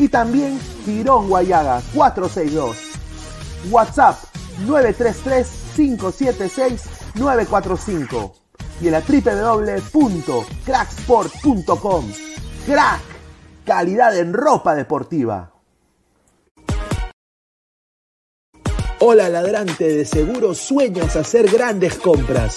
y también Tirón Guayaga 462. WhatsApp 933-576-945 y en la www.cracksport.com. Crack, calidad en ropa deportiva. Hola ladrante, de seguro sueñas hacer grandes compras.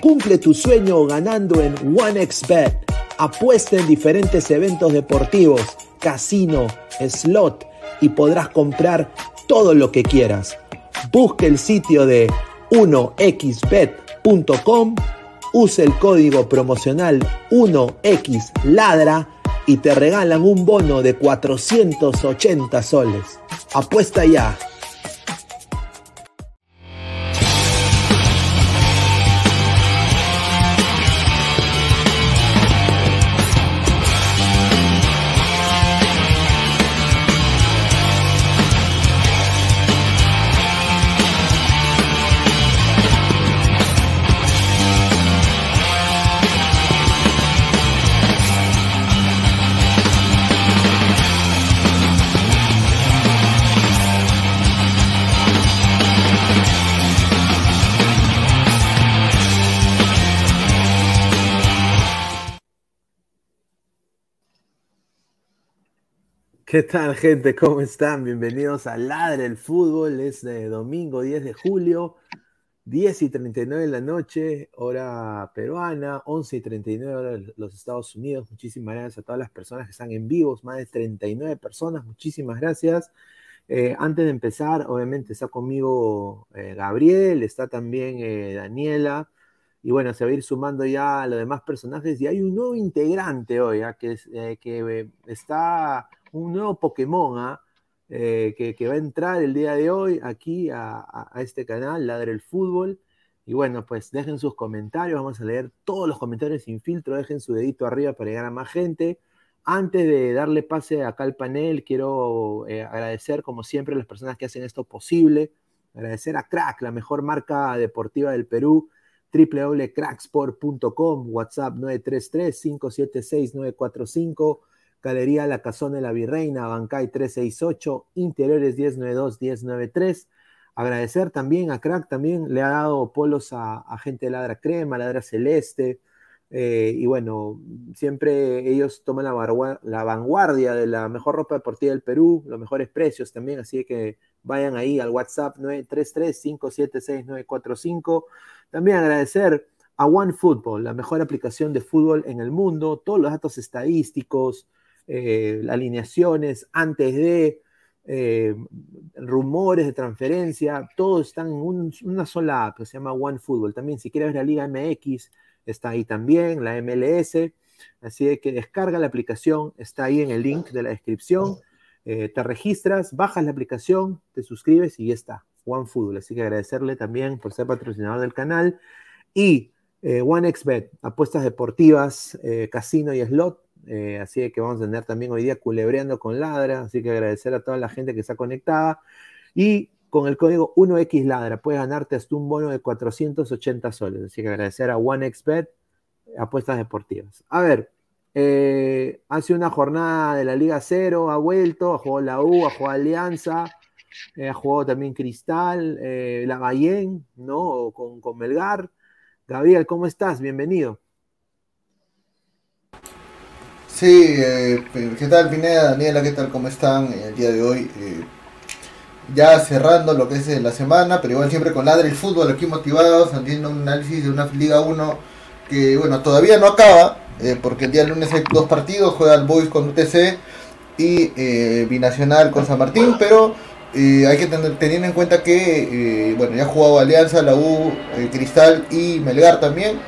Cumple tu sueño ganando en OneXBet. Apuesta en diferentes eventos deportivos, casino, slot y podrás comprar todo lo que quieras. Busque el sitio de 1xbet.com, use el código promocional 1xladra y te regalan un bono de 480 soles. Apuesta ya. ¿Qué tal, gente? ¿Cómo están? Bienvenidos a Ladre el Fútbol. Es de domingo 10 de julio, 10 y 39 de la noche, hora peruana, 11 y 39 hora de los Estados Unidos. Muchísimas gracias a todas las personas que están en vivos, más de 39 personas. Muchísimas gracias. Eh, antes de empezar, obviamente está conmigo eh, Gabriel, está también eh, Daniela. Y bueno, se va a ir sumando ya a los demás personajes. Y hay un nuevo integrante hoy, ¿ah? que, que está un nuevo Pokémon ¿ah? eh, que, va a entrar el día de hoy aquí a, este canal, Ladre el Fútbol. Y bueno, pues dejen sus comentarios, vamos a leer todos los comentarios sin filtro, dejen su dedito arriba para llegar a más gente. Antes de darle pase acá al panel, quiero eh, agradecer como siempre a las personas que hacen esto posible. Agradecer a Crack, la mejor marca deportiva del Perú, www.cracksport.com, WhatsApp 933-576-945. Galería La Casona de la Virreina, Bancay 368, Interiores 1092-1093. Agradecer también a Crack, también le ha dado polos a, gente de Ladra Crema, Ladra Celeste. Eh, y bueno, siempre ellos toman la, la, vanguardia de la mejor ropa deportiva del Perú, los mejores precios también, así que vayan ahí al WhatsApp 933-576-945. También agradecer a OneFootball, la mejor aplicación de fútbol en el mundo, todos los datos estadísticos, eh, alineaciones, antes de eh, rumores de transferencia, todo están en una sola app que se llama OneFootball. También, si quieres ver la Liga MX, está ahí también, la MLS. Así que descarga la aplicación, está ahí en el link de la descripción. Eh, te registras, bajas la aplicación, te suscribes y ya está, OneFootball. Así que agradecerle también por ser patrocinador del canal. Y OneXBet, apuestas deportivas, casino y slot, eh, así que vamos a tener también hoy día culebreando con Ladra. Así que agradecer a toda la gente que está conectada. Y con el código 1X Ladra puedes ganarte hasta un bono de 480 soles. Así que agradecer a OneXBet, apuestas deportivas. A ver, eh, hace una jornada de la Liga Cero, ha vuelto, ha jugado la U, ha jugado Alianza, eh, ha jugado también Cristal, la Bayén, ¿no? Con, con Melgar. Gabriel, ¿cómo estás? Bienvenido. Sí, eh, ¿qué tal Pineda, Daniela? ¿Qué tal? ¿Cómo están el día de hoy? Eh, ya cerrando lo que es la semana, pero igual siempre con Ladre el Fútbol aquí motivados, haciendo un análisis de una Liga 1 que, bueno, todavía no acaba, eh, porque el día lunes hay dos partidos, juega el Boys con UTC y Binacional con San Martín, pero hay que tener, teniendo en cuenta que, bueno, ya ha jugado Alianza, la U, Cristal y Melgar también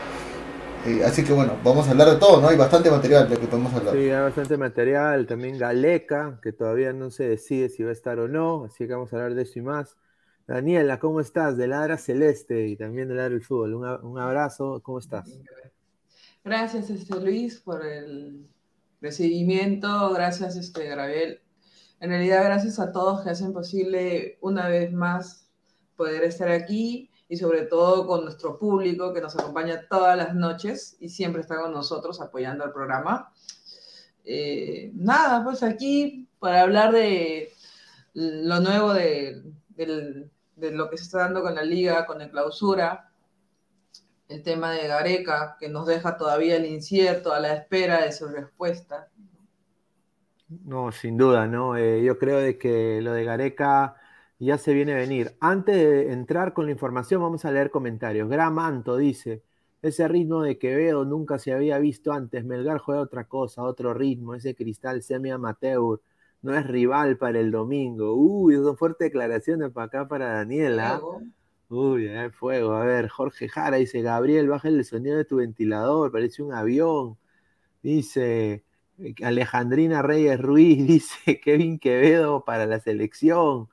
así que bueno, vamos a hablar de todo, ¿no? Hay bastante material de que podemos hablar. Sí, hay bastante material. También Galeca, que todavía no se decide si va a estar o no. Así que vamos a hablar de eso y más. Daniela, ¿cómo estás? De Ladra Celeste y también de Ladra el Fútbol. Un, abrazo, ¿cómo estás? Gracias, este, Luis, por el recibimiento. Gracias, este, Gravel. En realidad, gracias a todos que hacen posible una vez más poder estar aquí y sobre todo con nuestro público que nos acompaña todas las noches y siempre está con nosotros apoyando el programa. Eh, nada, pues aquí para hablar de lo nuevo de, lo que se está dando con la liga, con el clausura, el tema de Gareca, que nos deja todavía el incierto a la espera de su respuesta. No, sin duda, ¿no? Eh, yo creo de que lo de Gareca ya se viene a venir. Antes de entrar con la información, vamos a leer comentarios. Gramanto dice: Ese ritmo de Quevedo nunca se había visto antes. Melgar juega otra cosa, otro ritmo. Ese cristal semi amateur no es rival para el domingo. Uy, son fuertes declaraciones para acá para Daniela. Uy, hay fuego. A ver, Jorge Jara dice, Gabriel, baja el sonido de tu ventilador, parece un avión. Dice Alejandrina Reyes Ruiz, dice Kevin Quevedo para la selección.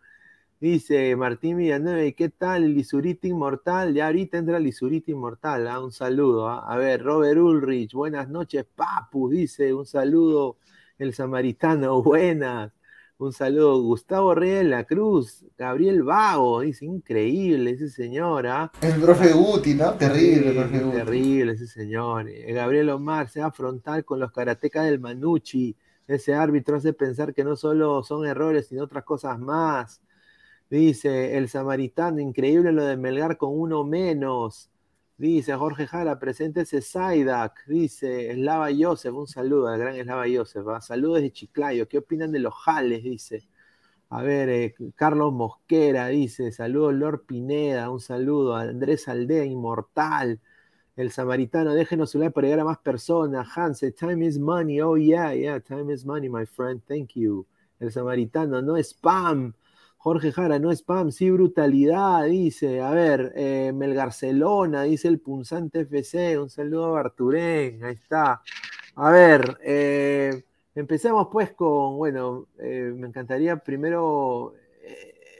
Dice Martín Villanueva, ¿y qué tal el Lisurita Inmortal? Ya ahorita entra el Lisurita Inmortal, ¿ah? un saludo. ¿ah? A ver, Robert Ulrich, buenas noches, Papu, dice, un saludo, el samaritano, buenas. Un saludo, Gustavo Reyes de la Cruz, Gabriel Vago, dice, increíble ese señor, ¿ah? El profe Guti, ¿no? Terrible, profe Terrible ese señor. Eh, Gabriel Omar se va a afrontar con los karatecas del Manucci. Ese árbitro hace pensar que no solo son errores, sino otras cosas más. Dice, el samaritano, increíble lo de Melgar con uno menos. Dice Jorge Jara, presente ese. Dice Eslava Yosef, un saludo al gran Eslava Yosef. Saludos de Chiclayo. ¿Qué opinan de los jales? Dice. A ver, eh, Carlos Mosquera dice, saludos Lord Pineda, un saludo a Andrés Aldea, inmortal. El samaritano, déjenos su like para llegar a más personas. Hanse, time is money. Oh, yeah, yeah, time is money, my friend. Thank you. El samaritano, no spam. Jorge Jara, no spam, sí brutalidad, dice. A ver, eh, Melgarcelona, dice el punzante FC. Un saludo a Barturén, ahí está. A ver, eh, empecemos pues con, bueno, eh, me encantaría primero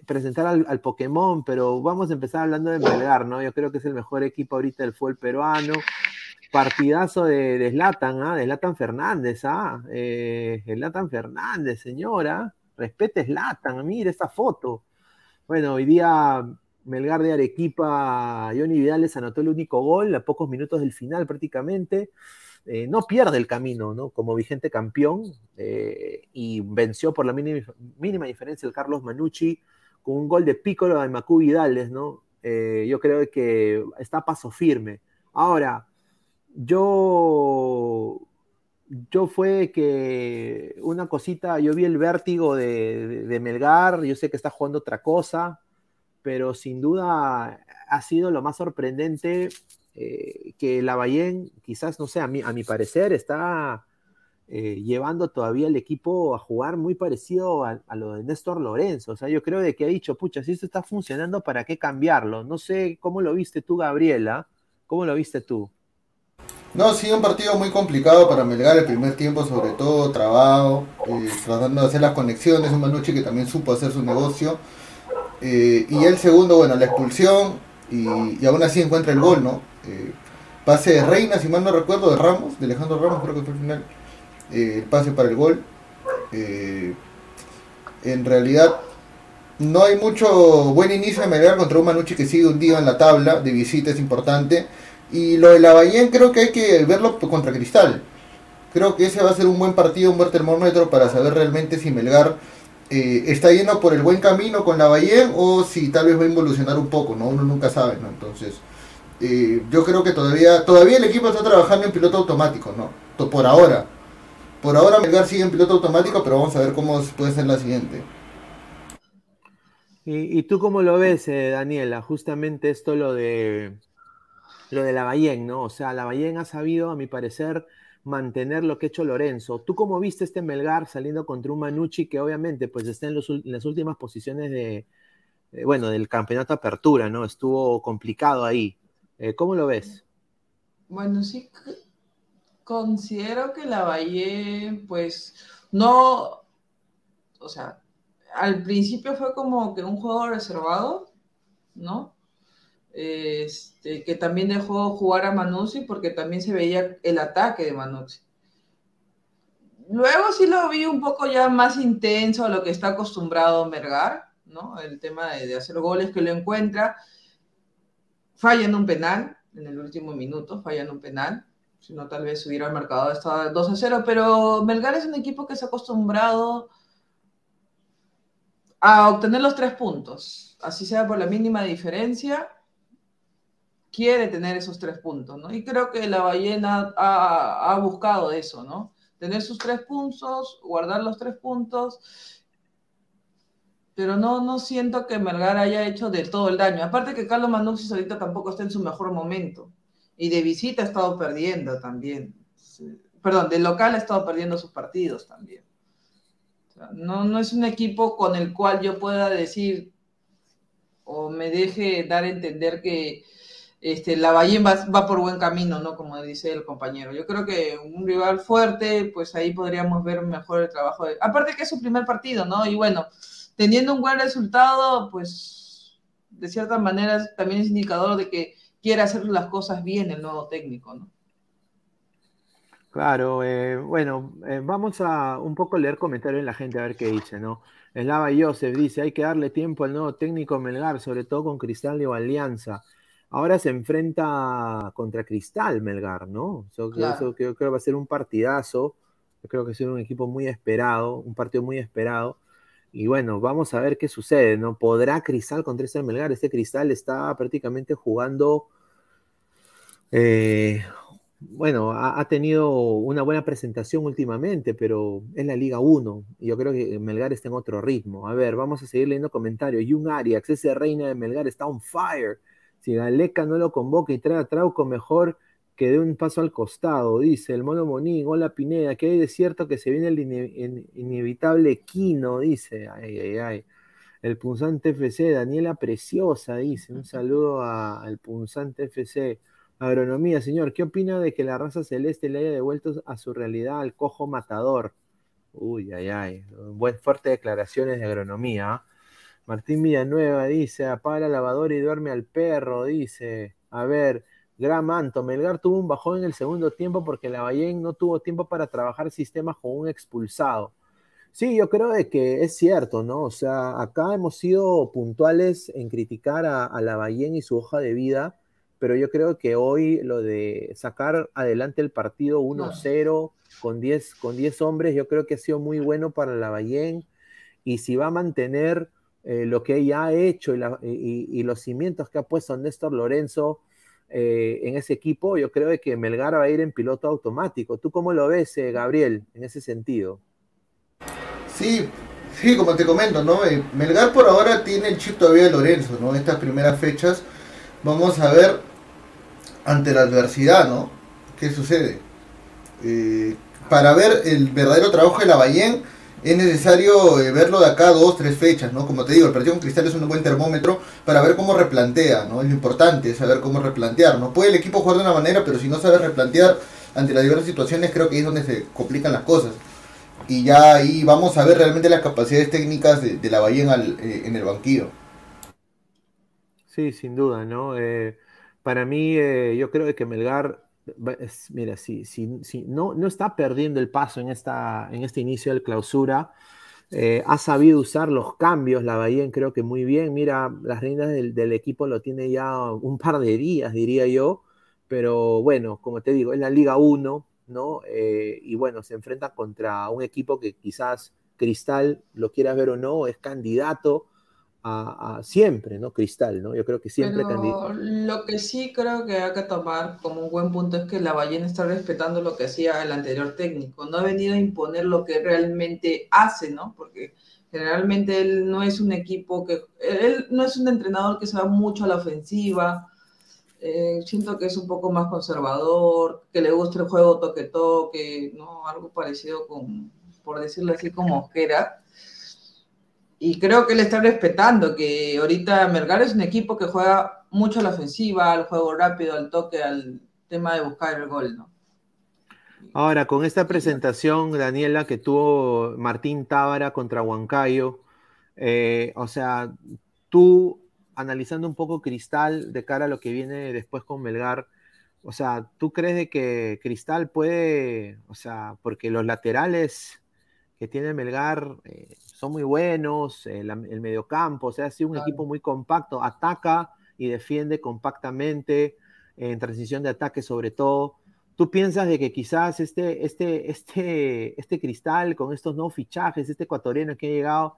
presentar al, Pokémon, pero vamos a empezar hablando de Melgar, ¿no? Yo creo que es el mejor equipo ahorita del fútbol peruano. Partidazo de, de ¿ah? De Fernández, ¿ah? Eh, Zlatan Fernández, señora. Respete Latan, mire esa foto. Bueno, hoy día Melgar de Arequipa, Johnny Vidal les anotó el único gol a pocos minutos del final prácticamente. Eh, no pierde el camino, ¿no? Como vigente campeón eh, y venció por la mínima, diferencia el Carlos Manucci con un gol de Piccolo de Macú Vidales, ¿no? Eh, yo creo que está a paso firme. Ahora, yo yo fue que una cosita, yo vi el vértigo de, Melgar, yo sé que está jugando otra cosa, pero sin duda ha sido lo más sorprendente eh, que la Bayén, quizás, no sé, a mi, a mi parecer, está eh, llevando todavía el equipo a jugar muy parecido a, a, lo de Néstor Lorenzo. O sea, yo creo de que ha dicho, pucha, si esto está funcionando, ¿para qué cambiarlo? No sé cómo lo viste tú, Gabriela. ¿Cómo lo viste tú? No, sí, un partido muy complicado para Melgar el primer tiempo, sobre todo trabajo, eh, tratando de hacer las conexiones, un Manucci que también supo hacer su negocio. Eh, y el segundo, bueno, la expulsión y, aún así encuentra el gol, ¿no? Eh, pase de Reina, si mal no recuerdo, de Ramos, de Alejandro Ramos, creo que fue el final, el pase para el gol. en realidad, no hay mucho buen inicio de Melgar contra un Manucci que sigue hundido en la tabla, de visita es importante y lo de la creo que hay que verlo contra Cristal. Creo que ese va a ser un buen partido, un buen termómetro para saber realmente si Melgar eh, está yendo por el buen camino con la Bahía o si tal vez va a involucionar un poco, ¿no? Uno nunca sabe, ¿no? Entonces, eh, yo creo que todavía, todavía el equipo está trabajando en piloto automático, ¿no? Por ahora. Por ahora Melgar sigue en piloto automático, pero vamos a ver cómo puede ser la siguiente. ¿Y, tú cómo lo ves, eh, Daniela? Justamente esto lo de lo de la Bayén, ¿no? O sea, la Bayén ha sabido, a mi parecer, mantener lo que ha hecho Lorenzo. ¿Tú cómo viste este Melgar saliendo contra un Manucci que obviamente pues está en, las últimas posiciones de, bueno, del campeonato apertura, ¿no? Estuvo complicado ahí. Eh, ¿Cómo lo ves? Bueno, sí, considero que la Bayén, pues, no, o sea, al principio fue como que un juego reservado, ¿no? Este, que también dejó jugar a Manuzzi porque también se veía el ataque de Manuzzi. Luego sí lo vi un poco ya más intenso a lo que está acostumbrado Mergar, ¿no? El tema de, hacer goles que lo encuentra. Falla en un penal, en el último minuto, falla en un penal. Si no, tal vez hubiera marcado estaba 2 a 0. Pero Melgar es un equipo que se ha acostumbrado a obtener los tres puntos. Así sea por la mínima diferencia quiere tener esos tres puntos, ¿no? Y creo que la ballena ha, buscado eso, ¿no? Tener sus tres puntos, guardar los tres puntos, pero no, no siento que Melgar haya hecho de todo el daño. Aparte que Carlos Manucci ahorita tampoco está en su mejor momento. Y de visita ha estado perdiendo también. Perdón, de local ha estado perdiendo sus partidos también. no, no es un equipo con el cual yo pueda decir o me deje dar a entender que este, la Ballén va, por buen camino, ¿no? Como dice el compañero. Yo creo que un rival fuerte, pues ahí podríamos ver mejor el trabajo. De... Aparte que es su primer partido, ¿no? Y bueno, teniendo un buen resultado, pues de cierta manera también es indicador de que quiere hacer las cosas bien el nuevo técnico, ¿no? Claro, eh, bueno, eh, vamos a un poco leer comentarios de la gente a ver qué dice, ¿no? Lava Joseph dice, hay que darle tiempo al nuevo técnico Melgar, sobre todo con Cristal y Alianza. Ahora se enfrenta contra Cristal Melgar, ¿no? Yo, creo que va a ser un partidazo. Yo creo que ser un equipo muy esperado, un partido muy esperado. Y bueno, vamos a ver qué sucede, ¿no? ¿Podrá Cristal contra este Melgar? Este Cristal está prácticamente jugando. Eh, bueno, ha, tenido una buena presentación últimamente, pero es la Liga 1. Y yo creo que Melgar está en otro ritmo. A ver, vamos a seguir leyendo comentarios. Jung Arias, ese reina de Melgar, está on fire. Si Galeca no lo convoca y trae a Trauco, mejor que dé un paso al costado, dice el mono Monín. Hola Pineda, que hay de cierto que se viene el inevitable Quino, dice. Ay, ay, ay. El punzante FC, Daniela Preciosa, dice. Un saludo al punzante FC. Agronomía, señor, ¿qué opina de que la raza celeste le haya devuelto a su realidad al cojo matador? Uy, ay, ay. Buen, fuertes declaraciones de agronomía. Martín Villanueva dice, apaga la lavadora y duerme al perro, dice. A ver, Gran Manto, Melgar tuvo un bajón en el segundo tiempo porque la Ballén no tuvo tiempo para trabajar sistemas con un expulsado. Sí, yo creo de que es cierto, ¿no? O sea, acá hemos sido puntuales en criticar a, a la Ballén y su hoja de vida, pero yo creo que hoy lo de sacar adelante el partido 1-0 con 10 con 10 hombres, yo creo que ha sido muy bueno para la Ballén y si va a mantener eh, lo que ella ha hecho y, los cimientos que ha puesto Néstor Lorenzo eh, en ese equipo, yo creo que Melgar va a ir en piloto automático. ¿Tú cómo lo ves, eh, Gabriel, en ese sentido? Sí, sí, como te comento, ¿no? Melgar por ahora tiene el chip todavía de Lorenzo, ¿no? Estas primeras fechas, vamos a ver ante la adversidad, ¿no? ¿Qué sucede? para ver el verdadero trabajo de la Bayén es necesario eh, verlo de acá dos, tres fechas, ¿no? Como te digo, el partido con Cristal es un buen termómetro para ver cómo replantea, ¿no? Es lo importante, saber cómo replantear, ¿no? Puede el equipo jugar de una manera, pero si no sabe replantear ante las diversas situaciones, creo que ahí es donde se complican las cosas. Y ya ahí vamos a ver realmente las capacidades técnicas de, la Bahía en, eh, en, el banquillo. Sí, sin duda, ¿no? Eh, para mí, yo creo que Melgar mira, si, si, no, no está perdiendo el paso en, esta, en este inicio de clausura, eh, ha sabido usar los cambios, la Bahía creo que muy bien. Mira, las reinas del, equipo lo tiene ya un par de días, diría yo, pero bueno, como te digo, es la Liga 1, ¿no? Eh, y bueno, se enfrenta contra un equipo que quizás Cristal, lo quieras ver o no, es candidato a, siempre, ¿no? Cristal, ¿no? Yo creo que siempre Pero Lo que sí creo que hay que tomar como un buen punto es que la ballena está respetando lo que hacía el anterior técnico, no ha venido a imponer lo que realmente hace, ¿no? Porque generalmente él no es un equipo que, él no es un entrenador que se va mucho a la ofensiva, eh, siento que es un poco más conservador, que le gusta el juego toque-toque, ¿no? Algo parecido con, por decirlo así, como Ojera y creo que le está respetando, que ahorita Melgar es un equipo que juega mucho a la ofensiva, al juego rápido, al toque, al tema de buscar el gol, ¿no? Ahora, con esta presentación, Daniela, que tuvo Martín Tábara contra Huancayo, eh, o sea, tú analizando un poco Cristal de cara a lo que viene después con Melgar, o sea, ¿tú crees de que Cristal puede, o sea, porque los laterales que tiene Melgar eh, son muy buenos, el, mediocampo, o sea, ha sido un equipo muy compacto, ataca y defiende compactamente, en transición de ataque sobre todo. ¿Tú piensas de que quizás este, este, este, este cristal con estos nuevos fichajes, este ecuatoriano que ha llegado,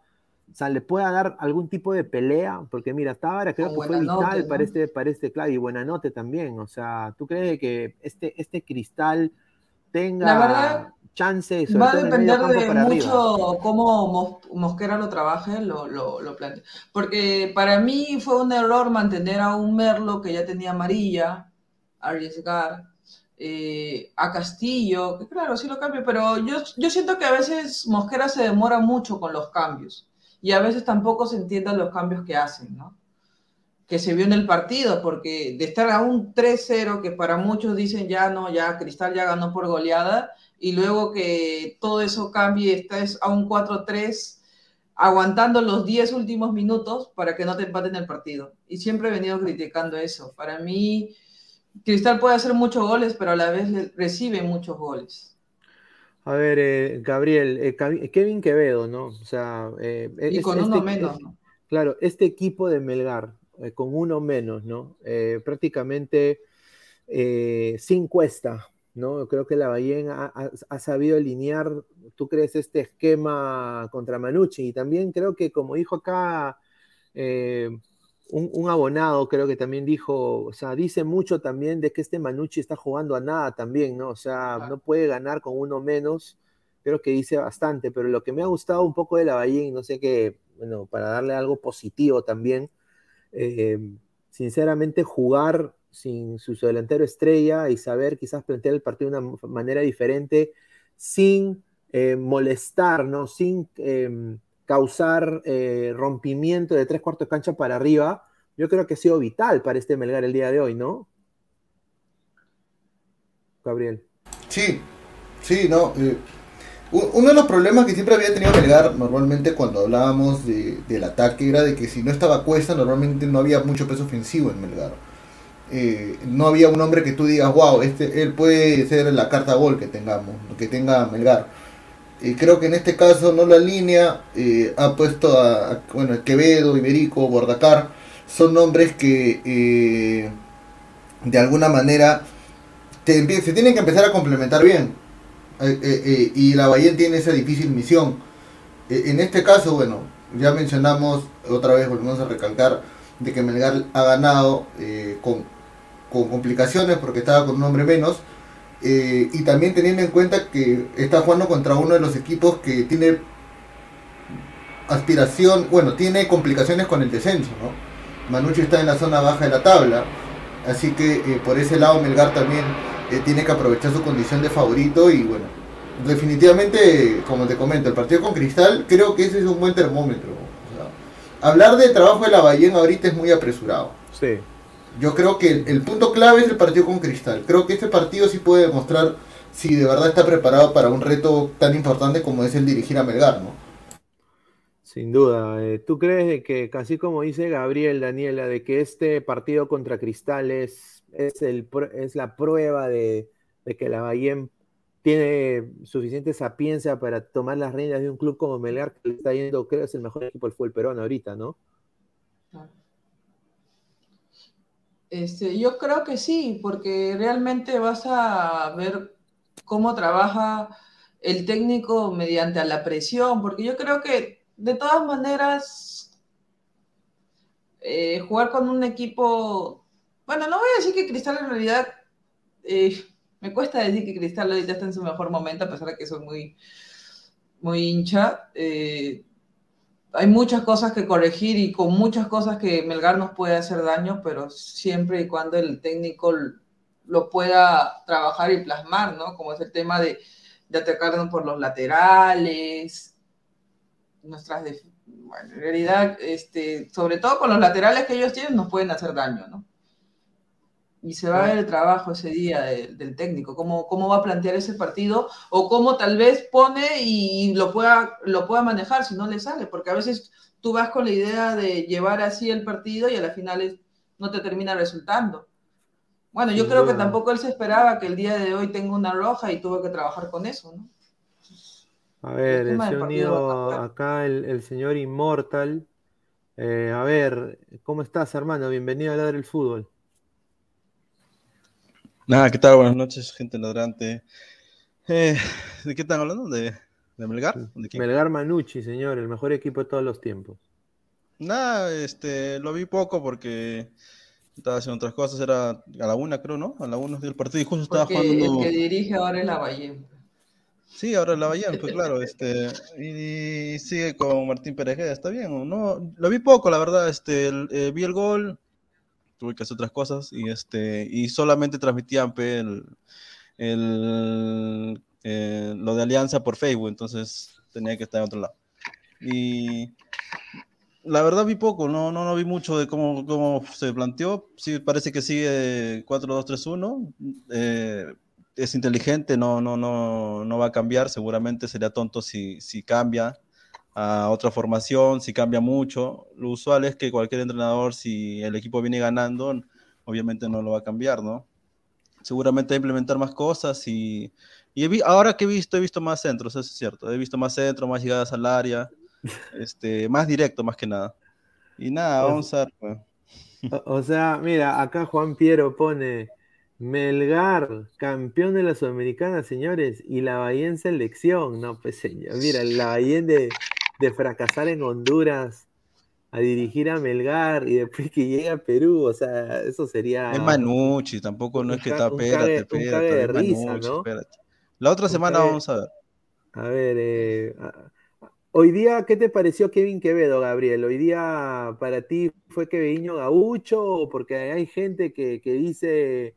o sea, le pueda dar algún tipo de pelea? Porque mira, Tábara creo que fue vital para, este, para este, claro, y Buenanote también. O sea, ¿tú crees que este, este cristal tenga chances. Va a depender de mucho cómo Mosquera lo trabaje, lo, lo, lo plantea. Porque para mí fue un error mantener a un Merlo que ya tenía amarilla, arriesgar. Eh, a Castillo, que claro, sí lo cambio, pero yo, yo siento que a veces Mosquera se demora mucho con los cambios y a veces tampoco se entienden los cambios que hacen, ¿no? Que se vio en el partido, porque de estar a un 3-0, que para muchos dicen ya no, ya Cristal ya ganó por goleada, y luego que todo eso cambie, estás a un 4-3, aguantando los 10 últimos minutos para que no te empaten el partido. Y siempre he venido criticando eso. Para mí, Cristal puede hacer muchos goles, pero a la vez recibe muchos goles. A ver, eh, Gabriel, eh, Kevin Quevedo, ¿no? O sea, eh, y con uno este menos, ¿no? Claro, este equipo de Melgar, con uno menos, ¿no? prácticamente sin cuesta, ¿no? Creo que la Ballén ha, sabido alinear, ¿tú crees, este esquema contra Manucci? Y también creo que, como dijo acá un, abonado creo que también dijo, o sea, dice mucho también de que este Manucci está jugando a nada también, ¿no? O sea, no puede ganar con uno menos, creo que dice bastante, pero lo que me ha gustado un poco de la Bahía, no sé qué, bueno, para darle algo positivo también, eh, sinceramente jugar sin su delantero estrella y saber quizás plantear el partido de una manera diferente, sin eh, molestar, ¿no? Sin... Em, causar eh, rompimiento de tres cuartos de cancha para arriba, yo creo que ha sido vital para este Melgar el día de hoy, ¿no? Gabriel. Sí, sí, no. Eh, uno de los problemas que siempre había tenido Melgar normalmente cuando hablábamos del ataque era de que si no estaba Cuesta, normalmente no había mucho peso ofensivo en Melgar. Eh, no había un hombre que tú digas, wow, este, él puede ser la carta gol que tengamos, que tenga Melgar creo que en este caso no la línea eh, ha puesto a, bueno, Quevedo, Iberico, Bordacar, son nombres que eh, de alguna manera se tienen que empezar a complementar bien. Eh, y la Bahía tiene esa difícil misión. en este caso, bueno, ya mencionamos, otra vez volvemos a recalcar, de que Melgar ha ganado con, con complicaciones porque estaba con un hombre menos eh, y también teniendo en cuenta que está jugando contra uno de los equipos que tiene aspiración, bueno, tiene complicaciones con el descenso, ¿no? Está en la zona baja de la tabla, así que eh, por ese lado Melgar también eh, tiene que aprovechar su condición de favorito y bueno, definitivamente, como te comento, el partido con Cristal creo que ese es un buen termómetro. hablar de trabajo de la Ballena ahorita es muy apresurado. Sí. Yo creo que el, punto clave es el partido con Cristal. Creo que este partido sí puede demostrar si de verdad está preparado para un reto tan importante como es el dirigir a Melgar, ¿no? Sin duda. Eh, ¿Tú crees que, casi como dice Gabriel, Daniela, de que este partido contra Cristal es, el, es la prueba de, que la Bayern tiene suficiente sapiencia para tomar las riendas de un club como Melgar, que le está yendo, creo, es el mejor equipo del fútbol peruano ahorita, ¿no? Este, yo creo que sí, porque realmente vas a ver cómo trabaja el técnico mediante la presión, porque yo creo que de todas maneras eh, jugar con un equipo, bueno, no voy a decir que Cristal en realidad, eh, me cuesta decir que Cristal ahorita está en su mejor momento, a pesar de que soy muy, muy hincha. Eh, hay muchas cosas que corregir y con muchas cosas que Melgar nos puede hacer daño, pero siempre y cuando el técnico lo pueda trabajar y plasmar, ¿no? Como es el tema de, de atacarnos por los laterales, nuestras... Bueno, en realidad, este, sobre todo con los laterales que ellos tienen, nos pueden hacer daño, ¿no? Y se va a ver el trabajo ese día del técnico, cómo, cómo va a plantear ese partido o cómo tal vez pone y lo pueda, lo pueda manejar si no le sale, porque a veces tú vas con la idea de llevar así el partido y a la final no te termina resultando. Bueno, yo creo que tampoco él se esperaba que el día de hoy tenga una roja y tuvo que trabajar con eso, ¿no? A ver, se unido acá el, señor Inmortal. Eh, a ver, ¿cómo estás, hermano? Bienvenido a Ladre el Fútbol. Nada, ¿qué tal? Buenas noches, gente ladrante. Eh, ¿De qué están hablando? ¿De, Melgar? Melgar Manucci, señor, el mejor equipo de todos los tiempos. Nada, este, lo vi poco porque estaba haciendo otras cosas, era a la una, creo, ¿no? A la una del partido y justo estaba jugando. El que dirige ahora es la Bahía. Sí, ahora es la Bahía, pues claro, este, y, sigue con Martín Perejeda, está bien, ¿no? Lo vi poco, la verdad, este, eh, vi el gol, tuve que hacer otras cosas y, este, y solamente transmitían el, el, eh, lo de Alianza por Facebook, entonces tenía que estar en otro lado. Y la verdad vi poco, no, no, no vi mucho de cómo, cómo se planteó. Sí, parece que sigue 4-2-3-1. Eh, es inteligente, no, no, no, no va a cambiar. Seguramente sería tonto si, si cambia a otra formación, si cambia mucho. Lo usual es que cualquier entrenador, si el equipo viene ganando, obviamente no lo va a cambiar, ¿no? Seguramente va a implementar más cosas y, y ahora que he visto, he visto más centros, eso es cierto. He visto más centros, más llegadas al área, este, más directo más que nada. Y nada, vamos a ver. Pues. O, sea, mira, acá Juan Piero pone Melgar, campeón de la Sudamericana, señores, y la Bahía en selección. No, pues señor, mira, la Bahía de, de fracasar en Honduras a dirigir a Melgar y después que llegue a Perú, o sea, eso sería. Es Manucci, tampoco no es que está, espérate, espérate, risa, ¿no? La otra semana vamos a ver. A ver, eh, hoy día, ¿qué te pareció Kevin Quevedo, Gabriel? Hoy día para ti fue Kevin Gaucho, porque hay gente que, que dice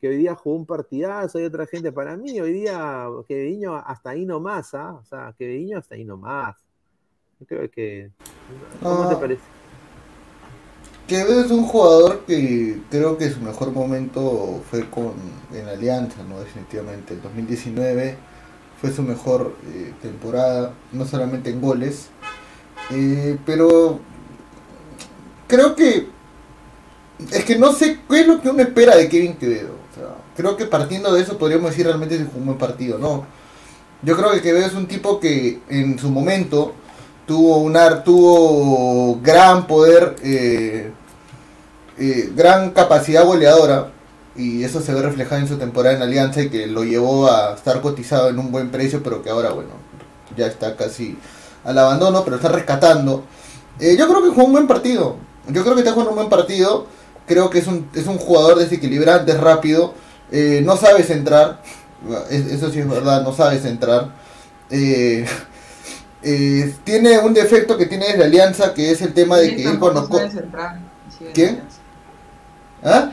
que hoy día jugó un partidazo, hay otra gente para mí, hoy día Kevin hasta ahí nomás, ¿ah? O sea, Kevin hasta ahí nomás. Creo que. ¿Cómo te parece? Quevedo es un jugador que creo que su mejor momento fue con en Alianza, ¿no? Definitivamente. El 2019 fue su mejor eh, temporada, no solamente en goles, eh, pero creo que es que no sé qué es lo que uno espera de Kevin Quevedo. creo que partiendo de eso podríamos decir realmente si jugó un buen partido, ¿no? Yo creo que Quevedo es un tipo que en su momento tuvo un tuvo gran poder, eh, eh, gran capacidad goleadora y eso se ve reflejado en su temporada en Alianza y que lo llevó a estar cotizado en un buen precio, pero que ahora, bueno, ya está casi al abandono, pero está rescatando. Eh, yo creo que jugó un buen partido. Yo creo que está jugando un buen partido. Creo que es un, es un jugador desequilibrante, rápido. no sabe centrar. Eso sí es verdad, no sabe centrar. Eh, eh, tiene un defecto que tiene la alianza, que es el tema de que él cuando... ¿Quién? ¿Ah?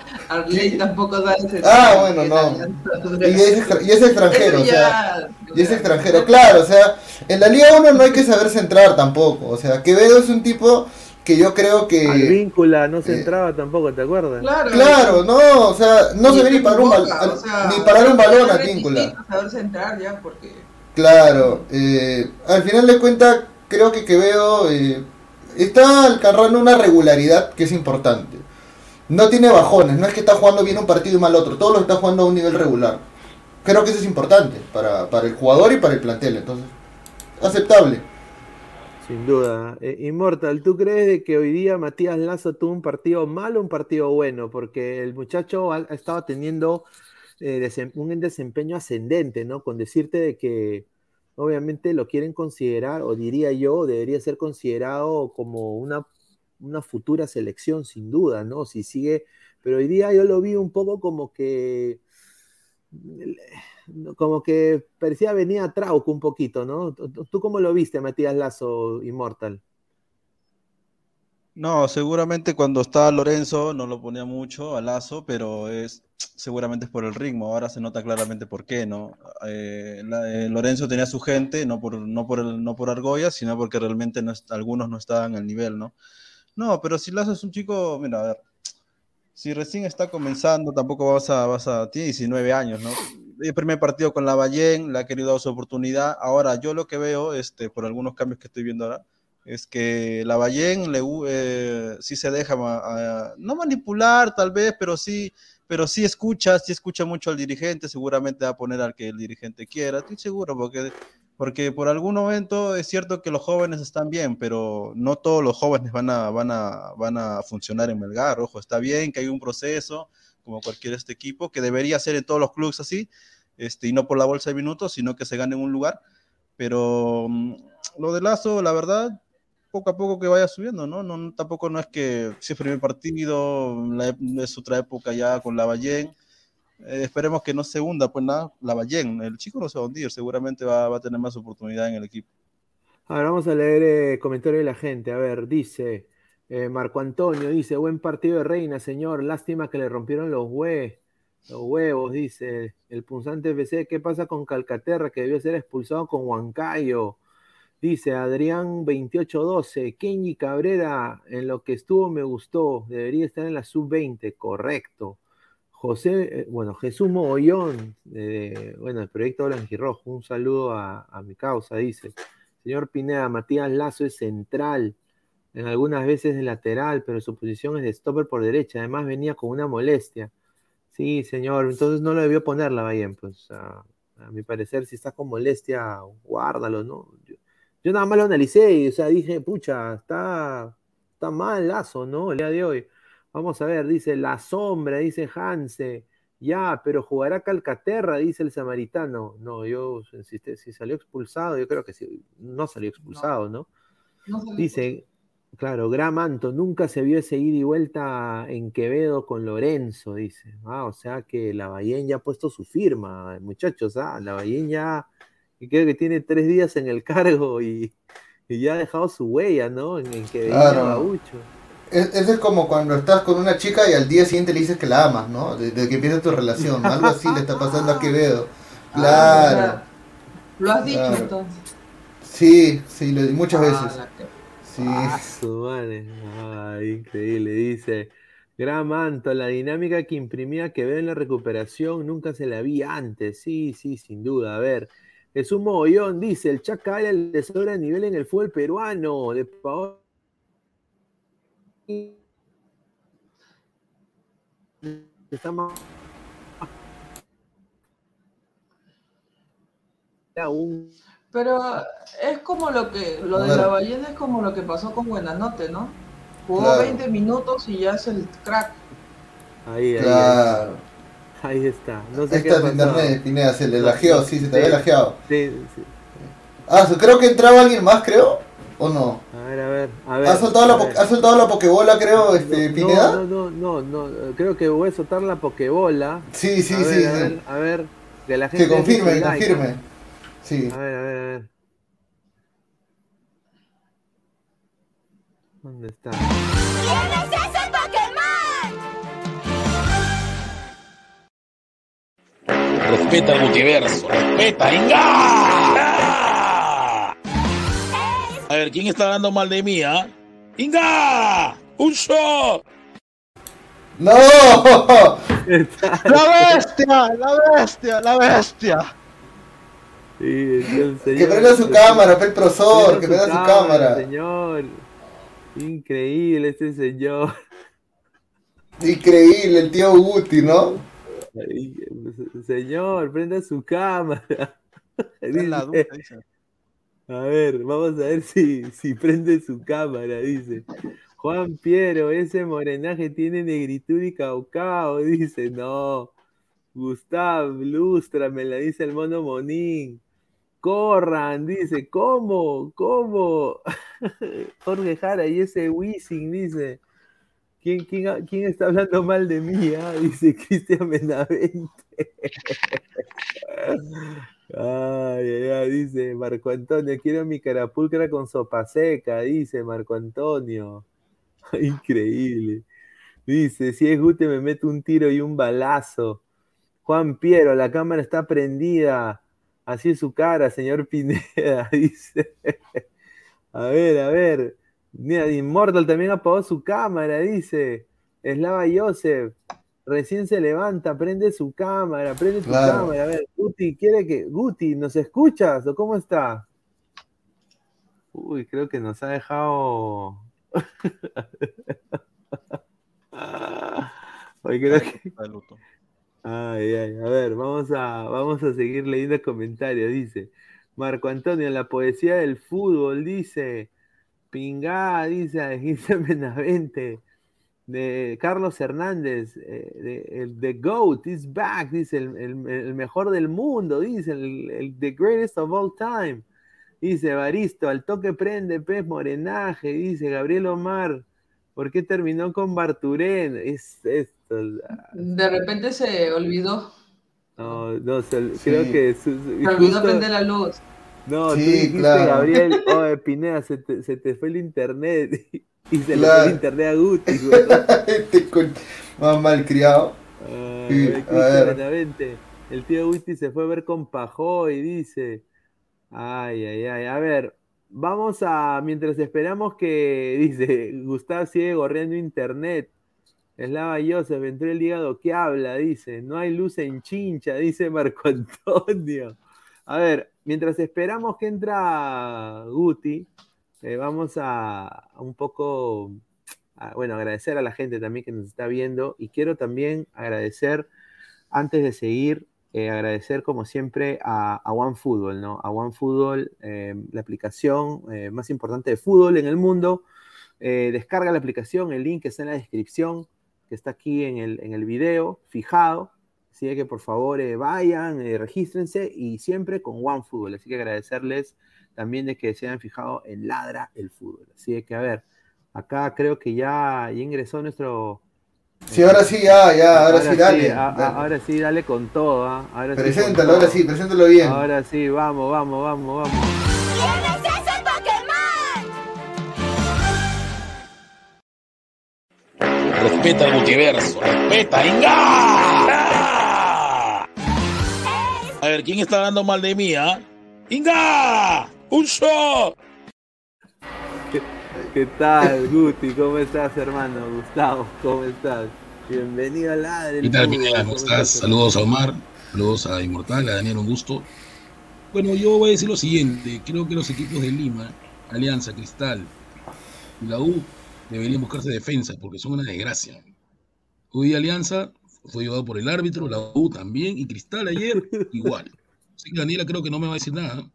tampoco sabe Ah, bueno, no. Y es, y es extranjero, o sea. Y es extranjero, claro, o sea, en la Liga 1 no hay que saber centrar tampoco. O sea, Quevedo es un tipo que yo creo que. Al víncula no centraba eh, tampoco, ¿te acuerdas? Claro, claro no, o sea, no se ve ni parar un, balón ni parar un balón a víncula. Saber centrar ya, porque Claro, eh, al final de cuentas creo que Quevedo eh, está alcanzando una regularidad que es importante. No tiene bajones, no es que está jugando bien un partido y mal otro, todo lo está jugando a un nivel regular. Creo que eso es importante para, el jugador y para el plantel, entonces, aceptable. Sin duda. Eh, Immortal, ¿tú crees de que hoy día Matías Lazo tuvo un partido malo o un partido bueno? Porque el muchacho ha, estado teniendo eh, un desempeño ascendente, ¿no? Con decirte de que obviamente lo quieren considerar, o diría yo, debería ser considerado como una, una futura selección, sin duda, ¿no? Si sigue, pero hoy día yo lo vi un poco como que como que parecía venir a Trauco un poquito, ¿no? ¿Tú cómo lo viste, Matías Lazo Immortal? No, seguramente cuando estaba Lorenzo no lo ponía mucho a Lazo, pero es seguramente es por el ritmo. Ahora se nota claramente por qué, ¿no? Eh, eh, Lorenzo tenía su gente, no por, no por, no por Argolla, sino porque realmente no algunos no estaban al nivel, ¿no? No, pero si Lazo es un chico, mira, a ver, si recién está comenzando, tampoco vas a, vas a, tiene 19 años, ¿no? El primer partido con la Ballén, le ha querido dar su oportunidad. Ahora, yo lo que veo, este, por algunos cambios que estoy viendo ahora, es que la Ballén le, eh, sí se deja, no manipular tal vez, pero sí, pero sí escucha, sí escucha mucho al dirigente, seguramente va a poner al que el dirigente quiera, estoy seguro, porque, porque por algún momento es cierto que los jóvenes están bien, pero no todos los jóvenes van a, van a, van a funcionar en Melgar, ojo, está bien que hay un proceso, como cualquier este equipo, que debería ser en todos los clubes así, este, y no por la bolsa de minutos, sino que se gane en un lugar, pero mm, lo de Lazo, la verdad, poco a poco que vaya subiendo, ¿no? no tampoco no es que si es primer partido, es otra época ya con la Ballén. Eh, esperemos que no se hunda, pues nada, la Ballén. El chico no se va a hundir, seguramente va, a tener más oportunidad en el equipo. Ahora vamos a leer el eh, comentario de la gente. A ver, dice Eh, Marco Antonio dice, buen partido de Reina, señor. Lástima que le rompieron los, hue los huevos, dice. El punzante FC, ¿qué pasa con Calcaterra que debió ser expulsado con Huancayo? Dice Adrián 2812, Kenny Cabrera, en lo que estuvo me gustó, debería estar en la sub-20, correcto. José, eh, bueno, Jesús Mogollón, bueno, el proyecto Blanquirrojo, un saludo a, mi causa, dice. Señor Pineda, Matías Lazo es central, en algunas veces de lateral, pero su posición es de stopper por derecha, además venía con una molestia. Sí, señor, entonces no lo debió ponerla, bien, pues a, a, mi parecer, si está con molestia, guárdalo, ¿no? Yo, yo nada más lo analicé y, o sea, dije, pucha, está, está mal Lazo, ¿no? El día de hoy. Vamos a ver, dice La Sombra, dice Hanse. Ya, pero jugará Calcaterra, dice el samaritano. No, yo, si, si salió expulsado, yo creo que sí, no salió expulsado, ¿no? no dice, claro, Gramanto, nunca se vio ese ida y vuelta en Quevedo con Lorenzo, dice. Ah, o sea que la Ballén ya ha puesto su firma, muchachos, ah, la Ballén ya, creo que tiene tres días en el cargo y, y ya ha dejado su huella, ¿no? En, Quevedo Claro. Gaucho. Es, eso es como cuando estás con una chica y al día siguiente le dices que la amas, ¿no? Desde que empieza tu relación. Algo así le está pasando a Quevedo. Claro. Ah, Lo has dicho Claro. entonces. Sí, sí, lo- muchas Ah, veces. que- Sí. Ah, su madre. Ay, increíble. Dice, Gran Manto, la dinámica que imprimía que veo en la recuperación nunca se la vi antes. Sí, sí, sin duda. A ver, Jesús Mogollón dice, el Chaca le sobra de nivel en el fútbol peruano. De Paolo. Está más... Aún Pero es como lo que, lo A de la ballena es como lo que pasó con Buenanote, ¿no? Jugó Claro. 20 minutos y ya es el crack. Ahí, ahí, Claro. ahí está. No sé Ahí qué está pasado. internet, Pineda, se le lajeó, sí, se te sí. había lajeado. Sí, sí. Ah, creo que entraba alguien más, creo. ¿O no? A ver, a ver, a ver. ¿Ha soltado, la, a po- ver. ¿Ha soltado la pokebola, creo, este, No, Pineda? No, no, no, no, no, creo que voy a soltar la pokebola. Sí, sí, a ver, sí. A sí. ver, a ver, que la gente Que confirme, like. confirme. Sí. A ver, a ver, a ver. ¿Dónde está? Respeta el multiverso. Respeta, Inga. A ver, ¿quién está hablando mal de mí, ah? ¡Inga! ¡Un shot! ¡No! ¡La bestia! ¡La bestia! ¡La bestia! Sí, Que prenda su cámara, pel profesor, que prenda su cámara. Señor. Increíble este señor. Increíble, el tío Guti, ¿no? Señor, prenda su cámara. La dice. A ver, vamos a ver si, si prende su cámara, dice. Juan Piero, ese morenaje tiene negritud y caucao, dice. No. Gustav, lustra, me la dice el mono Monín. Corran, dice. ¿Cómo? ¿Cómo? Jorge Jara y ese Wisin, dice. ¿Quién, está hablando mal de mí? ah? Dice Cristian Benavente. Ay, ay, dice Marco Antonio, quiero mi carapulcra con sopa seca, dice Marco Antonio. Increíble. Dice, si es Gute me meto un tiro y un balazo. Juan Piero, la cámara está prendida. Así es su cara, señor Pineda, dice. A ver, a ver. Mira, Immortal también apagó su cámara, dice. Slava Joseph. Recién se levanta, prende su cámara, prende su Claro. cámara. A ver, Guti, quiere que. Guti, ¿nos escuchas o cómo está? Uy, creo que nos ha dejado. Hoy creo que. Ay, ay, a ver, vamos a, vamos a seguir leyendo comentarios. Dice Marco Antonio, la poesía del fútbol, dice Pingá, dice dice Benavente, de Carlos Hernández, eh, de- el The GOAT is back, dice el, el- el mejor del mundo, dice el, el The greatest of all time. Dice Baristo, al toque prende pez morenaje, dice Gabriel Omar. ¿Por qué terminó con Barturén? Es esto. De repente se olvidó. No, no, se- Sí. creo que su- su- Se olvidó justo- prender la luz. No, tú Sí, dijiste, claro. Gabriel, oye, Pineda, se te, se te fue el internet. Y se Claro. le fue el internet a Guti. weón. Este con- más malcriado. Ah, Sí, a ver. El tío Guti se fue a ver con Pajó y dice. Ay, ay, ay. A ver, vamos a. Mientras esperamos que. Dice. Gustavo sigue gorreando internet. Eslava Joseph, entró el hígado que habla, dice. No hay luz en chincha, dice Marco Antonio. A ver, mientras esperamos que entra Guti, eh, vamos a, un poco, a, bueno, agradecer a la gente también que nos está viendo y quiero también agradecer, antes de seguir, eh, agradecer como siempre a, a OneFootball, ¿no? A OneFootball, eh, la aplicación eh, más importante de fútbol en el mundo. Descarga la aplicación, el link está en la descripción, que está aquí en el, en el video, fijado. Así que por favor eh, vayan, eh, regístrense y siempre con OneFootball. Así que agradecerles también de que se hayan fijado en Ladra el Fútbol. Así que a ver, acá creo que ya, ya ingresó nuestro... Sí, ahora sí, ya, ya, ahora, sí, dale. a- a- dale. ahora sí, dale con todo. ¿ah? Ahora sí, con Preséntalo, todo. ahora sí, preséntalo bien. Ahora sí, vamos, vamos, vamos, vamos. Respeta el multiverso. Respeta, Inga. A ver, ¿quién está hablando mal de mí, ah? Inga. Un shot. ¿Qué tal, Guti? ¿Cómo estás, hermano? Gustavo, ¿cómo estás? Bienvenido a Ladra el ¿Qué tal. Pineda? ¿Cómo estás? Saludos a Omar, saludos a Inmortal, a Daniel, un gusto. Bueno, yo voy a decir lo siguiente, creo que los equipos de Lima, Alianza, Cristal y la U deberían buscarse defensa porque son una desgracia. Hoy Alianza fue llevado por el árbitro, la U también y Cristal ayer igual. Así que Daniela creo que no me va a decir nada.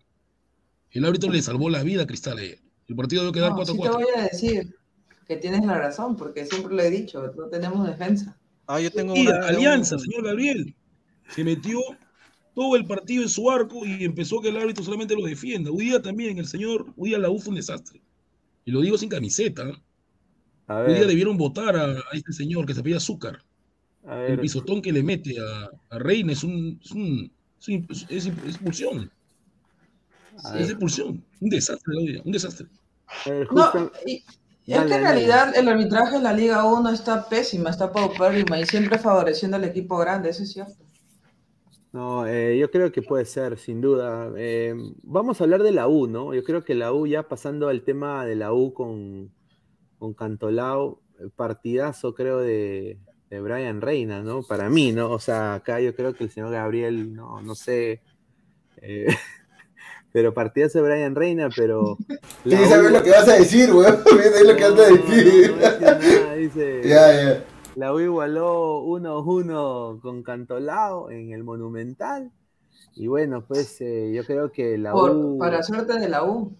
El árbitro le salvó la vida a Cristal ayer. El partido debe quedar No, sí 4-4. te voy a decir que tienes la razón, porque siempre lo he dicho, no tenemos defensa. Ah, yo tengo Y una. Alianza, señor Gabriel. Se metió todo el partido en su arco y empezó que el árbitro solamente lo defienda. Hoy día también, el señor, hoy día la U fue un desastre. Y lo digo sin camiseta. ¿no? A Hoy día debieron votar a, a este señor que se pide azúcar. A El pisotón que le mete a, a Reina es un, es un- es un- es- es expulsión. Es. Un desastre, un desastre. No, justa- y- Dale, es que en dale. realidad el arbitraje en la Liga 1 está pésima, está paupérrima y siempre favoreciendo al equipo grande, eso es cierto. No, eh, yo creo que puede ser, sin duda. Eh, vamos a hablar de la U, ¿no? Yo creo que la U, ya pasando al tema de la U con, con Cantolao, partidazo creo de, de Brian Reina, ¿no? Para mí, ¿no? O sea, acá yo creo que el señor Gabriel, no, no sé. eh, pero partidazo de Brian Reina, pero. Sí, sabes lo que vas a decir, weón. Es lo que vas a No, decir. no decir nada, dice. Ya, ya. La U igualó 1-1 con Cantolao en el Monumental. Y bueno, pues eh, yo creo que la Por- U. para suerte de la U,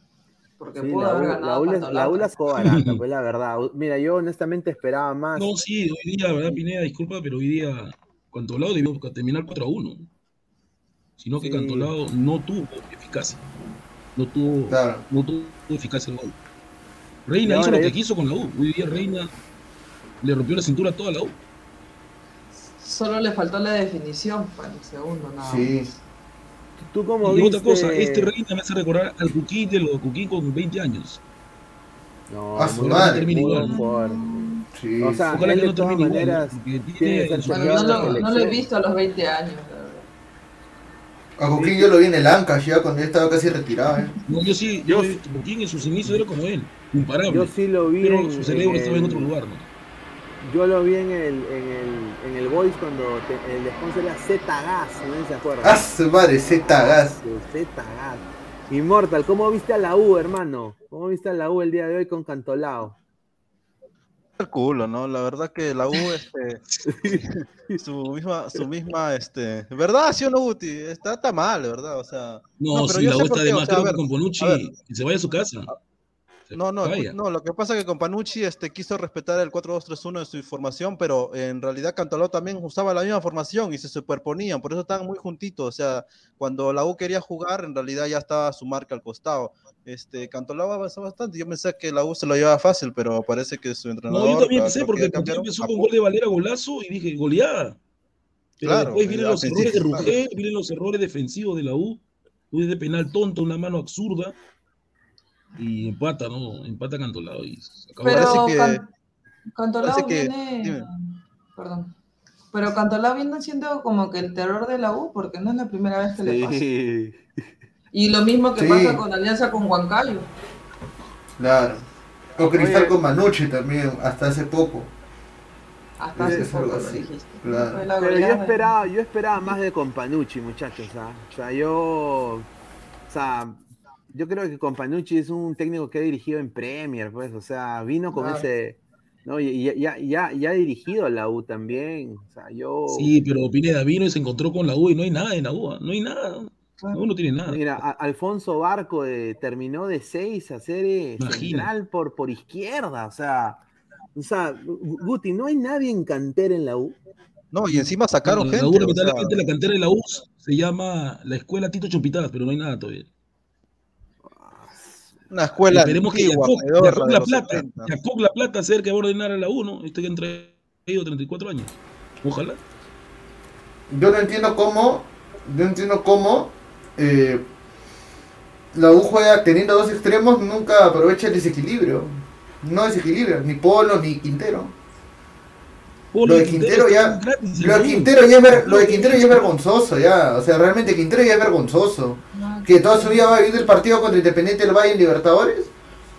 porque sí, pudo la haber ganado la U, les- Cantolao. la pues la verdad. Mira, yo honestamente esperaba más. No, sí, hoy día, ¿verdad, Pineda? Disculpa, pero hoy día Cantolao debió terminar 4 a 1. Sino que Sí. Cantolao no tuvo eficacia. No tuvo, Claro. no tuvo eficacia el gol. Reina hizo lo que yo- quiso con la U. Hoy día Reina le rompió la cintura a toda la U. Solo le faltó la definición para el segundo, nada Sí. ¿Tú cómo Y viste? otra cosa, este Reina me hace recordar al Cuquín de los Cuquín con 20 años. No, A su madre. igual. Sí. O sea, Ojalá él que de no todas termine igual, ¿no? maneras porque tiene tiene Lleva no no lo he visto a los 20 años, la verdad. A Joaquín yo lo vi en el Ancash ya cuando ya estaba casi retirado, ¿eh? No, yo sí, yo, Cuquín en sus inicios era como él, imparable. Yo sí lo vi. pero en- su cerebro en estaba en otro lugar, ¿no? Yo lo vi en el, en el, en el Voice cuando te- el sponsor era Z-Gas, no sé si se acuerdan. ¡Ah, su madre! Z-Gas. Z-Gas. Immortal, ¿cómo viste a la U, hermano? ¿Cómo viste a la U el día de hoy con Cantolao? el culo, ¿no? La verdad que la U, este, su misma, su misma, este, ¿verdad? ¿Sí o no, Guti? Está, está mal, ¿verdad? O sea, No, pero si yo la sé U está de o más, sea, creo que con Bonucci que se vaya a su casa. No, no, vaya. no, lo que pasa es que con Panucci este, quiso respetar el 4-2-3-1 de su formación, pero en realidad Cantolao también usaba la misma formación y se superponían, por eso estaban muy juntitos. O sea, cuando la U quería jugar, en realidad ya estaba su marca al costado. Este, Cantolao avanzó bastante. Yo pensé que la U se lo llevaba fácil, pero parece que su entrenador. No, yo también pensé porque que el partido cambiaron. empezó con gol de Valera golazo y dije, goleada. Pero Claro, después vienen los errores de Rugel, vienen los errores defensivos de la U, un de penal tonto, una mano absurda. Y empata, ¿no? Empata Cantolao y. Pero Parece que- Can- Cantolao parece que- viene. dime. Perdón. Pero Cantolao viene siendo como que el terror de la U, porque no es la primera vez que le pasa. Y lo mismo que Sí. pasa con Alianza con Huancayo. Claro. O Cristal Oye. con Manucci también, hasta hace poco. Hasta hace poco lo así, dijiste. claro. Pero yo esperaba, yo esperaba más de Companucci, muchachos. ¿ah? O sea, yo. O sea, yo creo que Companucci es un técnico que ha dirigido en Premier, pues. O sea, vino con Claro. ese. ¿no? Y ya, ya, ya ha dirigido a la U también. O sea, yo. Sí, pero Pineda vino y se encontró con la U y no hay nada en la U, ¿ah? no hay nada. La no tiene nada. Mira, a- Alfonso Barco eh, terminó de seis a ser eh, central por, por izquierda. O sea, o sea, Gu- Guti, no hay nadie en cantera en la U. No, y encima sacaron la gente. U, o sea, la cantera de la U se llama la escuela Tito Chupitas, pero no hay nada todavía. Una escuela Esperemos que antigua, de La Plata, 70. Yacoc La Plata sea el que va a ordenar a la U, ¿no? Este que han traído 34 años. Ojalá. Yo no entiendo cómo, yo no entiendo cómo eh, la U juega teniendo dos extremos, nunca aprovecha el desequilibrio. No desequilibra, ni Polo ni Quintero. Polo Lo de Quintero ya, gratis lo de. Quintero ya es ver- lo de Quintero ya es vergonzoso ya, o sea, realmente Quintero ya es vergonzoso. Que toda su vida va a vivir el partido contra Independiente del Valle en Libertadores.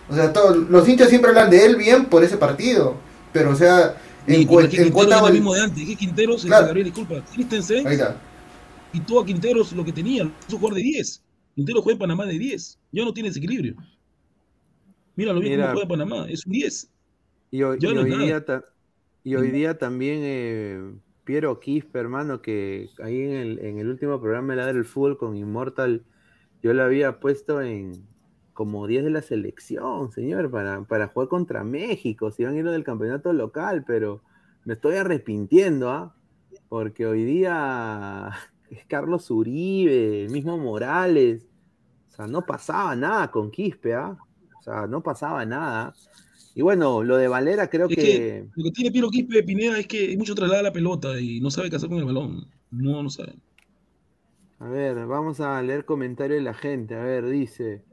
O sea, todos los hinchas siempre hablan de él bien por ese partido. Pero, o sea, en, Y cu- pero es que en Quintero cuenta. es lo mismo de antes. Que Quintero se Claro. Gabriel, disculpa. Christensen Ahí está. quitó a Quinteros lo que tenía, hizo jugar de 10. Quintero juega en Panamá de 10. Ya no tiene desequilibrio. Mira lo bien Mira. cómo juega Panamá. Es un 10. Y hoy, Ya y no hoy día, ta- y hoy día también eh, Piero Quispe, hermano, que ahí en el, en el último programa de Ladra el Fútbol con Immortal, yo lo había puesto en como 10 de la selección, señor, para, para jugar contra México, si van a ir del campeonato local, pero me estoy arrepintiendo, ¿ah? Porque hoy día es Carlos Uribe, el mismo Morales, o sea, no pasaba nada con Quispe, ¿ah? O sea, no pasaba nada. Y bueno, lo de Valera creo Es que, que lo que tiene Piero Quispe Pineda es que mucho traslada la pelota y no sabe qué hacer con el balón. No, no sabe. A ver, vamos a leer comentarios de la gente. A ver, dice.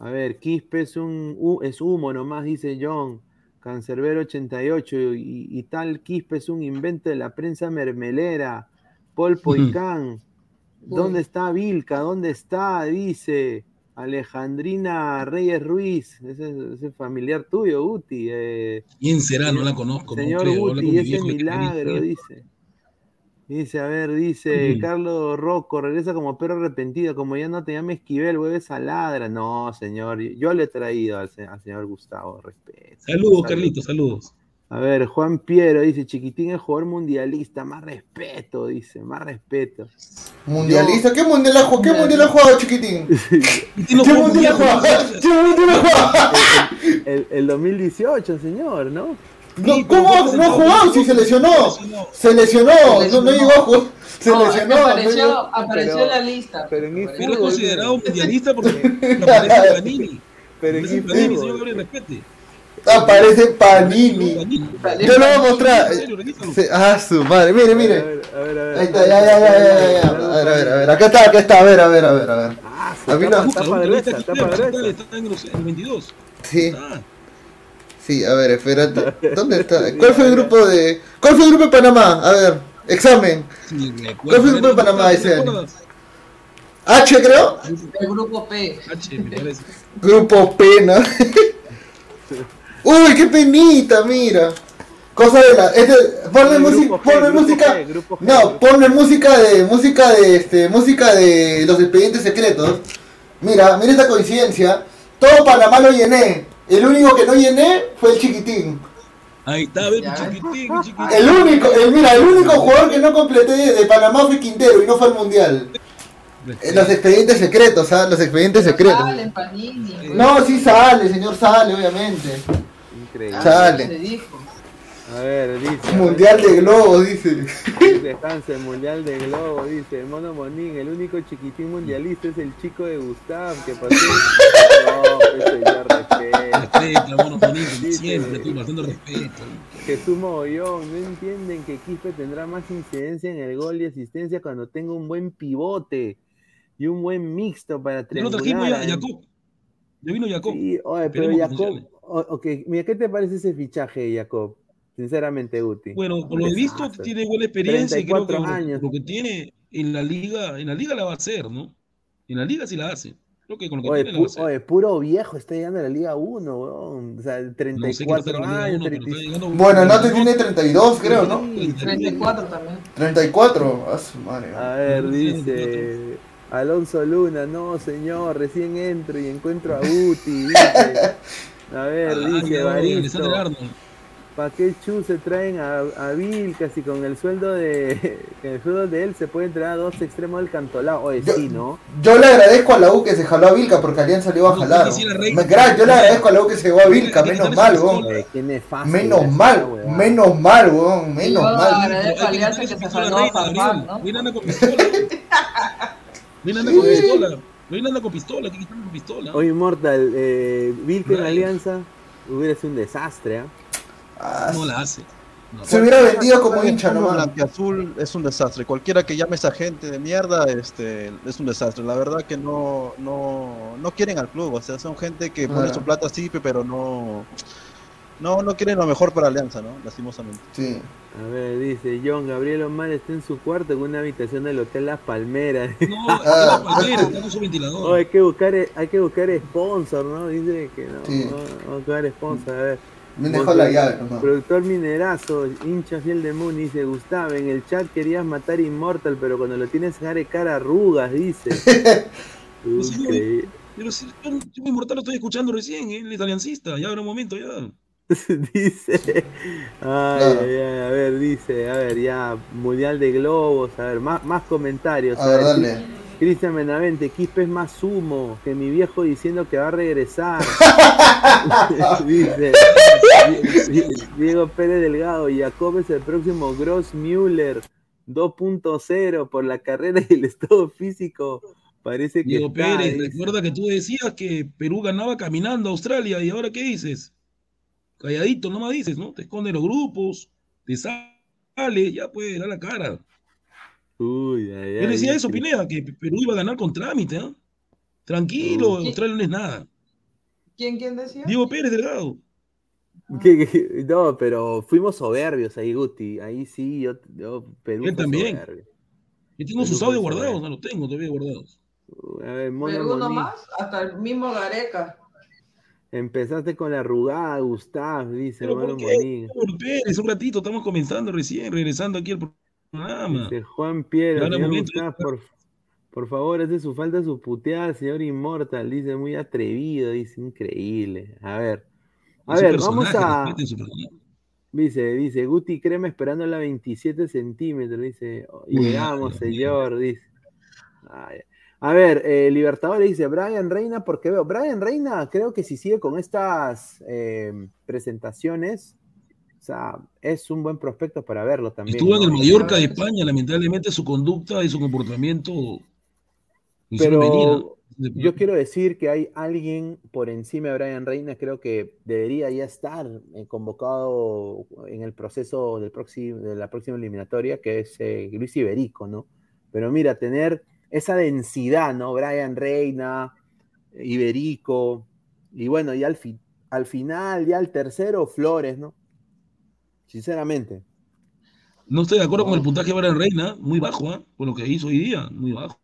A ver, Quispe es un es humo nomás, dice John. Cancerbero 88 y, y tal Quispe es un invento de la prensa mermelera. Paul Poicán. ¿Dónde está Vilca? ¿Dónde está? Dice Alejandrina Reyes Ruiz. Ese es, familiar tuyo, Uti. Eh, ¿Quién será? No la conozco. no Señor creo. Con Guti, mi ese viejo y milagro, dice, dice. A ver, dice Ujú. Carlos Rocco, regresa como perro arrepentido, como ya no te llame Esquivel, vuelves a ladra. No, señor, yo le he traído al, se- al señor Gustavo, respeto. Saludos, Carlitos, saludos. A ver, Juan Piero dice, chiquitín es jugador mundialista, más respeto, dice, más respeto. Mundialista, ¿qué mundial ha jugado? ¿Qué mundial ha jugado, chiquitín? ¿Qué mundial ha jugado? ¿Qué mundial ha jugado? El 2018, señor, ¿no? No, ¿Cómo no ha jugado si se lesionó? Se lesionó, no, no llegó a jugar. Se No, lesionó. apareció, apareció Pero- en la lista. Pero en es considerado mundialista porque aparece Panini. Pero en Panini, señor Gabriel, respete. Aparece Panini. Yo lo voy a mostrar. Ah, su madre, mire, A mire. ver, a ver, a ver. Ahí está, ya, ya, ya. A ver, a ver, a ver. Acá está, acá está. A ver, a ver, a ver, a ver. Ah, A mí no- tapa, Busca, tapa gruesa, está tapa en el 22. Sí, Ah, sí, a ver, espérate. ¿Dónde está? ¿Cuál fue el grupo de. ¿Cuál fue el grupo de Panamá? A ver, examen. sí, ¿Cuál fue el grupo de Panamá ese ¿Te año? H, creo. El grupo P. H, me parece. Grupo Pena. Uy, qué penita, mira. Cosa de la. Este, ponle música. Ponle música. G, grupo G, No, ponle música de. Música de este. Música de los expedientes secretos. Mira, mira esta coincidencia. Todo Panamá lo llené. El único que no llené fue el chiquitín. Ahí está, ve, mi Ya. chiquitín, chiquitín. El único, el, mira, el único jugador que no completé de Panamá fue Quintero y no fue al mundial. En los expedientes secretos, ¿ah? Los expedientes Pero secretos. salen, Panini. No, sí sale, señor, sale, obviamente. Increíble. Ah, sale. Se dijo. A ver, dice. Mundial de globos, dice. Dice Hansel, Mundial de Globo, dice Mono Monín, el único chiquitín mundialista es el chico de Gustav que pasó. No, pues señor, respeto. Respeta, mono Sí, siempre, tú, bastante respeto. Jesús Mogollón, no entienden que Quispe tendrá más incidencia en el gol y asistencia cuando tenga un buen pivote y un buen mixto para Ya lo trajimos triangular. ya, ¿eh? Jacob. Ya vino Jacob. Sí, oye, pero Jacob, funcione. o- ok, mira, ¿qué te parece ese fichaje, Jacob? Sinceramente, Guti. Bueno, por lo visto tiene buena experiencia y creo que 34 lo, años. lo que tiene en la liga, en la liga la va a hacer, ¿no? En la liga sí la hace. Creo que con lo que Oye, tiene la va a pu- hacer. oye, puro viejo está llegando a la Liga 1, weón. O sea, No sé qué 34 pasa con la Liga años, 1, pero está 35. llegando- Bueno, Nate tiene 32, creo, ¿no? Sí, 34 también. 34. A su madre. A ver, dice Alonso Luna, no señor, recién entro y encuentro a Guti, dice. A ver, Ah, dice Baristo. ¿Para qué chu se traen a, a Vilcas y con el sueldo de con el sueldo de él se puede entrar a dos extremos del cantolao? Oye, Yo- sí, ¿no? Yo le agradezco a la U que se jaló a Vilca porque Alianza le iba a No, jalar. sí, sí. Me- gra- Yo le agradezco a la U que se llevó a Vilca, menos mal, weón. Menos mal, menos mal, weón, menos Yo mal. agradezco a Alianza que se jaló a Farfán, ¿no? Anda con pistola. Anda con pistola. Reina anda con pistola. ¿Quién está con pistola? Oye, Immortal, eh, Vilca en. Alianza hubiera sido un desastre, ¿ah? Ah, No la hace. No. se hubiera vendido como hincha nomás. blanquiazul es un desastre. Cualquiera que llame a esa gente de mierda este, es un desastre. La verdad que no, no, no quieren al club. O sea, son gente que pone su plata así, pero no, no, no quieren lo mejor para Alianza, ¿no? Lastimosamente. Sí. A ver, dice John Gabriel Omar está en su cuarto con una habitación del Hotel Las Palmeras. No, está la palmera, está con su ventilador. Oh, hay que buscar, hay que buscar sponsor, ¿no? Dice que no. Sí. no, Vamos a buscar sponsor, a ver. Me dejó la llave nomás. Productor Minerazo, hincha fiel de Moon, dice Gustavo, en el chat querías matar Immortal, pero cuando lo tienes cara de cara arrugas, dice. Increíble. Pero si yo, yo inmortal lo estoy escuchando recién, ¿eh? el italiancista. Ya habrá un momento, ya. dice. Ay, Claro. ay, ay, a ver, dice, a ver, ya, Mundial de Globos, a ver, más, más comentarios. A ver, dale. Cristian Benavente, Quispe es más sumo que mi viejo diciendo que va a regresar. Dice Di- Diego Pérez Delgado, Jacob es el próximo Gross Müller 2.0 por la carrera y el estado físico. Parece que Diego está, Pérez, dice. recuerda que tú decías que Perú ganaba caminando a Australia y ahora ¿qué dices? Calladito, nomás dices, ¿no? Te esconde los grupos, te sale, ya pues, da la cara. Uy, ay, Él ay, decía dice- eso, Pineda, que Perú iba a ganar con trámite, ¿no? Tranquilo, Uy. Australia no es nada. ¿Quién, quién decía? Diego Pérez Delgado. no, pero fuimos soberbios ahí, Guti. Ahí sí, yo, yo Perú Él también. soberbio. Yo tengo sus audios guardados, no los tengo todavía guardados. A ver, Perú nomás, hasta el mismo Gareca. Empezaste con la arrugada, Gustav, dice Pero hermano. Por Pérez, un ratito, estamos comenzando recién, regresando aquí al Dice Juan Gustav, por, por favor, hace su falta su puteada, señor Inmortal. Dice, muy atrevido, dice, increíble. A ver, a ver, vamos a... Dice, dice, Guti Crema esperando la 27 centímetros, dice, "Oh, Uy, llegamos, señor, dice. Ay, A ver, eh, Libertadores dice, Brian Reina, porque veo, Brian Reina, creo que si sigue con estas eh, presentaciones, sea, es un buen prospecto para verlo también. Estuvo en el Mallorca de España, lamentablemente su conducta y su comportamiento Pero yo quiero decir que hay alguien por encima de Brian Reina, creo que debería ya estar eh, convocado en el proceso del próximo, de la próxima eliminatoria, que es eh, Luis Iberico, ¿no? Pero mira, tener esa densidad, ¿no? Brian Reina, Iberico, y bueno, ya al, fi- al final, ya al tercero, Flores, ¿no? Sinceramente. No estoy de acuerdo con el puntaje de Brian Reina, muy bajo, ¿ah? Con lo que hizo hoy día, muy bajo.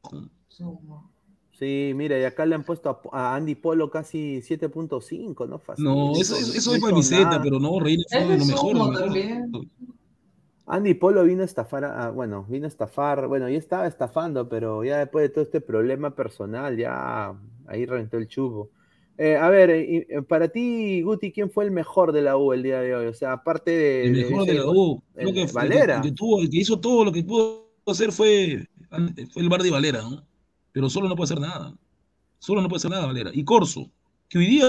Sí, mira, y acá le han puesto a, a Andy Polo casi 7.5, ¿no? Fácil. No, eso, eso, eso No es camiseta, pero no, Reina fue lo es mejor. lo mejor. también. Andy Polo vino a estafar, a- bueno, vino a estafar, bueno, ya estaba estafando, pero ya después de todo este problema personal, ya ahí reventó el chubo. Eh, a ver, eh, y, eh, para ti, Guti, ¿quién fue el mejor de la U el día de hoy? O sea, aparte de... El mejor de la U. Creo que Valera. El que, tuvo, el que hizo todo lo que pudo hacer fue, fue el Bardi Valera, ¿no? Pero solo no puede hacer nada. Solo no puede hacer nada, Valera. Y Corso, que hoy día,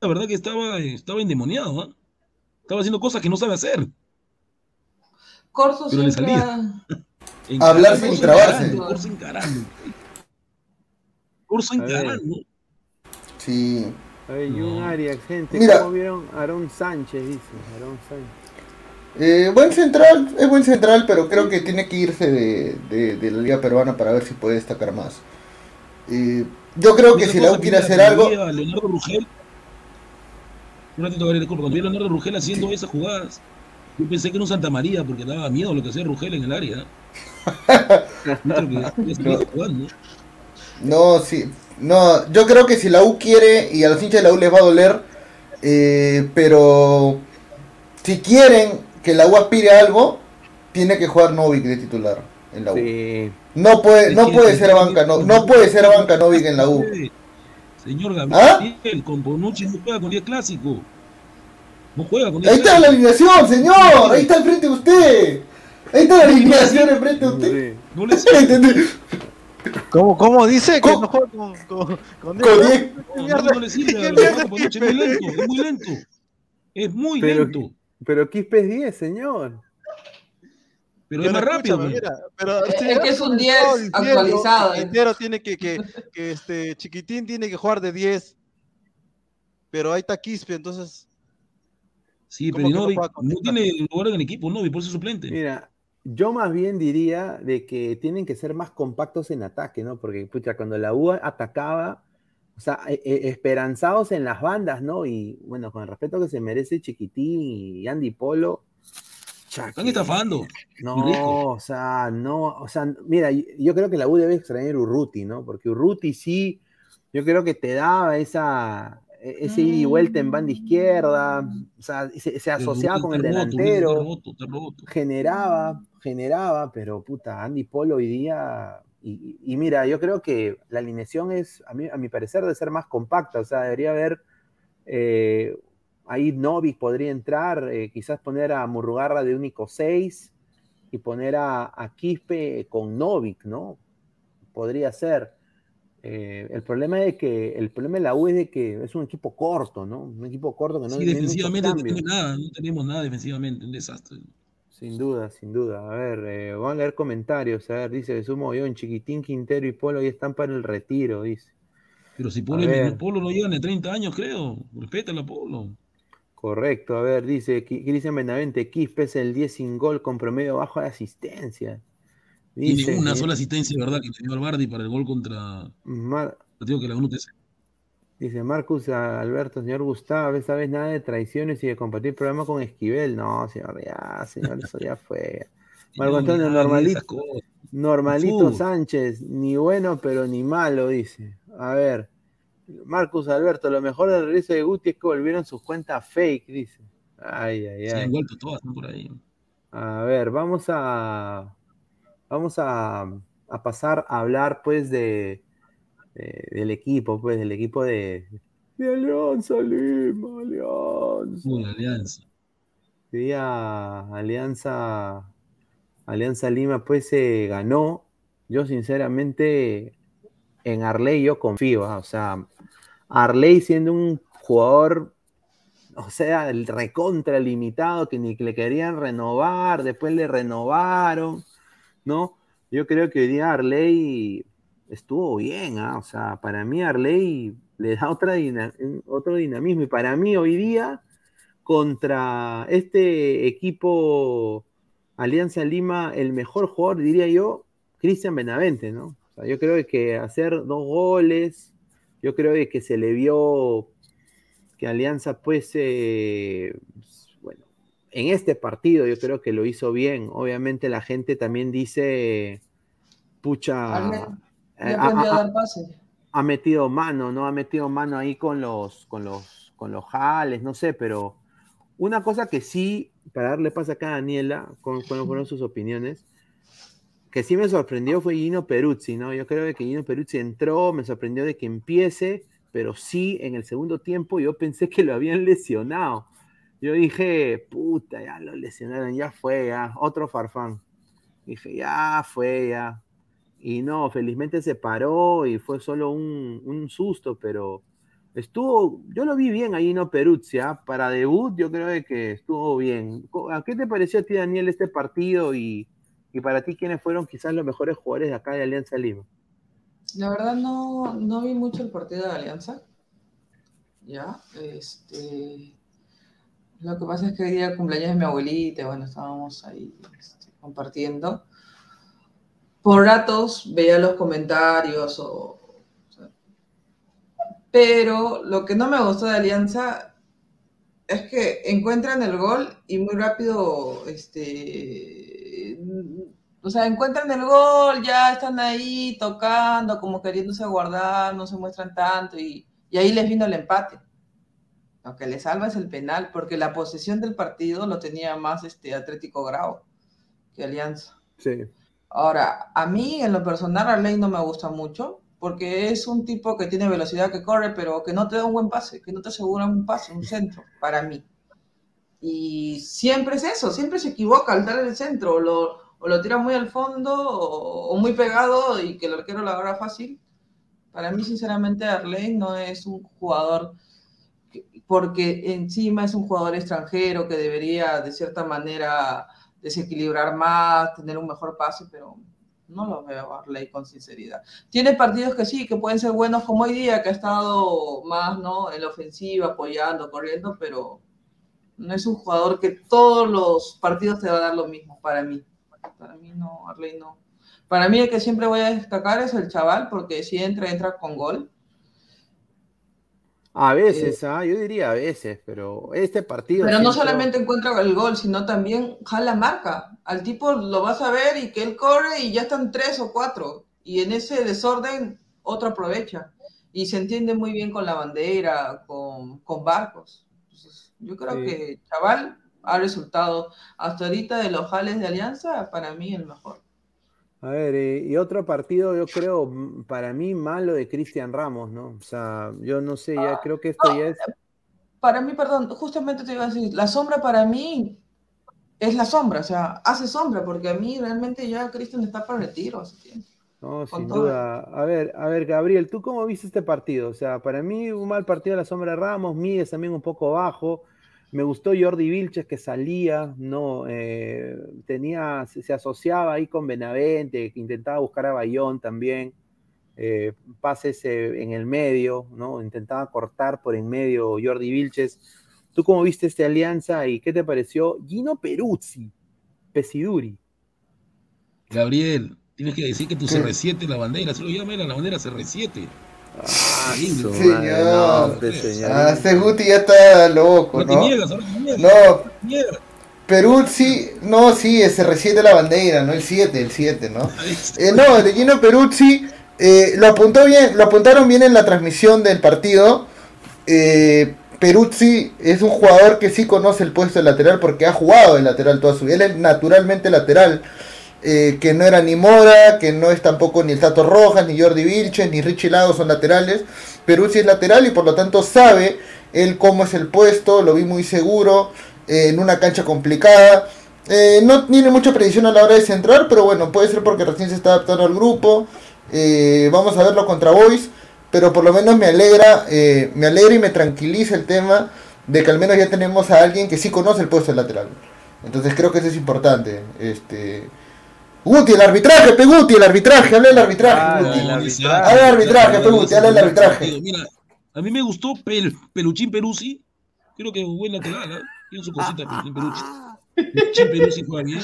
la verdad que estaba, estaba endemoniado, ¿ah? Estaba haciendo cosas que no sabe hacer. Corso Pero le salía. ha- Hablar Corso sin trabarse. Corso encarando. Corso encarando. Sí. A ver, Jun No. Arias, gente, Mira. ¿cómo vieron a Aaron Sánchez? Dice, Aarón Sánchez. Eh, buen central, es buen central, pero creo que tiene que irse de, de- de la liga peruana para ver si puede destacar más. Eh, yo creo que si la U quiere hacer algo. Leonardo Rugel. Un ratito, Gabriel, disculpa. Cuando vi a Leonardo Rugel haciendo esas jugadas, yo pensé que era un Santa María porque daba miedo lo que hacía Rugel en el área. no, sí. No, yo creo que si la U quiere y a los hinchas de la U les va a doler, eh, pero si quieren que la U aspire a algo, tiene que jugar Novik de titular en la U. No puede, no puede ser banca, no, no puede ser banca Novik en la U. Señor Gabriel, ¿Ah? con Bonucci no juega con 10 clásico. No juega con 10 Ahí está la alineación, señor. Ahí está al frente de usted. Ahí está la alineación enfrente de usted. No le ¿Cómo, ¿Cómo dice? ¿Cómo? Que no juega con, con, con, 10. No, no, le sirve. Es muy lento. Es muy lento. Es muy lento. Pero Quispe es 10, señor. Pero, es más rápido. Mira, pero, es que es un 10 actualizado. ¿eh? Entero tiene que, que, que, este Chiquitín tiene que jugar de 10. Pero ahí está Quispe, entonces. Sí, pero no, no tiene lugar en el equipo, no, por ser suplente. Mira, yo más bien diría de que tienen que ser más compactos en ataque, ¿no? Porque, pucha, cuando la U atacaba, o sea, e, e, esperanzados en las bandas, ¿no? Y bueno, con el respeto que se merece Chiquitín y Andy Polo. Están estafando. No, o sea, no, o sea, mira, yo creo que la U debe extrañar Urruti, ¿no? Porque Urruti sí, yo creo que te daba esa, ese ida y vuelta en banda izquierda, o sea, se, asociaba con el delantero, generaba, generaba, pero puta, Andy Polo hoy día y, mira, yo creo que la alineación es, a, mí, a mi parecer, de ser más compacta. O sea, debería haber. Eh, ahí Novik podría entrar, eh, quizás poner a Murrugarra de único 6 y poner a, Quispe con Novik, ¿no? Podría ser. Eh, el problema es que el problema de la U es de que es un equipo corto, ¿no? Un equipo corto que no. Sí, defensivamente no tenemos nada, no tenemos nada defensivamente, un desastre. Sin duda, sin duda. A ver, eh, vamos a leer comentarios. A ver, dice sumo yo en Chiquitín, Quintero y Polo ya están para el retiro, dice. Pero si Polo, Polo no llega ni 30 años, creo. Respétalo a Polo. Correcto, a ver, dice Cristian Benavente, Quispe es el 10 sin gol con promedio bajo de asistencia. Dice, una sola asistencia, ¿verdad? Que le dio al Bardi para el gol contra. Mar... Digo que la Dice Marcus Alberto, señor Gustavo, esa vez nada de traiciones y de compartir programa con Esquivel. No, señor, ya, señor, eso ya fue. Marco Antonio, normalito, normalito Sánchez, ni bueno pero ni malo, dice. A ver, Marcus Alberto, lo mejor del regreso de Guti es que volvieron sus cuentas fake, dice. Ay, ay, ay. Se han vuelto todas por ahí. A ver, vamos a. Vamos a, a pasar a hablar, pues, de del equipo, pues, del equipo de, de Alianza Lima, Alianza. Uy, Alianza. Día Alianza, Alianza Lima, pues se ganó. Yo, sinceramente, en Arley yo confío. ¿ah? O sea, Arley siendo un jugador, o sea, el recontra limitado, que ni le querían renovar, después le renovaron, ¿no? Yo creo que hoy día Arley estuvo bien, ¿ah? o sea, para mí Arley le da otra otro dinamismo y para mí hoy día contra este equipo Alianza Lima, el mejor jugador, diría yo, Cristian Benavente, ¿no? O sea, yo creo que hacer dos goles, yo creo que se le vio que Alianza pues, eh, en este partido yo creo que lo hizo bien. Obviamente la gente también dice, pucha, eh, ha, metido mano, ¿no? Ha metido mano ahí con los, con los, con los jales, no sé, pero una cosa que sí, para darle paso acá a Daniela, con sus opiniones, que sí me sorprendió fue Gino Peruzzi, ¿no? Yo creo que Gino Peruzzi entró, me sorprendió de que empiece, pero sí, en el segundo tiempo yo pensé que lo habían lesionado. Yo dije, puta, ya lo lesionaron, ya fue, ya, otro farfán. Dije, ya fue, ya. Y no, felizmente se paró y fue solo un, susto, pero estuvo, yo lo vi bien ahí, ¿no? Peruzia, ¿ah? para debut yo creo que estuvo bien. ¿A qué te pareció a ti, Daniel, este partido y, para ti quiénes fueron quizás los mejores jugadores de acá de Alianza Lima? La verdad no, no vi mucho el partido de Alianza. Ya, este... Lo que pasa es que hoy día cumpleaños de mi abuelita, bueno, estábamos ahí este, compartiendo por ratos veía los comentarios Pero lo que no me gustó de Alianza es que encuentran el gol y muy rápido, este, o sea, encuentran el gol, ya están ahí tocando, como queriéndose guardar, no se muestran tanto y, y ahí les vino el empate. Lo que le salva es el penal, porque la posesión del partido lo tenía más este Atlético Grau que Alianza. Sí. Ahora, a mí en lo personal Arley no me gusta mucho, porque es un tipo que tiene velocidad, que corre, pero que no te da un buen pase, que no te asegura un pase, un centro, para mí. Y siempre es eso, siempre se equivoca al dar el centro, o lo, o lo tira muy al fondo, o, o muy pegado y que el arquero lo agarra fácil. Para mí, sinceramente, Arley no es un jugador porque encima es un jugador extranjero que debería de cierta manera desequilibrar más, tener un mejor pase, pero no lo veo a Arley con sinceridad. Tiene partidos que sí, que pueden ser buenos como hoy día, que ha estado más ¿no? en la ofensiva, apoyando, corriendo, pero no es un jugador que todos los partidos te va a dar lo mismo, para mí. Para mí no, Arley no. Para mí el que siempre voy a destacar es el chaval, porque si entra, entra con gol. A veces, ah, yo diría a veces, pero este partido. Pero no solamente encuentra el gol, sino también jala marca. Al tipo lo vas a ver y que él corre y ya están tres o cuatro. Y en ese desorden, otro aprovecha. Y se entiende muy bien con la bandera, con, con barcos. Entonces, yo creo Sí. que Chaval ha resultado hasta ahorita de los jales de Alianza, para mí el mejor. A ver, eh, y otro partido, yo creo, mm, para mí, malo de Cristian Ramos, ¿no? O sea, yo no sé, ya creo que esto ya es. Para mí, perdón, justamente te iba a decir, la sombra para mí es la sombra, o sea, hace sombra, porque a mí realmente ya Cristian está para el retiro. No, Con sin todo. duda. A ver, a ver, Gabriel, ¿tú cómo viste este partido? O sea, para mí un mal partido de la sombra de Ramos, Míguez también un poco bajo. Me gustó Jordi Vilches que salía, no, Eh, tenía, se, se asociaba ahí con Benavente, que intentaba buscar a Bayón también, eh, pases eh, en el medio, ¿no? Intentaba cortar por en medio Jordi Vilches. ¿Tú cómo viste esta alianza y qué te pareció Gino Peruzzi, Pesiduri? Gabriel, tienes que decir que tu CR7 la bandera, solo llámela la bandera CR7. Ah, Señor. madre, no, señor. Ah, este Guti ya está loco, ¿no? No, Mierda. Peruzzi, no, sí, ese recién de la bandera, no el 7, el 7, ¿no? Eh, no, de Gino Peruzzi eh, lo apuntó bien, lo apuntaron bien en la transmisión del partido. Eh, Peruzzi es un jugador que sí conoce el puesto de lateral porque ha jugado de lateral toda su vida. Él es naturalmente lateral. Eh, que no era ni Mora, que no es tampoco ni el Tato Rojas, ni Jordi Vilches, ni Richie Lago son laterales. Peruzzi es lateral y por lo tanto sabe él cómo es el puesto, lo vi muy seguro, eh, en una cancha complicada. Eh, no tiene mucha predicción a la hora de centrar, pero bueno, puede ser porque recién se está adaptando al grupo. Eh, vamos a verlo contra Boys, pero por lo menos me alegra, me alegra y me tranquiliza el tema de que al menos ya tenemos a alguien que sí conoce el puesto de lateral. Entonces creo que eso es importante. Este Guti, el arbitraje, Peguti, el arbitraje, habla del arbitraje. Ah, Guti. el No, arbitraje. dice, Habla del arbitraje, Peguti, habla del arbitraje. Mira, a mí me gustó Pel- Peluchín Peruzzi. Creo que buen lateral, ¿eh? Tiene su cosita Peluchín Peruzzi. Peluchín Peruzzi juega bien.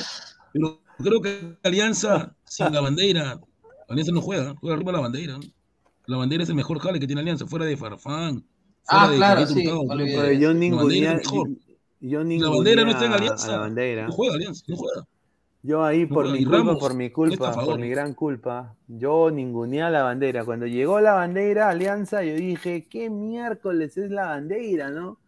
Pero creo que Alianza sin la bandera, Alianza no juega, juega arriba la bandera. La bandera es el mejor jale que tiene Alianza, fuera de Farfán. Fuera Ah, de claro, sí, Hurtado, Pero yo la bandera La bandera no está en Alianza. a la bandera. No juega Alianza, no juega. Yo ahí por mi culpa, Ramos, por mi culpa, por mi gran culpa, yo ninguneé a la bandera. Cuando llegó la bandera Alianza, yo dije, ¿qué miércoles es la bandera, no?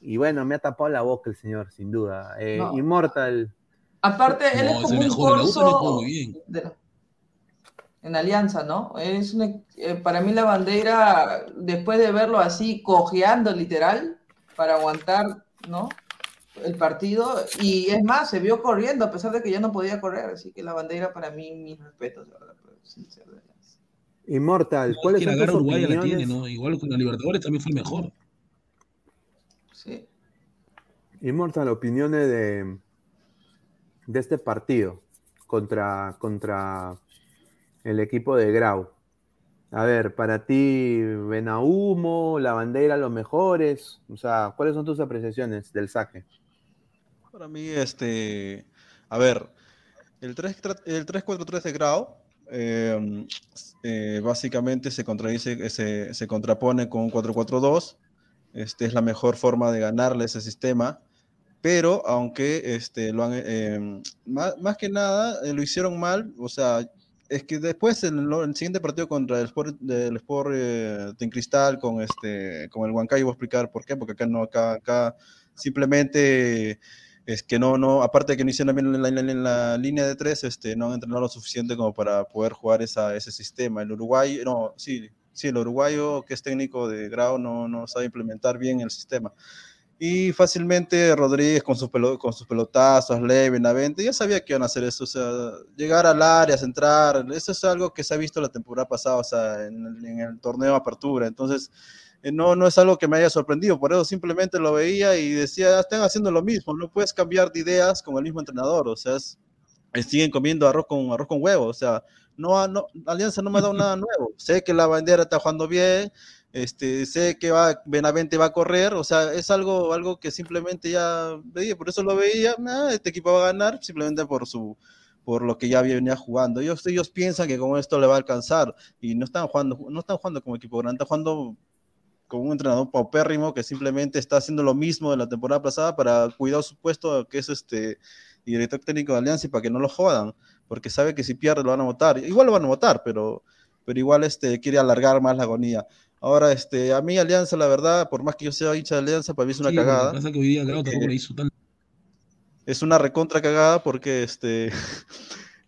Y bueno, me ha tapado la boca el señor, sin duda. Eh, No. Immortal, Aparte, él No, es como un corso de- en Alianza, ¿no? Es una- eh, para mí la bandera, después de verlo así, cojeando literal, para aguantar, ¿no? El partido, y es más, se vio corriendo a pesar de que ya no podía correr, así que la bandera para mí, mis respetos, de verdad, pero sin ser de Alianza. Immortal, No, ¿cuáles es la tus garra uruguaya la opiniones? tiene, ¿no? Igual con la Libertadores también fue el mejor. Sí. Immortal, opiniones de, de este partido contra, contra el equipo de Grau. A ver, para ti, Benahumo, la bandera, los mejores. O sea, ¿cuáles son tus apreciaciones del saque? Para mí, este, a ver, el 3 el 3-4-3 de Grau eh, eh, básicamente se contradice, se, se contrapone con un 4-4-2. Este es la mejor forma de ganarle ese sistema pero aunque este, lo han, eh, más, más, que nada eh, lo hicieron mal, o sea, es que después en el, el siguiente partido contra el Sport, del Sport eh, de Cristal con, este, con el Huancayo voy a explicar por qué, porque acá no, acá, acá simplemente es que no, no, aparte de que no hicieron bien en la, en, la, línea de tres, este, no han entrenado lo suficiente como para poder jugar esa, ese sistema. El Uruguay, no, sí, sí, el uruguayo que es técnico de grado no, no sabe implementar bien el sistema y fácilmente Rodríguez con sus, pelo, con sus pelotazos, Ley, Benavente, ya sabía que iban a hacer eso, o sea, llegar al área, centrar, eso es algo que se ha visto la temporada pasada, o sea, en el, en el torneo de apertura, entonces no, no es algo que me haya sorprendido, por eso simplemente lo veía y decía, están haciendo lo mismo, no puedes cambiar de ideas con el mismo entrenador, o sea, es, siguen comiendo arroz con, arroz con huevo, o sea, no, no, Alianza no me ha dado nada nuevo, sé que la bandera está jugando bien, este, sé que va, Benavente va a correr, o sea, es algo, algo que simplemente ya veía, por eso lo veía, ah, este equipo va a ganar simplemente por su por lo que ya venía jugando. Ellos, ellos piensan que con esto le va a alcanzar y no están jugando, no están jugando como equipo grande, están jugando con un entrenador paupérrimo que simplemente está haciendo lo mismo de la temporada pasada para cuidar su puesto, que es este director técnico de Alianza y para que no lo jodan, porque sabe que si pierde lo van a votar. Igual lo van a votar, pero, pero igual este, quiere alargar más la agonía. Ahora, este, a mí Alianza, la verdad, por más que yo sea hincha de Alianza, para mí es una Sí, cagada. pasa que hoy día, claro, tampoco le hizo tan- es una recontra cagada porque este,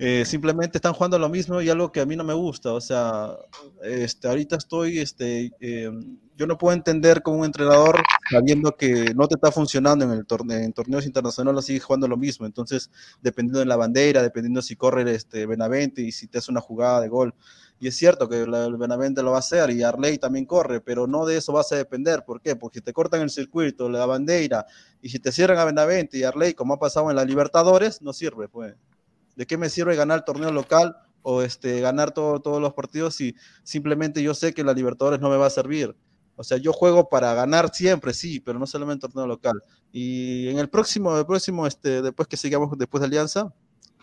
eh, simplemente están jugando lo mismo y algo que a mí no me gusta. O sea, este, ahorita estoy, este, eh, yo no puedo entender como un entrenador sabiendo que no te está funcionando en el torneo, en torneos internacionales, sigue jugando lo mismo. Entonces, dependiendo de la bandera, dependiendo si corre este Benavente y si te hace una jugada de gol. Y es cierto que el Benavente lo va a hacer y Arley también corre, pero no de eso vas a depender. ¿Por qué? Porque te cortan el circuito, la bandera, y si te cierran a Benavente y Arley, como ha pasado en la Libertadores, no sirve, pues. ¿De qué me sirve ganar el torneo local o este, ganar todo- todos los partidos si simplemente yo sé que la Libertadores no me va a servir? O sea, yo juego para ganar siempre, sí, pero no solamente el torneo local. Y en el próximo, el próximo, este, después que sigamos después de Alianza,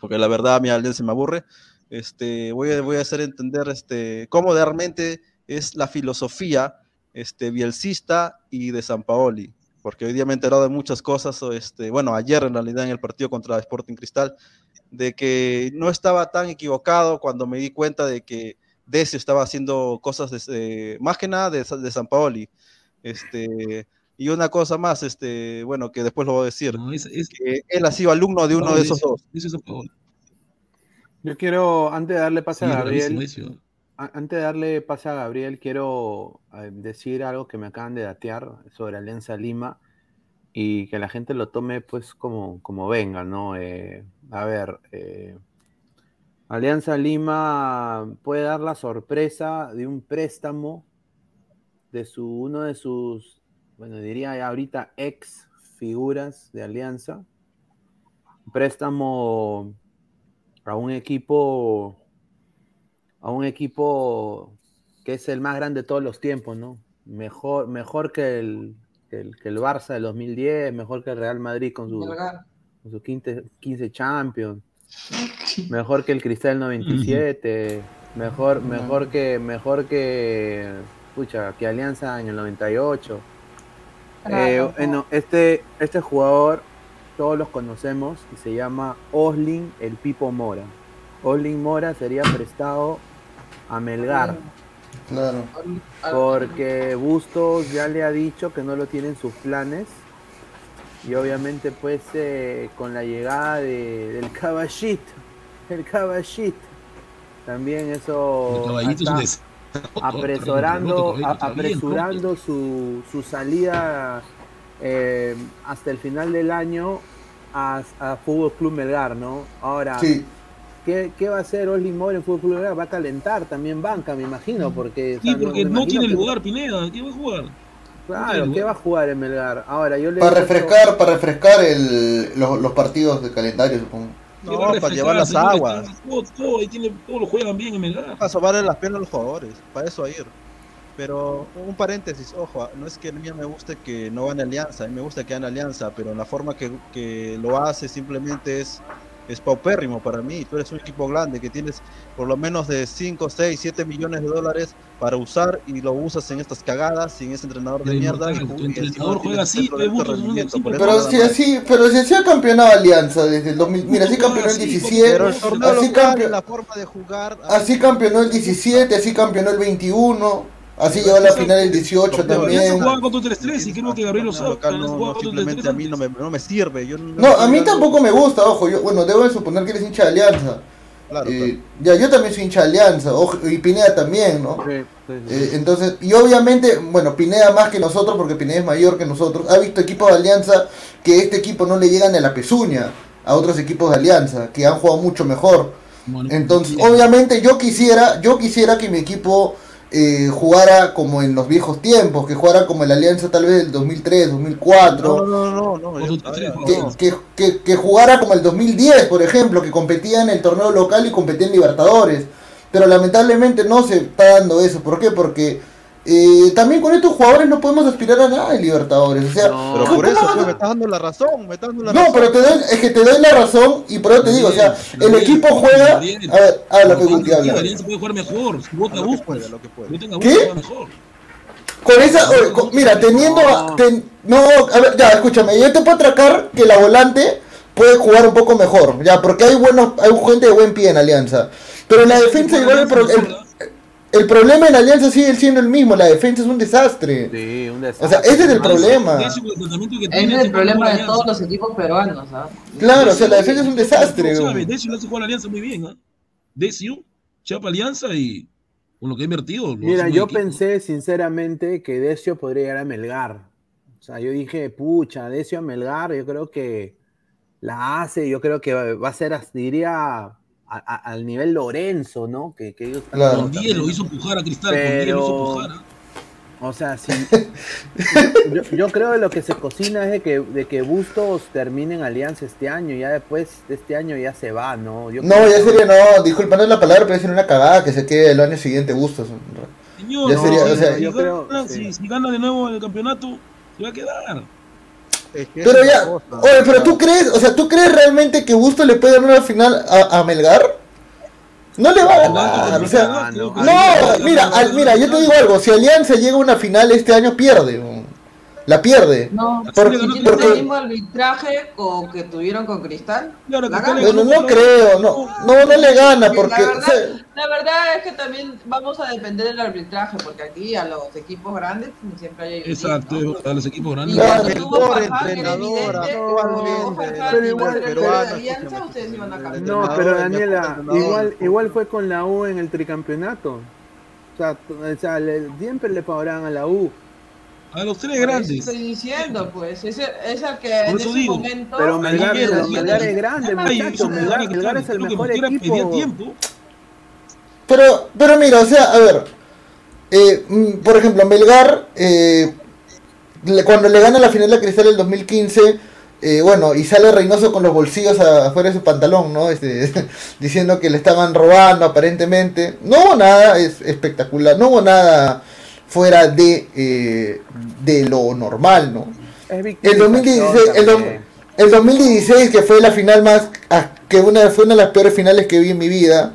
porque la verdad mi Alianza me aburre, este, voy, a, voy a hacer entender este, cómo realmente es la filosofía este, bielcista y de San Paoli, porque hoy día me he enterado de muchas cosas, o este, bueno, ayer en realidad en el partido contra Sporting Cristal, de que no estaba tan equivocado cuando me di cuenta de que Decio estaba haciendo cosas de, eh, más que nada de, de San Paoli. Este, y una cosa más, este, bueno, que después lo voy a decir, No, es, es, que él ha sido alumno de uno de esos dos. Yo quiero, antes de darle pase a Gabriel, antes de darle pase a Gabriel, quiero eh, decir algo que me acaban de datear sobre Alianza Lima y que la gente lo tome pues como, como venga, ¿no? Eh, a ver, eh, Alianza Lima puede dar la sorpresa de un préstamo de su, uno de sus, bueno, diría ahorita ex figuras de Alianza. Préstamo a un equipo a un equipo que es el más grande de todos los tiempos, ¿no? Mejor, mejor que, el, que, el, que el Barça del 2010, mejor que el Real Madrid con su, sus 15, 15 Champions, mejor que el Cristal 97, mejor, mejor que, mejor que, escucha, que Alianza en el 98. Eh, bueno, este, este jugador todos los conocemos y se llama Oslin el Pipo Mora. Oslin Mora sería prestado a Melgar. Claro. Porque Bustos ya le ha dicho que no lo tiene en sus planes. Y obviamente pues eh, con la llegada de, del caballito, el caballito, también eso El caballito es un está des- apresurando, a- apresurando su, su salida eh, hasta el final del año a, a Fútbol Club Melgar, ¿no? Ahora, Sí, ¿qué, qué va a hacer Osli Mora en Fútbol Club Melgar? Va a calentar también banca, me imagino, porque, o Sí, sea, porque no tiene que- lugar, Pineda. ¿Qué va a jugar? Claro, ¿qué va a jugar en Melgar? Ahora, yo le para refrescar, para refrescar el, los, los partidos de calendario, supongo. ¿Qué No, a para llevar las señor? aguas. Todo, todo, ahí tiene, todos lo juegan bien en Melgar. Para sobarle las piernas a los jugadores, para eso ir. Pero un paréntesis, ojo, no es que a mí me guste que no gane Alianza, a mí me gusta que gane Alianza, pero la forma que, que lo hace simplemente es es paupérrimo para mí. Tú eres un equipo grande que tienes por lo menos de 5, 6, 7 millones de dólares para usar y lo usas en estas cagadas sin ese entrenador de Pero mierda. Y, tu entrenador juega así, de rendimiento, pero si así, pero si así ha campeonado Alianza desde el 2000, mira, así campeonó el Sí, 17, Pero el torneo así, campeonó, la forma de jugar. así campeonó el 17, así campeonó el 21, así llegó a la final el 18 Torneo Alianza también. jugaba con 4-3-3 y creo que Gabriel lo sabe. local no, jugaba no, a mí no me, no me sirve. Yo No, a mí tampoco me gusta, ojo, yo, bueno, debo de suponer que eres hincha de Alianza. Claro, Eh, ya, yo también soy hincha de Alianza, ojo, y Pineda también, ¿no? Eh, entonces, y obviamente, bueno, Pineda más que nosotros, porque Pineda es mayor que nosotros, ha visto equipos de Alianza que este equipo no le llegan a la pezuña a otros equipos de Alianza, que han jugado mucho mejor. Bueno, Entonces, sí. obviamente yo quisiera, yo quisiera que mi equipo eh, jugara como en los viejos tiempos, que jugara como el Alianza tal vez del 2003, 2004. No, no, no, no. Que, no. que, que, que jugara como el 2010, por ejemplo, que competía en el torneo local y competía en Libertadores. Pero lamentablemente no se está dando eso. ¿Por qué? Porque eh, también con estos jugadores no podemos aspirar a nada en Libertadores. O sea, Pero ¿cómo por eso a- pues, me estás dando la razón, me estás dando la no, razón. pero te doy, es que te doy la razón y por eso te digo, o sea, el equipo juega... A ver, habla, Pero sí, Guti, habla. Alianza puede jugar mejor. Si vota Lo que Bustos. puede, lo que puede. Voten a ¿Qué? Mejor. Con esa, oye, con- mira, teniendo, a- ten- no, a ver, ya, escúchame, yo te puedo atracar que la volante puede jugar un poco mejor, ya, porque hay buenos, hay gente de buen pie en Alianza, pero en la defensa igual el, pro- el, el problema en Alianza sigue siendo el mismo, la defensa es un desastre, Sí, un o desastre. sea, ese es el problema, Ese es el problema de todos los equipos peruanos, ¿ah? claro, o sea, la defensa es un desastre, Decio, le hace jugar a Alianza muy bien, ¿ah? Decio, Chapa Alianza y con lo que ha invertido. lo Mira, yo equipo. pensé sinceramente que Decio podría llegar a Melgar. O sea, yo dije, pucha, Decio a Melgar, yo creo que la hace, yo creo que va a ser, diría, a- a- al nivel Lorenzo, ¿no? Que, que ellos están Claro. Con 10 lo hizo empujar a Cristal, con 10 lo hizo Pero- empujar. ¿ah? O sea, sí. yo, yo creo que lo que se cocina es de que, de que Bustos termine en Alianza este año, ya después de este año ya se va, ¿no? Yo No, ya sería, no, disculpa, no es la palabra, pero sería una cagada que se quede el año siguiente Bustos. Señor, Ya sería, o sea, si, yo gana, creo, si- sí. si gana de nuevo el campeonato, se va a quedar. Es que Pero ya, cosa, oye, pero tú crees, o sea, ¿tú crees realmente que Bustos le puede ganar la final a, a Melgar? No le va a ganar, o sea, no, mira, al- mira, yo te digo algo, si Alianza llega a una final este año pierde. La pierde. No, porque- el mismo arbitraje con, que tuvieron con Cristal. Claro, no por- creo, no, no, no le gana porque, la, o sea, verdad, la verdad es que también vamos a depender del arbitraje, porque aquí a los equipos grandes siempre hay Exacto, ¿no? a los equipos Y grandes. Claro. cuando tuvo Mejor Farfán, era entrenador, evidente, no, no, no, pero. No, Daniela, igual, igual fue con la U en el tricampeonato. O sea, t- o sea, le- siempre le pagaban a la U. A los tres grandes. Estoy diciendo, pues, es el, es el que en ese digo. momento. Pero Melgar, pero Melgar ayer. es grande, muchachos. Melgar, Cristal, Melgar es el mejor equipo. tiempo. pero, pero mira, o sea, a ver, eh, mm, por ejemplo, Melgar, eh, le- cuando le gana la final a Cristal el 2015, eh, bueno, y sale Reynoso con los bolsillos a- afuera de su pantalón, ¿no? Este, diciendo que le estaban robando aparentemente. No hubo nada es espectacular, no hubo nada fuera de, eh, de lo normal, ¿no? Es El 2016, el, el 2016 que fue la final más ah, que una fue una de las peores finales que vi en mi vida,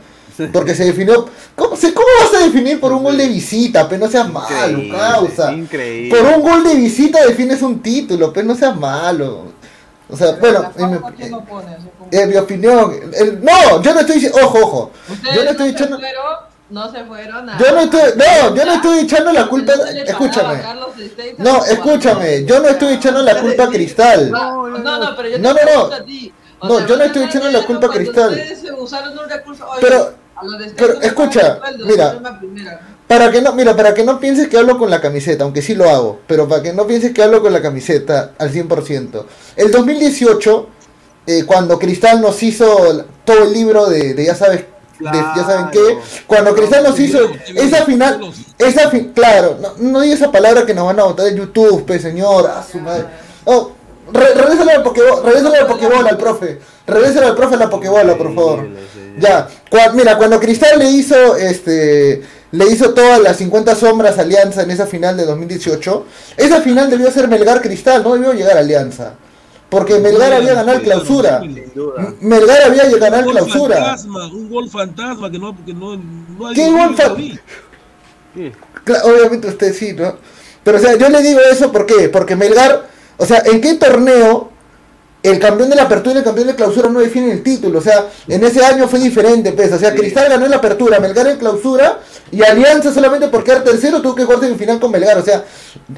porque se definió ¿cómo, se, ¿cómo vas a definir por un gol de visita? Pero no seas malo, causa. Increíble. Por un gol de visita defines un título, pero no seas malo. O sea, bueno, en mi, como- en mi opinión, el- no, yo no estoy diciendo, ojo, ojo, Ustedes yo no estoy fueron, no se fueron a. yo no estoy, no, yo no estoy echando la culpa, escúchame, no, escúchame, yo no estoy echando la culpa a Cristal. No, no, no, pero yo No, no, no. O No, sea, yo no estoy echando la culpa a Cristal. Ustedes usaron un recurso. Oye, Pero- pero escucha, sueldo, mira. Para que no, mira, para que no pienses que hablo con la camiseta, aunque sí lo hago, pero para que no pienses que hablo con la camiseta al 100%. El 2018, eh, cuando Cristal nos hizo todo el libro de, de ya sabes, de ya saben qué, cuando Cristal nos hizo esa final, esa fin, claro, no, no diga esa palabra que nos van a botar en YouTube, pe señor, a su madre. Oh, re, regrésale al Pokéball, regrésale al Pokéball al profe, regrésale al profe a la Pokébola, por favor. Ya, mira, cuando Cristal le hizo este le hizo todas las 50 sombras a Alianza en esa final de 2018, esa final debió ser Melgar Cristal, no debió llegar a Alianza. Porque Melgar había ganado el clausura. Melgar había ganado el Un gol clausura. fantasma, un gol fantasma que no, que no, no hay ¿Qué gol no fa- lo vi. Cla- Obviamente usted sí, ¿no? Pero o sea, yo le digo eso ¿por qué? Porque Melgar, o sea, ¿en qué torneo el campeón de la apertura y el campeón de clausura no definen el título? O sea, en ese año fue diferente, pues. O sea, Cristal ganó en la apertura, Melgar en clausura y Alianza solamente por quedar tercero tuvo que jugarse en final con Melgar. O sea,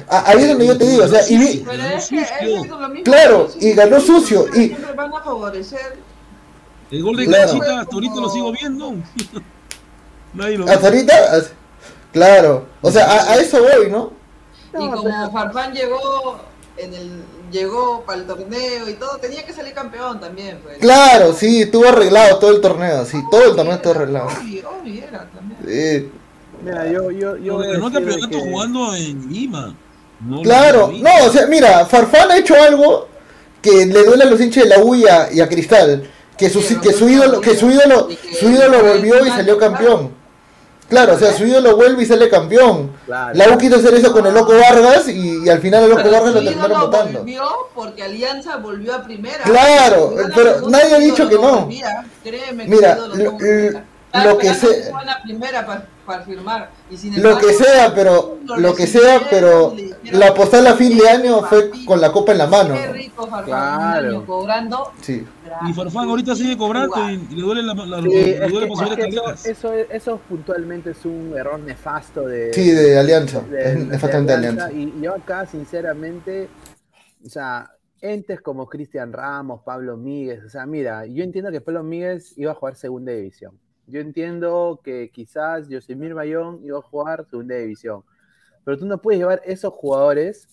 a- ahí es donde yo te digo, o sea, y vi- Pero es que es lo mismo. Claro, y ganó sucio, y- Siempre van a favorecer. El gol de Claro. Cachita hasta ahorita lo sigo viendo. Nadie lo hasta ahorita, claro. O sea, a, a eso voy, ¿no? y como Farfán llegó en el llegó para el torneo y todo, tenía que salir campeón también. Pues. Claro, sí, estuvo arreglado todo el torneo, sí, todo el torneo estuvo arreglado. Obvio, obvio era también. Mira, yo, yo, yo voy a campeonato que- jugando en Lima. No, Claro, no, o sea, mira, Farfán ha hecho algo que le duele a los hinchas de la U y a, y a Cristal, que su, que su ídolo, que su ídolo, su ídolo volvió y salió campeón. Claro, o sea, su ídolo vuelve y sale campeón. Claro. La U quiso hacer eso con el Loco Vargas y, y al final el Loco Pero Vargas lo terminaron votando. volvió porque Alianza volvió a primera. Claro, pero nadie ha dicho que no. volvía. Créeme que Mira, su ídolo lo- lo que que la primera para, para firmar. Y sin Lo que embargo, sea, pero lo que sea, pero la postal a fin de año fue "Papi, con la copa en la mano. Farfán, Claro. un año cobrando. Sí. Y Farfán ahorita sigue cobrando y, y le duele la, la, Sí, le es duele que- eso, eso, eso puntualmente es un error nefasto de, Sí, de Alianza. de- Es de nefastamente de Alianza. Y yo acá, sinceramente, o sea, entes como Cristian Ramos, Pablo Míguez, o sea, mira, yo entiendo que Pablo Míguez iba a jugar segunda división. Yo entiendo que quizás Yosemir Bayón iba a jugar segunda división. Pero tú no puedes llevar esos jugadores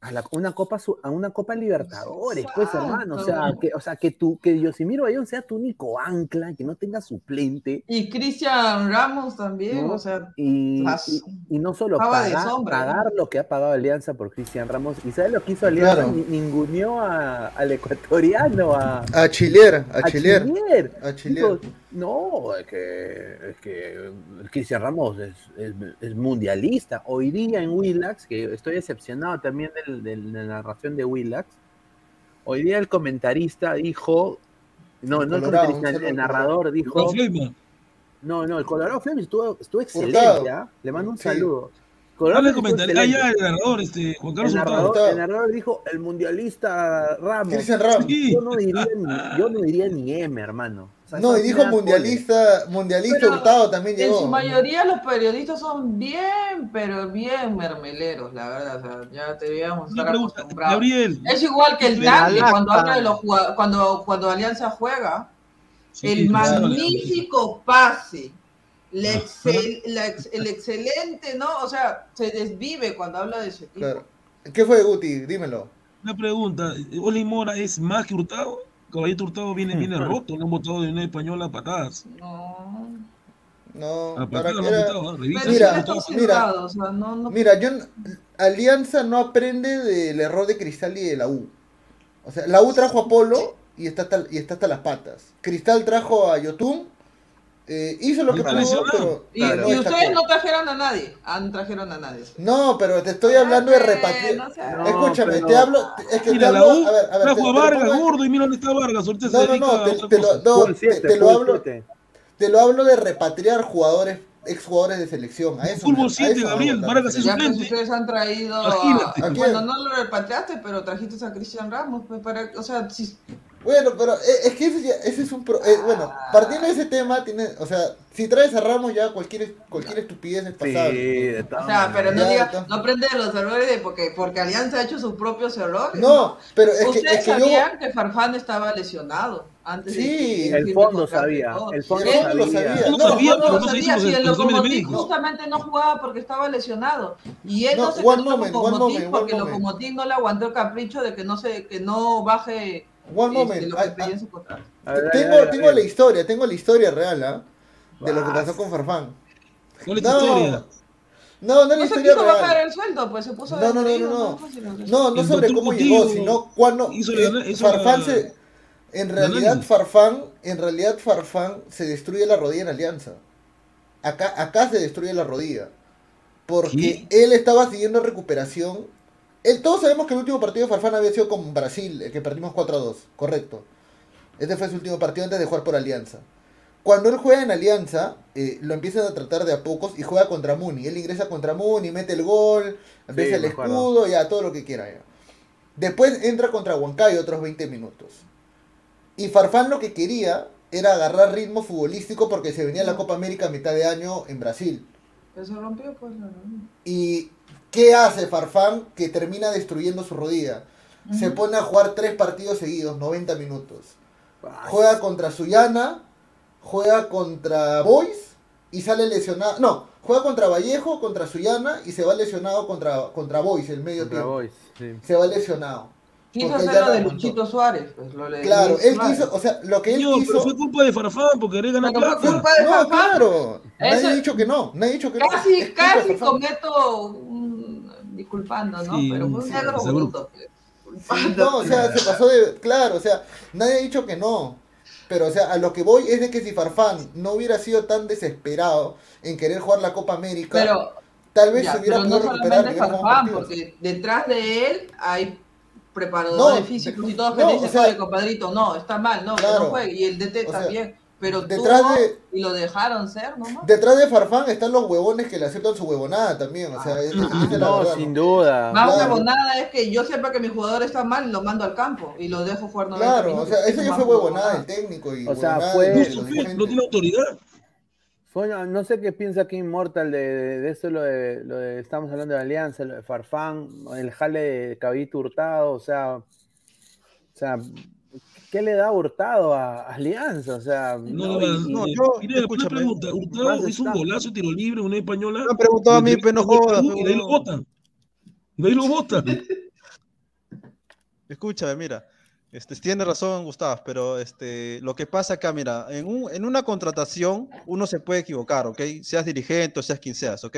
a la, una copa a una copa Libertadores, pues hermano, o sea, que o sea que tu que Yosimir Bayón sea tu único ancla, que no tenga suplente Y Cristian Ramos también, ¿no? o sea, y, Las- y, y no solo pagar, sombra, pagar ¿no? lo que ha pagado Alianza por Cristian Ramos. ¿Y sabes lo que hizo Alianza? Claro. Ni- Ninguneó a- al ecuatoriano, a, A Chilear, a, a. Chilier. A Chilear. Dijo, no, es que, es que Cristian Ramos es, es- es mundialista. Hoy día en Willax, que estoy decepcionado también del- de la narración de Willax, hoy día el comentarista dijo, no, no el Colorado, un comentarista, el, el narrador dijo, no, no, el Colorado Flames estuvo, estuvo excelente. ¿ah? Le mando un Sí. saludo. Comentario. Ah, ya, el narrador, este, Juan Carlos el, narrador, el narrador dijo el mundialista Ramos. Ramos. Sí. Yo no diría ni, yo no diría ni M, hermano. O sea, No, y dijo mundialista, mundialista Pero Hurtado también En llegó. su mayoría los periodistas son bien, pero bien mermeleros, la verdad. O sea, ya debíamos Una estar pregunta, acostumbrados. Gabriel. Es igual que el alacta. cuando habla de los cuando, cuando Alianza juega, Sí, el magnífico pase, la excel- la ex- el excelente, ¿no? O sea, se desvive cuando habla de su equipo. Claro. ¿Qué fue, Guti? Dímelo. Una pregunta. ¿Oli Mora es más que Hurtado? Caballito Hurtado viene, viene roto. Lo han botado de una española a patadas. No. No, A patadas era- botado. ¿eh? Revisa. Mira, mira. sentado, o sea, no, no- Mira, yo Alianza no aprende del error de Cristal y de la U. O sea, la U trajo a Polo y está hasta, y está hasta las patas. Cristal trajo a Yotun, eh, hizo lo Y que pudo, pero Y, no y destacó. ustedes no trajeron a nadie. Han trajeron a nadie. No, pero te estoy hablando de repartir. No sé. No, Escúchame, pero- te hablo, es que te Mira, la hablo, U a ver, a ver, te, trajo te a lo Vargas, pongo- gordo, y mira dónde está Vargas. Ahorita se No, no, dedica no, a te, te lo, no, te- siete, te lo hablo, siete. te lo hablo de repatriar jugadores, exjugadores de selección. A eso Fútbol me- a siete, eso me Gabriel, gusta Vargas es Ya referir. pues suplente. ustedes han traído a, ¿A bueno, no lo repatriaste, pero trajiste a Cristian Ramos, pues para, o sea, si, Bueno, pero eh, es que ese, ya- ese es un... Pro, eh, bueno, partiendo de ese tema, tiene, o sea, si traes a Ramos ya cualquier, cualquier estupidez es Sí, pasable. de o sea, pero no diga, no prende de los errores de porque, porque Alianza ha hecho sus propios errores. No, pero es que, Ustedes es que yo... sabían que Farfán estaba lesionado antes de Sí, que El fondo sabía, el fondo El fondo lo sabía. No, No, sabía, no, pero No se sabía si el médicos. justamente no jugaba porque estaba lesionado. Y él no No, se quedó one porque moment. Lokomotiv no le aguantó el capricho de que no se, que no baje One moment, lo que ay, pedía ay, en su contrato. A ver, tengo, a ver, a tengo ver. la historia, tengo la historia real, ¿ah? De lo que pasó con Farfán. ¿Cuál es No, historia? no, no es la No se historia quiso bajar real. el sueldo, pues se puso No, no, no, no, no. No- No, no sobre cómo llegó, sino cuando hizo eh, Farfán se en realidad. Farfán, en realidad Farfán se destruye la rodilla en Alianza. Acá acá se destruye la rodilla. Porque él estaba siguiendo recuperación. El, todos sabemos que el último partido de Farfán había sido con Brasil, el que perdimos 4 a 2, correcto. Este fue su último partido antes de jugar por Alianza. Cuando él juega en Alianza, eh, lo empiezan a tratar de a pocos y juega contra Muni. Él ingresa contra Muni, mete el gol, empieza el escudo, ya, todo lo que quiera. ya. Después entra contra Huancayo otros 20 minutos. Y Farfán lo que quería era agarrar ritmo futbolístico porque se venía la Copa América a mitad de año en Brasil. Que se rompió, pues. no, no. ¿Y qué hace Farfán que termina destruyendo su rodilla? Se pone a jugar tres partidos seguidos, 90 minutos. Juega contra Suyana, juega contra Boys y sale lesionado. No, juega contra Vallejo, contra Suyana y se va lesionado contra, contra Boys el medio Contra tiempo. Boys, sí. Se va lesionado. Quiso hacer lo de. Luchito Suárez, pues lo Claro, él Suárez. quiso, o sea, lo que él Tío, pero quiso. fue culpa de Farfán porque quería ganar fue plata. culpa de No, Farfán. claro. Nadie ha dicho que no. Nadie ha dicho que no. Casi, casi cometo. Disculpando, ¿no? Sí, Pero fue un sí, negro seguro. bruto. pues. No, o sea, se pasó de. Claro, o sea, nadie ha dicho que no. Pero, o sea, a lo que voy es de que si Farfán no hubiera sido tan desesperado en querer jugar la Copa América, Pero, tal vez ya, se hubiera pero no podido recuperar. Farfán, porque detrás de él hay preparadores No, físicos y todos que no, dicen, o sea- "Oye, compadrito, no, está mal, no, que Claro. no juegue. Y el DT O sea, también. Pero detrás tuvo de- y lo dejaron ser nomás. Detrás de Farfán están los huevones que le aceptan su huevonada también. O sea, es- esa es la No, verdad, sin ¿no? duda. Más Claro. huevonada es que yo sepa que mi jugador está mal, lo mando al campo y lo dejo jugar 90 Claro, o sea, eso es ya fue huevonada del técnico y O sea, fue- no tiene autoridad. Fue- no sé qué piensa aquí Immortal de, de, de eso, lo de, lo de- estamos hablando de Alianza, lo de Farfán, el jale de Cabito Hurtado, o sea, o sea, ¿qué le da Hurtado a Alianza? O sea, No, no, y- no, yo- Mira, escúchame. pregunta. Hurtado hizo un golazo, tiro libre, una española. Me han preguntado a mí, pero no jodas, Y de ahí lo botan. De ahí lo botan. Escúchame, mira, este, tiene razón Gustavo, pero este, lo que pasa acá, mira, en, un- en una contratación uno se puede equivocar, ¿ok? Seas dirigente o seas quien seas, ¿ok?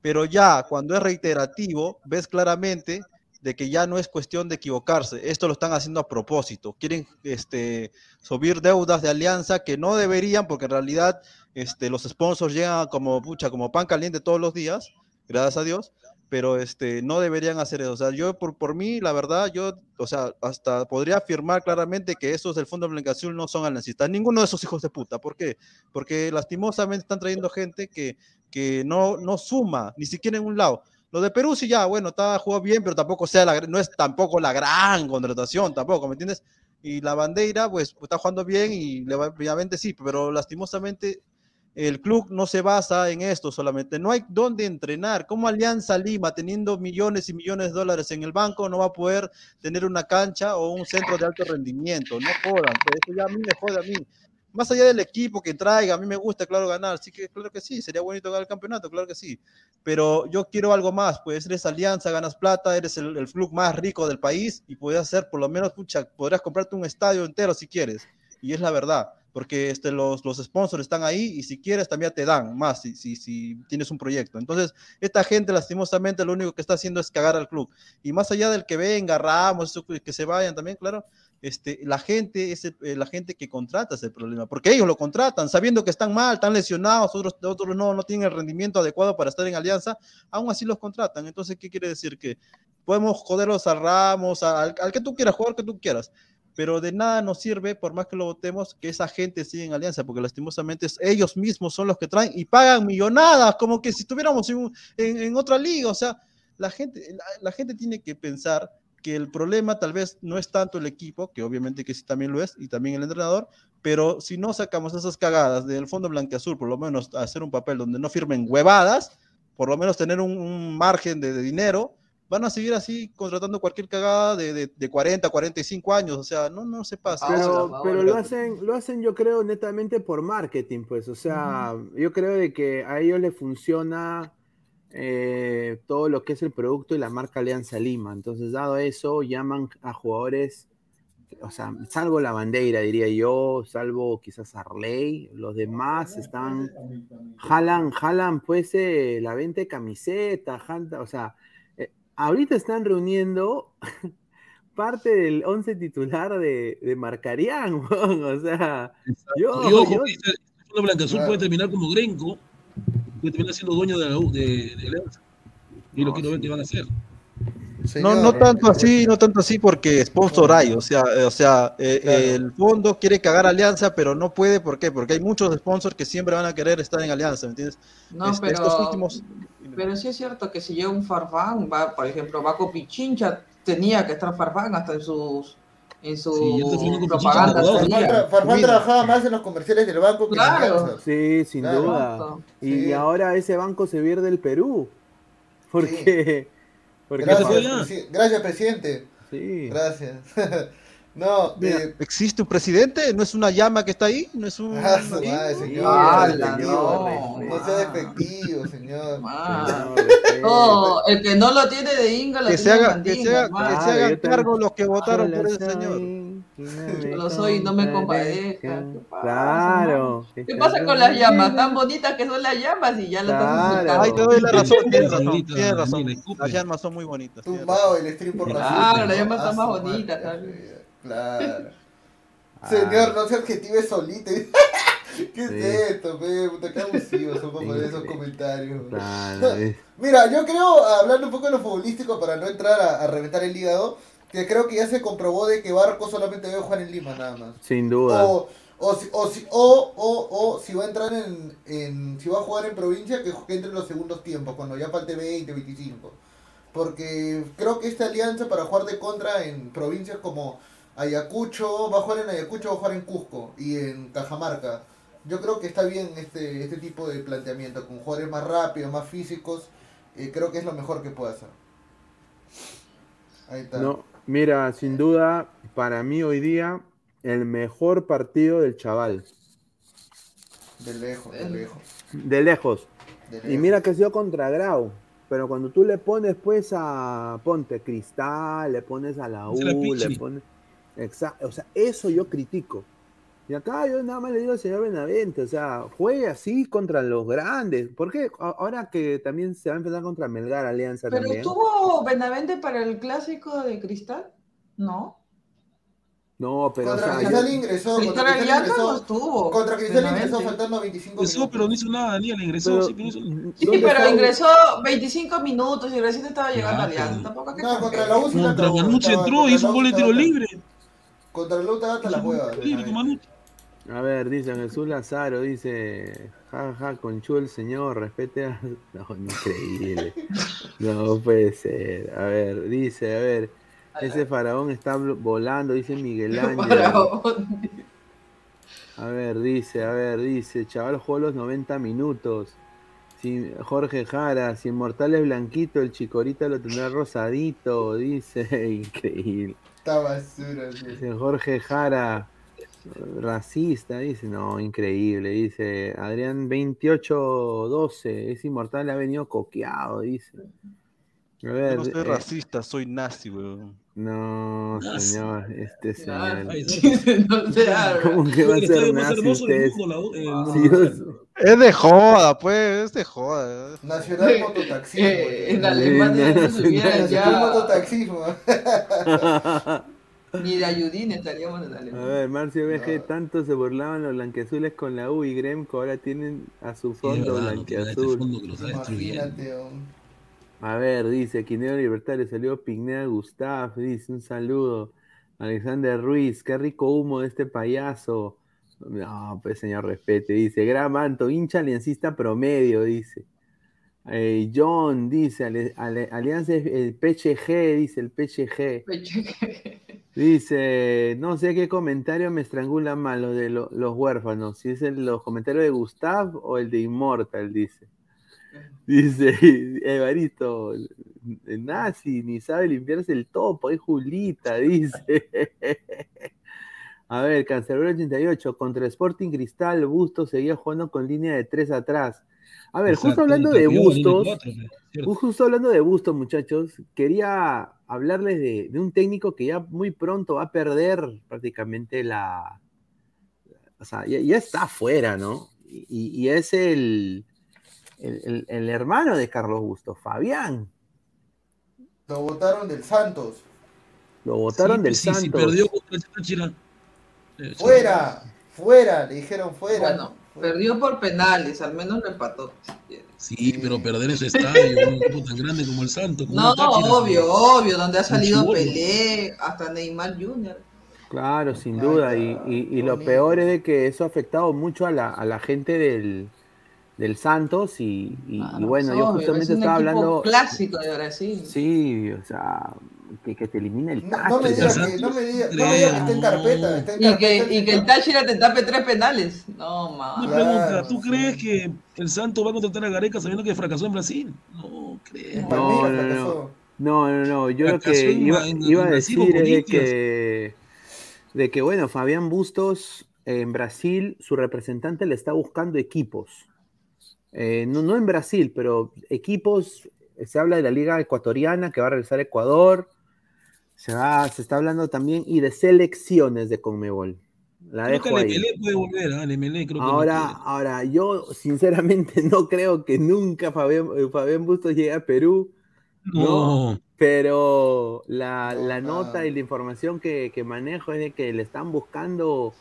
Pero ya cuando es reiterativo, ves claramente de que ya no es cuestión de equivocarse. Esto lo están haciendo a propósito. Quieren este, subir deudas de alianza que no deberían, porque en realidad este, los sponsors llegan como, pucha, como pan caliente todos los días, gracias a Dios pero este, no deberían hacer eso. O sea, yo por, por mí, la verdad, yo, o sea, hasta podría afirmar claramente que esos del Fondo Blanca-Azul no son aliancistas. Ninguno de esos hijos de puta. ¿Por qué? Porque lastimosamente están trayendo gente que, que no, no suma, ni siquiera en un lado. Lo de Perú sí ya, bueno, está jugó bien, pero tampoco sea la, no es tampoco la gran contratación, tampoco, ¿me entiendes? Y la bandera, pues, está jugando bien y obviamente sí, pero lastimosamente el club no se basa en esto solamente. No hay dónde entrenar. ¿Cómo Alianza Lima, teniendo millones y millones de dólares en el banco, no va a poder tener una cancha o un centro de alto rendimiento? No jodan, pues eso ya a mí me jode a mí. Más allá del equipo que traiga, a mí me gusta, claro, ganar. Sí que, claro que sí, sería bonito ganar el campeonato, claro que sí. Pero yo quiero algo más, pues eres Alianza, ganas plata, eres el, club más rico del país y puedes hacer, por lo menos, pucha, podrías comprarte un estadio entero si quieres. Y es la verdad porque este, los, los sponsors están ahí y si quieres también te dan más si, si, si tienes un proyecto. Entonces, esta gente lastimosamente lo único que está haciendo es cagar al club. Y más allá del que venga, Ramos, que se vayan también, claro, este, la gente es eh, la gente que contrata ese problema, porque ellos lo contratan sabiendo que están mal, están lesionados, otros, otros no, no tienen el rendimiento adecuado para estar en alianza, aún así los contratan. Entonces, ¿qué quiere decir? Que podemos joderlos a Ramos, al, que tú quieras, jugar que tú quieras, pero de nada nos sirve, por más que lo votemos, que esa gente siga en alianza, porque lastimosamente ellos mismos son los que traen y pagan millonadas, como que si estuviéramos en, otra liga, o sea, la gente, la gente tiene que pensar que el problema tal vez no es tanto el equipo, que obviamente que sí también lo es, y también el entrenador, pero si no sacamos esas cagadas del fondo blanqueazul, por lo menos hacer un papel donde no firmen huevadas, por lo menos tener un, un margen de, de dinero, van a seguir así contratando cualquier cagada de, de, de 40, 45 años, o sea, no, no se pasa. Pero, lo hacen, lo hacen yo creo netamente por marketing, pues, o sea, yo creo de que a ellos les funciona eh, todo lo que es el producto y la marca Alianza Lima. Entonces, dado eso, llaman a jugadores, o sea, salvo la bandera, diría yo, salvo quizás Arley, los demás están, jalan, jalan pues eh, la venta de camiseta, janta- o sea, eh, ahorita están reuniendo parte del once titular de, de Marcarián, o sea, yo, y ojo, yo- que Fondo Blanca Azul Claro. puede terminar como Grenco, puede terminar siendo dueño de, la U- de, de Alianza. Y lo No, quiero ver sí. qué van a hacer. No, no tanto así, no tanto así porque sponsor hay, o sea, eh, o sea, eh, Claro. el fondo quiere cagar Alianza, pero no puede, ¿por qué? Porque hay muchos sponsors que siempre van a querer estar en Alianza, ¿me entiendes? No, Este, pero, estos últimos- pero sí es cierto que si llega un Farfán, va, por ejemplo, Baco Pichincha, tenía que estar Farfán hasta en sus en su Sí, propaganda. Farfán, trabajaba más en los comerciales del banco que en Claro. Alianza. Sí, sin Claro. duda. Y, Sí. ahora ese banco se viene del Perú. Porque. porque Gracias, gracias, presidente. sí. Gracias. no, Mira, eh, ¿existe un presidente? ¿No es una llama que está ahí? ¿No es un... ah, madre, señor. Ah, no no, No sea ah. despectivo, señor. Ah, No, el que no lo tiene de Inga lo Que se tiene de haga, que se haga, que se Claro, hagan también- cargo los que votaron por ese señor. Yo lo soy y no me compadezca. ¿Qué pasa, Claro. ¿Qué pasa con las llamas? Tan bonitas que son las llamas y ya estás Claro. insultando. Ay, te doy la razón, tienes razón, tienes razón. Las llamas son muy bonitas. Tumbado el stream por Claro, racismo. la llama está Ah, más su bonita, madre, ¿sabes? Claro. Ah. Señor, no se adjetive solito. ¿Qué es Sí. esto, pe? Puta, qué abusivos son con Sí, esos sí. comentarios. Claro, es- Mira, yo creo, hablando un poco de lo futbolístico para no entrar a, a reventar el hígado, que creo que ya se comprobó de que Barco solamente debe jugar en Lima nada más. Sin duda. O, o, si, o, si, o, o, o si va a entrar en, en- si va a jugar en provincia, que, que entre en los segundos tiempos, cuando ya falte 20, 25. Porque creo que esta alianza para jugar de contra en provincias como Ayacucho, va a jugar en Ayacucho, va a jugar en Cusco y en Cajamarca. Yo creo que está bien este, este tipo de planteamiento, con jugadores más rápidos, más físicos, eh, creo que es lo mejor que puede hacer. Ahí está. No, mira, sin duda, para mí hoy día, el mejor partido del chaval. De lejos, de lejos. De lejos. de Y mira que ha sido contra Grau. Pero cuando tú le pones pues a Ponte Cristal, le pones a la U, la le pones. Exacto. O sea, eso yo critico. Y acá yo nada más le digo al señor Benavente, o sea, juegue así contra los grandes. ¿Por qué? A- Ahora que también se va a empezar contra Melgar Alianza ¿Pero también. estuvo Benavente para el clásico de Cristal? No. No, pero o Contra sea, Cristal yo- ingresó, Cristal contra Cristal Alianza no ingresó, estuvo. contra Cristal ingresó faltando 25 Ingresó, minutos. pero no hizo nada, Daniel ingresó, pero- sí, pero hizo nada. Sí, ¿dónde pero ingresó 25 minutos y recién estaba llegando Ya, Alianza. pero- Tampoco que No, contra la U Contra Manucci entró, contra hizo la un gol de tiro libre. Contra la U estaba hasta la Manucci. A ver, dice Jesús Lazaro, dice, ja, ja, conchudo el señor, respete a... No, increíble. No puede ser. A ver, dice, a ver, ese faraón está volando, dice Miguel Ángel. A ver, dice, a ver, dice, chaval jugó los 90 minutos. Sin, Jorge Jara, si Inmortal es blanquito, el chicorita lo tendrá rosadito, dice, increíble. Basura. Dice Jorge Jara, racista, dice, no, increíble, dice Adrián 2812, es inmortal, ha venido coqueado, dice. A Yo ver, no soy eh, racista, soy nazi, weón. no, Nazi. señor, este Ah, señor. Ay, sí. no se. ¿Cómo que va a ser nazi usted? Sí, Monumental. os- Es de joda, pues, es de joda. Nacional mototaxismo. Eh, en tío. Alemania no Sí, Nacional ya mototaxismo. ni de ayudín estaríamos en A Alemania. ver, Marcio BG, No. tanto se burlaban los blanqueazules con la U y Gremco, ahora tienen a su Sí, fondo tiene este blanqueazul. fondo que lo está destruyendo. A ver, dice Quineo Libertad, le salió Pignea Gustav, dice un saludo. Alexander Ruiz, qué rico humo de este payaso. No, pues señor, respete, dice. Gran manto, hincha aliancista promedio, dice. Eh, John dice, Ale- Ale- Alianza el PCG, dice el PCG. Dice, no sé qué comentario me estrangula más, los de lo- los huérfanos, si es el, los comentarios de Gustav o el de Immortal, dice. Dice, Evaristo, el nazi, ni sabe limpiarse el topo, es Julita, dice. A ver, Cancerbero 88, contra Sporting Cristal, Bustos seguía jugando con línea de tres atrás. A ver, justo hablando de Bustos. Justo hablando de Bustos, muchachos, quería hablarles de, de un técnico que ya muy pronto va a perder prácticamente la. O sea, ya, ya está afuera, ¿no? Y, y es el, el, el- el hermano de Carlos Bustos, Fabián. Lo votaron del Santos. Lo votaron Sí, del sí, sí, Santos. perdió contra el sí. Fuera, fuera, le dijeron fuera. Bueno, Perdió por penales, al menos lo empató. Sí, pero perder ese estadio, un equipo tan grande como el Santos. No, obvio, obvio, donde ha salido Pelé, hasta Neymar Jr. Claro, sin duda. Y, y, lo peor es de que eso ha afectado mucho a la, a la gente del, del Santos y, y, bueno, yo justamente estaba hablando... Clásico de Brasil. Sí, o sea, que, que te elimine el Táchira. No, me digas que, no me diga, no me diga que está en carpeta. Está en y, que, y que el Táchira te tape tres penales. No, mamá. Una pregunta, ¿tú crees que el Santos va a contratar a Gareca sabiendo que fracasó en Brasil? No, creo. No, no, no, no, no, no, yo lo que iba, iba a decir es de que, de que, bueno, Fabián Bustos en Brasil, su representante le está buscando equipos. Eh, no, no en Brasil, pero equipos, se habla de la Liga Ecuatoriana que va a regresar a Ecuador, se, va, se está hablando también y de selecciones de Conmebol. La creo que el MLE puede volver, ¿eh? el MLE creo ahora, ahora, yo sinceramente no creo que nunca Fabián, eh, Fabián Bustos llegue a Perú. No. Pero la, la nota y la información que, que, manejo es de que le están buscando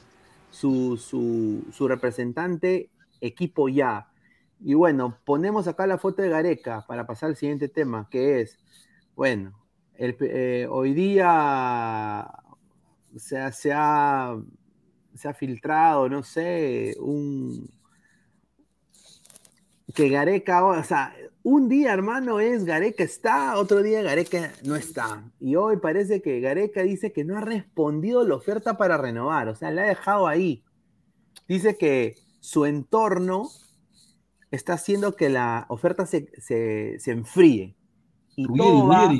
su, su, su representante equipo ya. Y bueno, ponemos acá la foto de Gareca para pasar al siguiente tema, que es, bueno, eh, hoy día se, ha, se, ha, filtrado, no sé, un que Gareca, o sea, un día, hermano, es Gareca está, otro día Gareca no está. Y hoy parece que Gareca dice que no ha respondido la oferta para renovar, o sea, la ha dejado ahí. Dice que su entorno está haciendo que la oferta se, enfríe. Y todo va,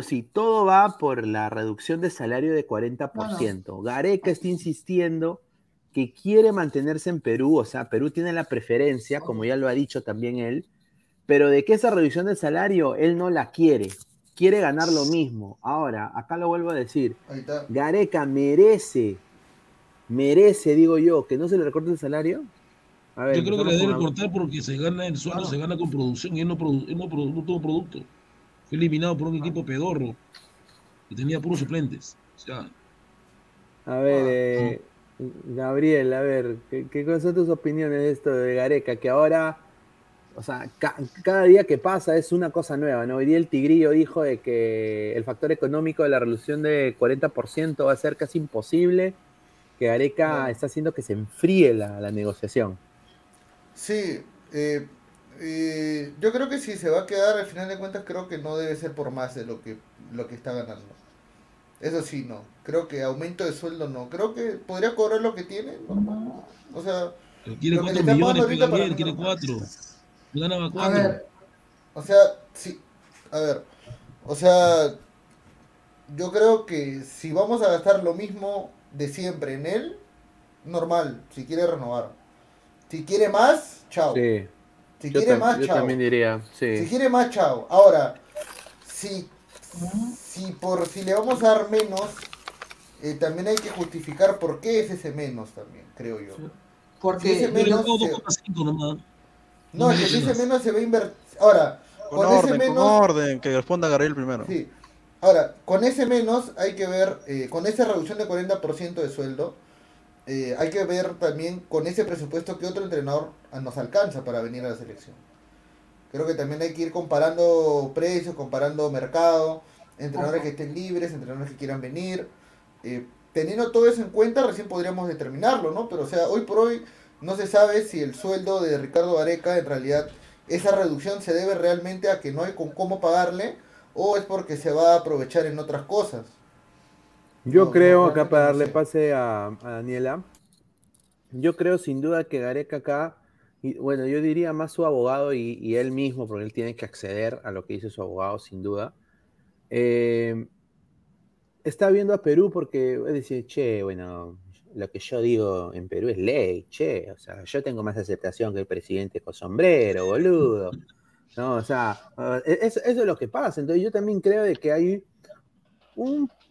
sí, todo va por la reducción de salario de 40%. Gareca está insistiendo que quiere mantenerse en Perú, o sea, Perú tiene la preferencia, como ya lo ha dicho también él, pero de que esa reducción de salario él no la quiere, quiere ganar lo mismo. Ahora, acá lo vuelvo a decir, Gareca merece, merece, digo yo, que no se le recorte el salario. Yo creo que le debe cortar porque se gana el sueldo, se gana con producción y él no, no tuvo producto. Fue eliminado por un equipo pedorro que tenía puros suplentes. a ver, ah, eh, Gabriel, a ver, ¿qué, son tus opiniones de esto de Gareca? Que ahora, o sea, cada día que pasa es una cosa nueva, ¿no? Hoy día el Tigrillo dijo de que el factor económico de la reducción de 40% va a ser casi imposible, que Gareca está haciendo que se enfríe la, la negociación. Sí, eh, eh, yo creo que si se va a quedar, al final de cuentas, creo que no debe ser por más de lo que, lo que está ganando. Eso sí, no. Creo que aumento de sueldo no. Creo que podría cobrar lo que tiene. O sea. quiere 4 millones, Pilaguer, quiere 4. Ganaba 4. A ver. O sea, sí. A ver. O sea. Yo creo que si vamos a gastar lo mismo de siempre en él, normal. Si quiere renovar. Si quiere más, chao. Sí. Si quiere más, yo también diría, sí. Si quiere más, chao. Ahora, si, si, por, si le vamos a dar menos, eh, también hay que justificar por qué es ese menos también, creo yo. Porque si ese menos... No, que si ese menos se va a invertir... Ahora, con, orden, ese menos... Con orden, que responda Gabriel primero. Sí. Ahora, con ese menos hay que ver, eh, con esa reducción de 40% de sueldo, eh, hay que ver también con ese presupuesto que otro entrenador nos alcanza para venir a la selección. Creo que también hay que ir comparando precios, comparando mercado, entrenadores que estén libres, entrenadores que quieran venir. Eh, teniendo todo eso en cuenta, recién podríamos determinarlo, ¿no? Pero, o sea, hoy por hoy no se sabe si el sueldo de Ricardo Areca, en realidad, esa reducción se debe realmente a que no hay con cómo pagarle o es porque se va a aprovechar en otras cosas. Yo creo, acá para darle pase a, Daniela, yo creo sin duda que Gareca acá, y, bueno, yo diría más su abogado y, él mismo, porque él tiene que acceder a lo que dice su abogado, sin duda. Eh, está viendo a Perú porque dice, che, bueno, lo que yo digo en Perú es ley, che, o sea, yo tengo más aceptación que el presidente con sombrero, boludo. No, o sea, eso, eso es lo que pasa. Entonces yo también creo de que hay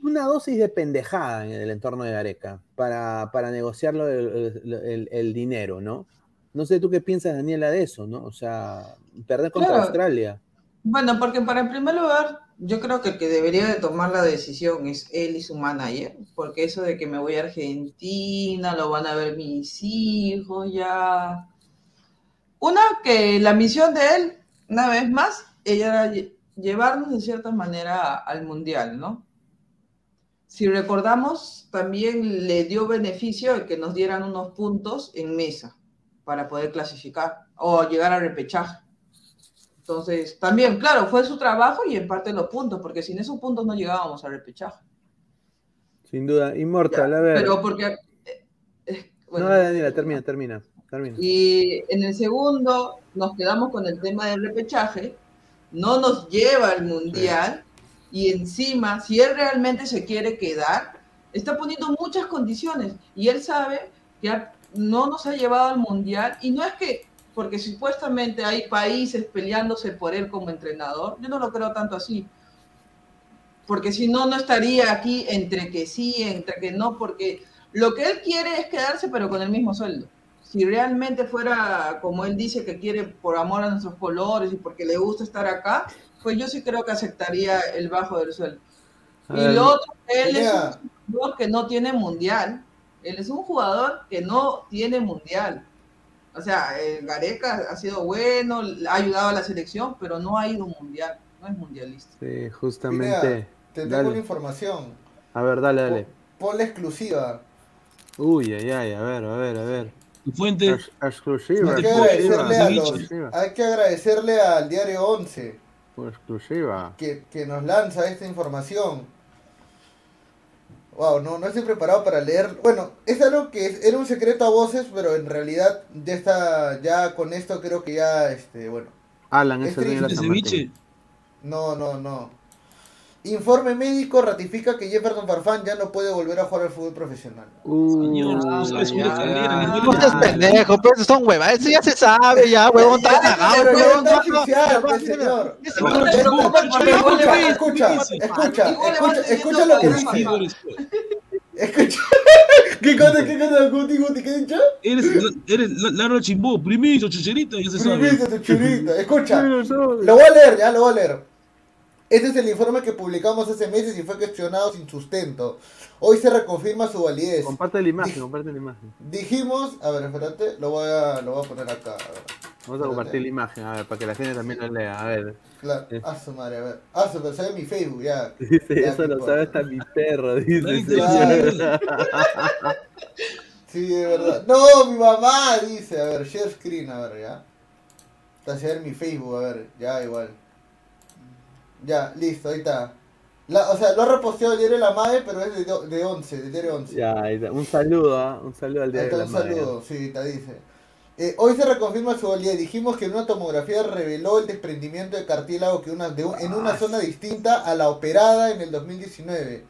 una dosis de pendejada en el entorno de Gareca para, para negociar el, dinero, ¿no? No sé tú qué piensas, Daniela, de eso, ¿no? O sea, perder contra Australia. Bueno, porque para en primer lugar, Yo creo que el que debería de tomar la decisión es él y su manager, porque eso de que me voy a Argentina, lo van a ver mis hijos ya. Una, que la misión de él, una vez más, ella era lle- llevarnos de cierta manera al mundial, ¿no? Si recordamos, también le dio beneficio el que nos dieran unos puntos en mesa para poder clasificar o llegar al repechaje. Entonces, también, claro, fue su trabajo y en parte los puntos, porque sin esos puntos no llegábamos al repechaje. Sin duda. Inmortal, a ver. Pero porque... eh, eh, bueno, no, Daniela, termina, termina. termina. y en el segundo nos quedamos con el tema del repechaje, no nos lleva al mundial y encima, si él realmente se quiere quedar, está poniendo muchas condiciones. Y él sabe que no nos ha llevado al mundial. Y no es que, porque supuestamente hay países peleándose por él como entrenador, yo no lo creo tanto así. Porque si no, no estaría aquí entre que sí, entre que no, porque lo que él quiere es quedarse, pero con el mismo sueldo. Si realmente fuera como él dice que quiere por amor a nuestros colores y porque le gusta estar acá, pues yo sí creo que aceptaría el bajo del sueldo. A Y lo otro, él es un jugador que no tiene mundial. Él es un jugador que no tiene mundial. O sea, el Gareca ha sido bueno, ha ayudado a la selección, pero no ha ido mundial, no es mundialista. Sí, justamente. te tengo Dale. una información. A ver, dale, dale. Ponle exclusiva. Uy, ay, ay, a ver, a ver, a ver. Fuente, Ex- Exclusiva, Hay que exclusiva, agradecerle, a los, exclusiva, hay que agradecerle al diario 11 exclusiva. que, que nos lanza esta información. Wow, no, no estoy preparado para leer. Bueno, es algo que es- era un secreto a voces, pero en realidad ya está, ya con esto creo que ya, este, bueno. Alan Es es el dueño de la de San Martín. ceviche. No, no, no. Informe médico ratifica que Jefferson Farfán ya no puede volver a jugar al fútbol profesional. Señor, no pendejo, pero son huevas. Eso ya se sabe, ya, huevón. Está cagado, huevón. Pues, señor. Escucha, escucha, escucha lo que dice. Escucha. ¿Qué cosa, qué cosa, Guti, Guti, qué dicho? Eres, eres Larro Chimbó, primizo, chucherita, ya se sabe. Primizo, chucherita. Escucha, lo voy a leer, ya, lo voy a leer. Este es el informe que publicamos hace meses y fue cuestionado sin sustento. Hoy se reconfirma su validez. Comparte la imagen, Dij- comparte la imagen. Dijimos, a ver, espérate, lo voy a, lo voy a poner acá. A ver. Vamos a compartir la imagen, a ver, para que la gente también lo lea. A ver. Claro, Sí. a su madre, a ver. Ah, su, pero sale mi Facebook, ya. Dice, Ya, eso ¿qué lo sabe hasta mi perro, dice. Nadie sí. sabe. De verdad. No, mi mamá dice, a ver, share screen, a ver, ya. Está a mi Facebook, a ver, ya, igual. Ya, listo, ahí está. La, o sea, lo ha reposteado el diario La Madre, pero es de, de 11, del diario 11. Ya, ahí está. Un saludo, ¿ah? Un saludo al Ahí día de está, un madre. saludo, sí, te dice. Eh, hoy se reconfirma su validez. Dijimos que en una tomografía reveló el desprendimiento de cartílago que una, de un- en una zona distinta a la operada en el 2019.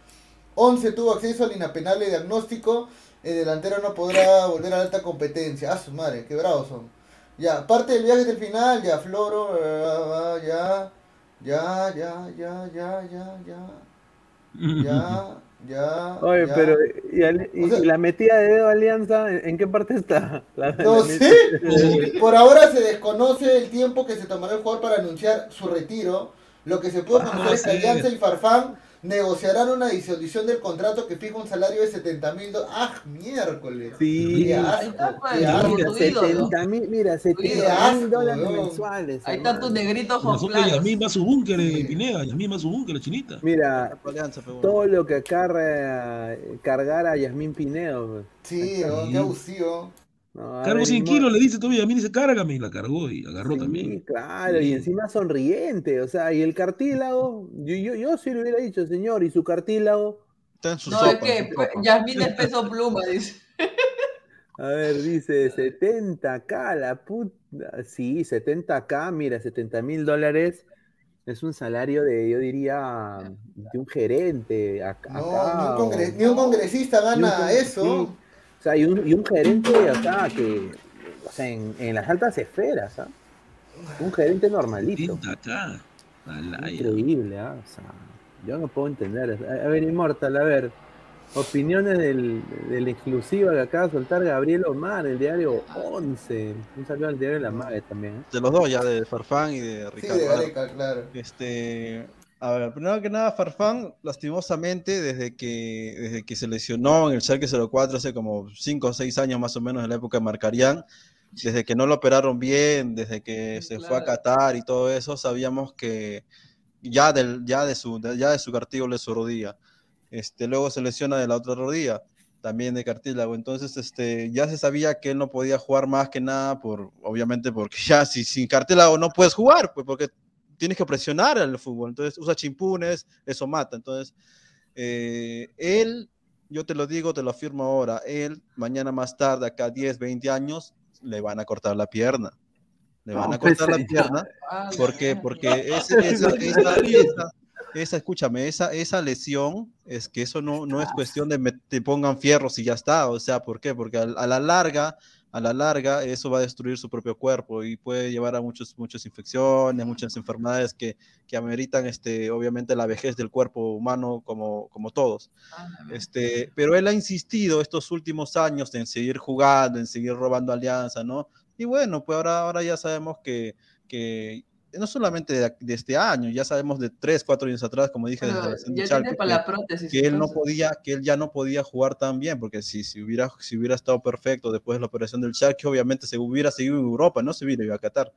11 tuvo acceso al inapenable diagnóstico. El delantero no podrá volver a la alta competencia. Ah, su madre, qué bravos son. Ya, parte del viaje del final, ya, Floro, eh, ya, ya, ya, ya, ya, ya, ya, ya, ya. Oye, ya. pero ¿y, al- y- O sea- y la metida de dedo Alianza en, en qué parte está? La- No la sé. Por ahora se desconoce el tiempo que se tomará el jugador para anunciar su retiro. Lo que se puede conocer Ah, es que sí. Alianza y Farfán negociarán una disolución del contrato que fija un salario de 70 mil dólares. ¡Ah, miércoles! Sí, mira, tu ídolo. 70 mil, mira, 70 asco, mil dólares mensuales. Ahí están tus negritos claros. Yasmín va a su búnker, Pineda. Yasmín va a su búnker, chinita. Mira, todo lo que acarra cargar a Yasmín Pinedo. Sí, qué abusivo. No, a Cargo ver, 100 ni kilos, le dice todavía. Yasmín dice, cárgame. Y la cargó y agarró Sí, también. claro, y encima sonriente, o sea, y el cartílago, yo, yo, yo sí le hubiera dicho, señor, y su cartílago, Está en su No, sopa, es que. Yasmín es peso pluma, dice. a ver, dice 70k, la puta, sí, 70k, mira, 70 mil dólares es un salario de, yo diría, de un gerente, acá, No, acá, ni un, o- congre- ni un congresista un gana con- eso. Sí, o sea, y un, y un gerente acá que, o sea, en, en las altas esferas, ¿ah? Un gerente normalito. Acá. Increíble, ¿ah? O sea, yo no puedo entender. A, ver, Inmortal, a ver. Opiniones del, del exclusiva que acaba de soltar Gabriel Omar, el diario 11. Un saludo al diario La Mague también. ¿eh? De los dos, ya de Farfán y de Sí, Ricardo. de Ahora, Gareca, claro. Este, A ver, primero que nada, Farfán, lastimosamente, desde que, desde que se lesionó en el Schalke 04 hace como 5 o 6 años más o menos en la época de Marcarián, desde que no lo operaron bien, desde que se fue a Qatar y todo eso, sabíamos que ya, del, ya, de, su, ya de su cartílago de su rodilla. Este, luego se lesiona de la otra rodilla, también de cartílago. Entonces, este, ya se sabía que él no podía jugar más que nada, por, obviamente porque ya si sin cartílago no puedes jugar, pues porque tienes que presionar al fútbol. Entonces usa chimpunes, eso mata. Entonces, eh, él, yo te lo digo, te lo afirmo ahora, él mañana más tarde, acá 10, 20 años, le van a cortar la pierna. Le van a cortar la pierna. porque Porque esa, esa, esa, esa, escúchame, esa, esa lesión es que eso no, no es cuestión de que te pongan fierros y ya está. O sea, ¿por qué? Porque a, a la larga a la larga eso va a destruir su propio cuerpo y puede llevar a muchos, muchas infecciones, muchas enfermedades que, que ameritan este, obviamente la vejez del cuerpo humano como, como todos. Este, pero él ha insistido estos últimos años en seguir jugando, en seguir robando alianza, ¿no? Y bueno, pues ahora, ahora ya sabemos que, que no solamente de, este año, ya sabemos de tres, cuatro años atrás, como dije, desde la que, que él no podía, que él ya no podía jugar tan bien, porque si, si, hubiera, si hubiera estado perfecto después de la operación del Schalke, obviamente se hubiera seguido en Europa, no se hubiera ido a Qatar,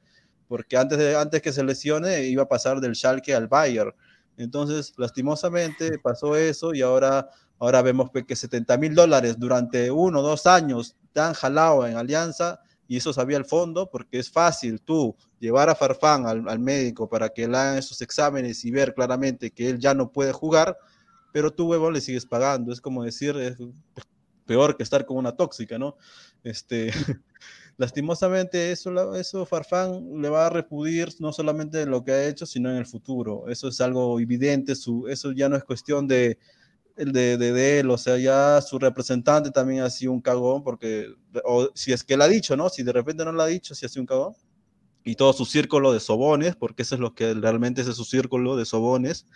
porque antes, de, antes que se lesione iba a pasar del Schalke al Bayern. Entonces, lastimosamente pasó eso y ahora, ahora vemos que 70 mil dólares durante uno o dos años tan jalado en Alianza y eso sabía el fondo porque es fácil tú llevar a Farfán al, médico para que le hagan esos exámenes y ver claramente que él ya no puede jugar, pero tú, huevo, le sigues pagando. Es como decir, es peor que estar con una tóxica, ¿no? Este, lastimosamente eso, eso Farfán le va a repudir no solamente lo que ha hecho, sino en el futuro. Eso es algo evidente, su, eso ya no es cuestión de, de, de, él, o sea, ya su representante también ha sido un cagón, porque, o si es que él ha dicho, ¿no? Si de repente no lo ha dicho, si ha sido un cagón, y todo su círculo de sobones, porque eso es lo que realmente es su círculo de sobones,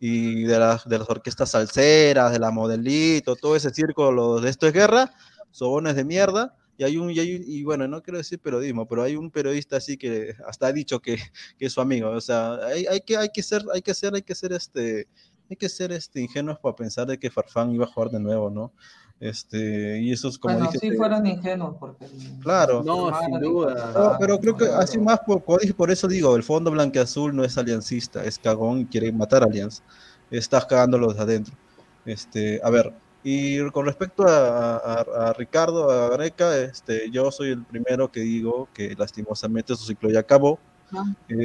y de, las de las orquestas salseras, de la modelito, todo ese círculo de esto es guerra, sobones de mierda, y hay un, y, hay, y, bueno, no quiero decir periodismo, pero hay un periodista así que hasta ha dicho que, que es su amigo, o sea, hay, hay, que, hay que ser, hay que ser, hay que ser este, hay que ser este, ingenuos para pensar de que Farfán iba a jugar de nuevo, ¿no? Este, y eso es como bueno, sí fueron ingenuos, porque... Claro. No, sin duda. pero creo que así más, por, por eso digo, el fondo blanqueazul no es aliancista, es cagón y quiere matar a Alianza. Estás cagándolos adentro. Este, a ver, y con respecto a, a, Ricardo, a Gareca, este, yo soy el primero que digo que lastimosamente su ciclo ya acabó. Eh,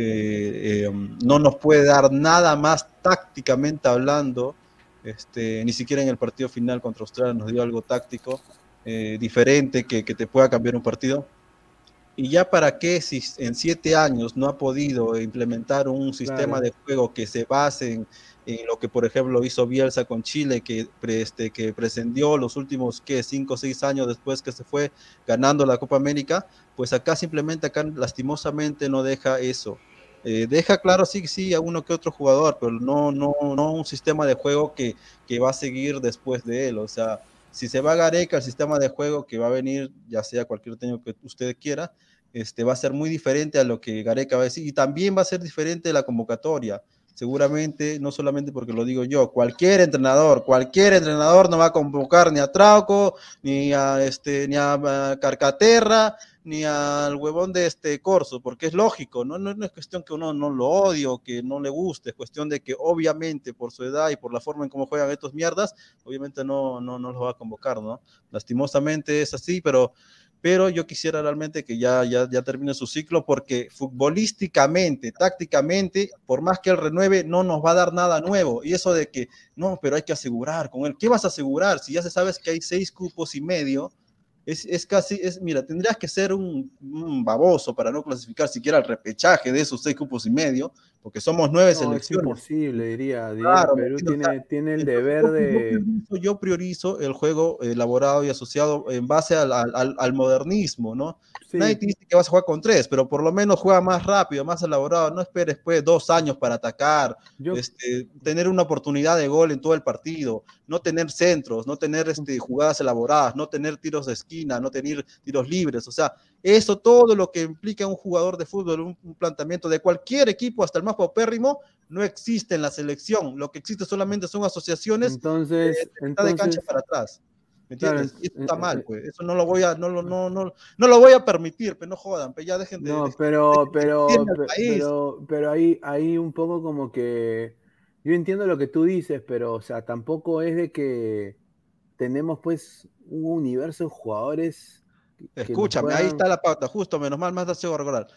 eh, no nos puede dar nada más tácticamente hablando, este, ni siquiera en el partido final contra Australia nos dio algo táctico eh, diferente que, que, te pueda cambiar un partido. Y ya para qué si en siete años no ha podido implementar un sistema de juego que se base en, en, lo que por ejemplo hizo Bielsa con Chile, que, este, que prescindió los últimos ¿qué? cinco o seis años después que se fue ganando la Copa América, pues acá simplemente, acá lastimosamente no deja eso. Eh, deja claro, sí, sí, a uno que otro jugador, pero no, no, no un sistema de juego que, que va a seguir después de él. O sea, si se va a Gareca, el sistema de juego que va a venir, ya sea cualquier técnico que usted quiera, este, va a ser muy diferente a lo que Gareca va a decir y también va a ser diferente la convocatoria. Seguramente, no solamente porque lo digo yo, cualquier entrenador, cualquier entrenador no va a convocar ni a Trauco, ni a, este, ni a Carcaterra, ni al huevón de este Corso, porque es lógico, ¿no? No, es cuestión que uno no lo odie o que no le guste, es cuestión de que obviamente por su edad y por la forma en cómo juegan estos mierdas, obviamente no, no, no los va a convocar, ¿no? Lastimosamente es así, pero, pero yo quisiera realmente que ya, ya, ya termine su ciclo porque futbolísticamente, tácticamente, por más que él renueve, no nos va a dar nada nuevo. Y eso de que, no, pero hay que asegurar con él, ¿qué vas a asegurar? Si ya se sabes que hay seis cupos y medio, es, es, casi, es, mira, tendrías que ser un, un, baboso para no clasificar siquiera el repechaje de esos seis cupos y medio, porque somos nueve no, selecciones. Es imposible, diría. diría claro, Perú tiene, o sea, tiene, el deber de... Yo priorizo el juego elaborado y asociado en base al, al, al modernismo, ¿no? Sí. Nadie te dice que vas a jugar con tres, pero por lo menos juega más rápido, más elaborado. No esperes pues dos años para atacar, yo... este, tener una oportunidad de gol en todo el partido, no tener centros, no tener este, jugadas elaboradas, no tener tiros de esquina, no tener tiros libres. O sea, Eso, todo lo que implica un jugador de fútbol, un, un planteamiento de cualquier equipo, hasta el más paupérrimo, no existe en la selección. Lo que existe solamente son asociaciones Entonces, mitad de cancha para atrás. ¿Me Claro, entiendes? Y eso eh, está eh, mal, eh. pues. Eso no lo voy a, no lo, no, no, no lo voy a permitir, pero no jodan, pero ya dejen de. No, de- pero, pero, pero, pero ahí, ahí un poco como que yo entiendo lo que tú dices, pero o sea, tampoco es de que tenemos pues un universo de jugadores Escúchame, ahí está la pauta, justo, menos mal, más hago recordar.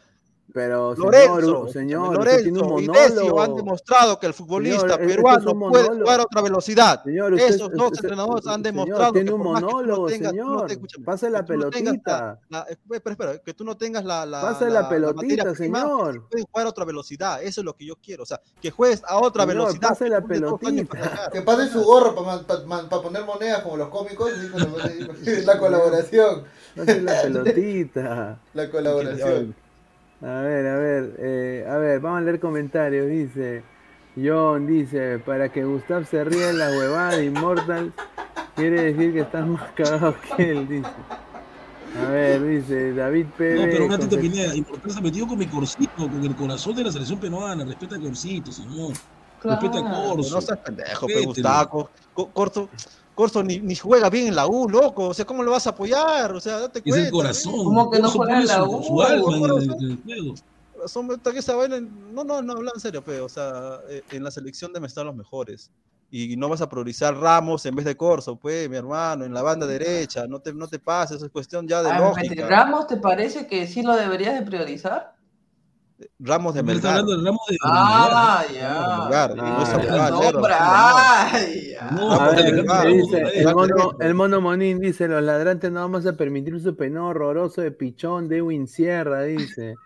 Pero Lorenzo, señor, señor, Lorenzo y Decio monólogo. han demostrado que el futbolista Señor, peruano puede monólogo. jugar a otra velocidad. Señor, usted- Esos dos usted- entrenadores han señor, demostrado tiene que un por más que tú no monólogo, tengas- tú no señor. te- Pase la no pelotita. la- la- espera, espera, que tú no tengas la, la, Pase la la- la pelotita, señor. pueden jugar a otra velocidad. Eso es lo que yo quiero. O sea, que juegues a otra Señor, velocidad. pase la pelotita. Que pase su gorro para poner monedas como los cómicos. la colaboración. Pase la pelotita. La colaboración. A ver, a ver, eh, a ver, vamos a leer comentarios. Dice John, dice, para que Gustav se ría de la huevada de Immortal, quiere decir que estás más cagado que él, dice. A ver, dice David Pérez. No, pero un ratito, conce- Pineda, Importal se ha metido con mi Corsito, con el corazón de la selección peruana. Respeta a Corsito, señor. Respeta a Claro. Corso. No seas pendejo, pe, Respételo. Gustavo. Co- Corso, ni, ni juega bien en la U, loco. O sea, ¿cómo lo vas a apoyar? O sea, date Es cuenta. el corazón. ¿Cómo que no juega en la U? su alma en el, en el juego. Son, esa vaina- no, no, no, habla en serio, pe. O sea, eh, en la selección deben estar los mejores. Y no vas a priorizar Ramos en vez de Corso, pues, mi hermano, en la banda derecha. No te, no te pases, es cuestión ya de Ah, lógica. ¿Ramos te parece que sí lo deberías de priorizar? Ramos de No está Melgar. hablando del ramo de Ah, ya. Ah, Ramos de Melgar, el, mono, Monín dice, los ladrantes no vamos a permitir su peinado horroroso de pichón de Edwin Sierra, dice.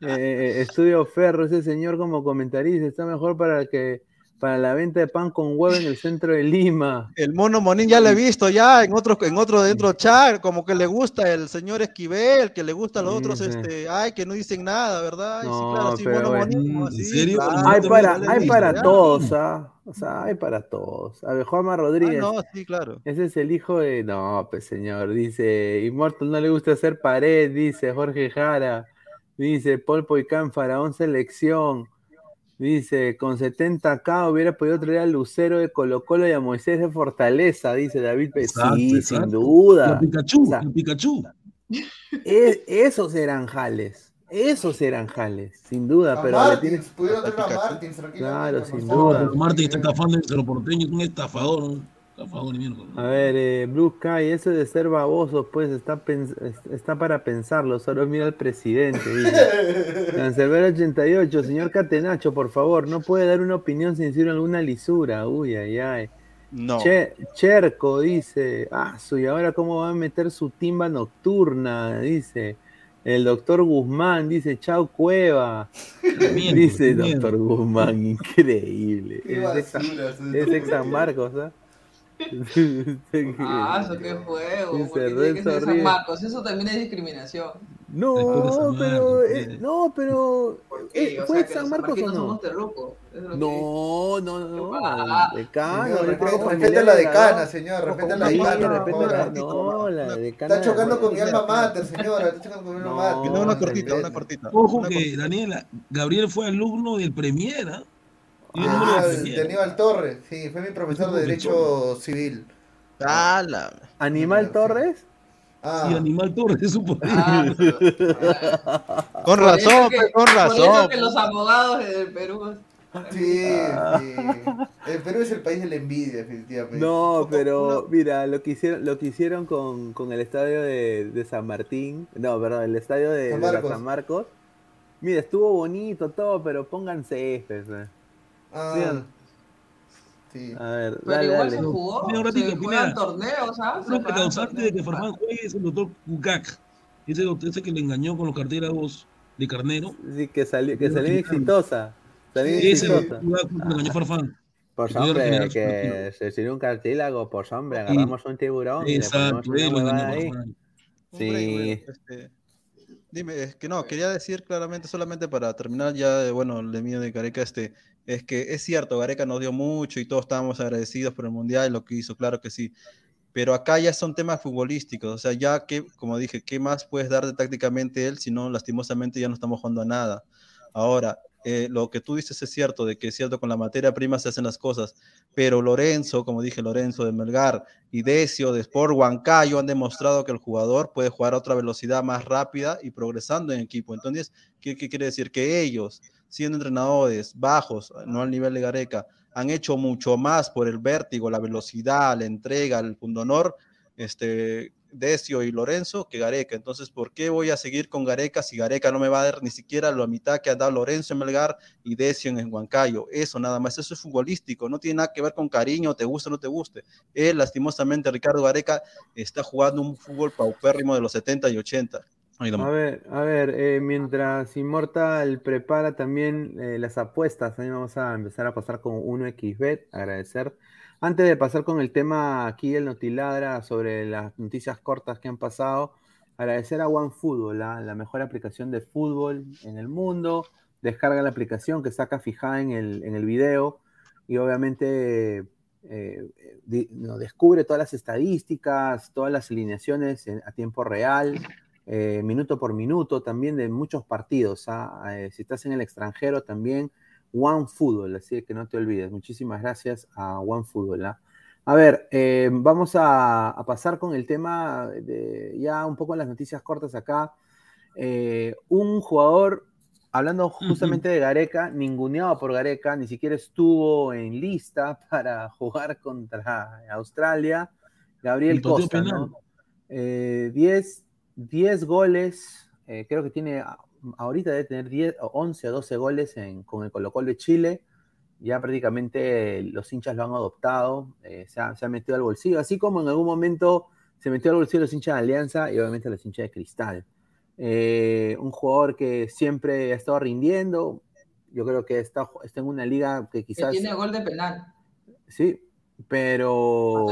Eh, Estudio Ferro, ese señor como comentarista, está mejor para que para la venta de pan con huevo en el centro de Lima. El mono Monín ya lo he visto ya en otro, en otro dentro chat, como que le gusta el señor Esquivel, que le gusta a los otros, sí. este, ay, que no dicen nada, ¿verdad? Ay, sí, No, claro, sí, pero mono bueno. Monín, ¿En así, serio? claro, Hay para, hay para todos, ¿ah? O sea, hay para todos. A ver, Juanma Ah, Rodríguez. no, sí, claro. Ese es el hijo de. No, pues señor, dice. Immortal no le gusta hacer pared, dice Jorge Jara. Dice Paul Poicán, Faraón Selección. Dice, con 70k hubiera podido traer a Lucero de Colo Colo y a Moisés de Fortaleza, dice David Pérez. Exacto, Sí, exacto. sin duda. La Pikachu, O sea, la Pikachu. E- esos eran jales. Esos eran jales, sin duda, A pero le Martins, tienes. pudieron tener a. Martins. Claro, sin duda. No, Martín está estafando en Cerro Porteño, es un estafador. ¿no? A ver, eh, Blue Sky, eso de ser baboso, pues está, para pensarlo, solo mira al presidente. dice. Cancelbero 88, señor Catenacho, por favor, no puede dar una opinión sin decir alguna lisura. Uy, ay, ay. No. Che- Cherco dice, ah, su, y ahora cómo va a meter su timba nocturna, dice. El doctor Guzmán dice, chao Cueva. Dice miento. doctor Guzmán, increíble. Qué Es ex, basura, son es ex San Marcos, ¿ah? Ah, eso qué juego. Dice porque tiene que Renzo ser San. Marcos. Eso también es discriminación. No, pero, eh, no, pero, eh, o ¿fue sea, San Marcos o no? somos terrucos. eso es lo No, no, no, no, el respeta, la de decana, señor. Respeta la decana, no, la decana. Está chocando con mi alma mater, señora. Está chocando con mi alma mater. No, una se cortita, una cortita. Ojo que. Daniela, Gabriel fue alumno del Premier, ¿ah? El Ah, número de. Aníbal Torres. Sí, fue mi profesor de Derecho Civil. Ah, la- ¿Animal Torres? Ah, Sí, Animal Torres es un Ah, Con por razón, eso que- pe, con Por eso razón. que los abogados del Perú. sí, sí. El Perú es el país de la envidia, definitivamente. No, pero mira, lo que hicieron, lo que hicieron con, con el estadio de, de San Martín, no, perdón, el estadio de, San de Marcos. San Marcos. Mira, estuvo bonito todo, pero pongan césped. pues. Ah, sí. A ver, Pero dale, igual dale. se jugó. Un ratito, se juegan torneos, ¿ah? Que causante de que. Farfán juegue es el doctor Kukak. Ese, doctor- ese que le engañó con los carteros de carnero. Sí, que salió, que salió exitosa. Salió Sí, Ese exitosa. Kukak le engañó Farfán. Pues Que pudiera hombre, que se sirvió un cartílago, pues hombre, agarramos un tiburón y le Exacto, ponemos una ahí. Sí. este, dime, es que no, quería decir claramente, solamente para terminar ya, bueno, el de mío de Gareca, este, es que es cierto, Gareca nos dio mucho y todos estábamos agradecidos por el Mundial y lo que hizo, claro que sí. pero acá ya son temas futbolísticos, o sea, ya que, como dije, ¿qué más puedes dar de tácticamente él si no, lastimosamente ya no estamos jugando a nada? Ahora, eh, lo que tú dices es cierto, de que es cierto, con la materia prima se hacen las cosas, pero Lorenzo, como dije, Lorenzo de Melgar y Decio de Sport Huancayo han demostrado que el jugador puede jugar a otra velocidad más rápida y progresando en equipo. Entonces, ¿qué, qué quiere decir? Que ellos, siendo entrenadores bajos, no al nivel de Gareca, han hecho mucho más por el vértigo, la velocidad, la entrega, el pundonor, este, Decio y Lorenzo que Gareca. Entonces, ¿por qué voy a seguir con Gareca si Gareca no me va a dar ni siquiera la mitad que ha dado Lorenzo en Melgar y Decio en Huancayo? Eso nada más, eso es futbolístico, no tiene nada que ver con cariño, te guste o no te guste. Él, lastimosamente, Ricardo Gareca está jugando un fútbol paupérrimo de los 70 y 80. A ver, a ver, eh, mientras Immortal prepara también eh, las apuestas, ahí vamos a empezar a pasar con 1xbet, agradecer antes de pasar con el tema aquí el Notiladra sobre las noticias cortas que han pasado, agradecer a OneFootball, ¿la? la mejor aplicación de fútbol en el mundo. Descarga la aplicación que saca fijada en el, en el video y obviamente eh, descubre todas las estadísticas, todas las alineaciones a tiempo real, eh, minuto por minuto, también de muchos partidos. ¿ah? Eh, si estás en el extranjero también One Football, así que no te olvides. Muchísimas gracias a One Football. ¿ah? A ver, eh, vamos a, pasar con el tema de ya un poco las noticias cortas acá. Un jugador, hablando justamente de Gareca, ninguneado por Gareca, ni siquiera estuvo en lista para jugar contra Australia. Gabriel Costa, ¿no? 10 eh, goles, creo que tiene ahorita debe tener 10, 11 o 12 goles con el Colo Colo de Chile. Ya prácticamente los hinchas lo han adoptado, eh, se, ha, metido al bolsillo, así como en algún momento se metió al bolsillo los hinchas de Alianza y obviamente los hinchas de Cristal. Eh, un jugador que siempre ha estado rindiendo, yo creo que está, está en una liga que quizás... tiene gol de penal. Sí, pero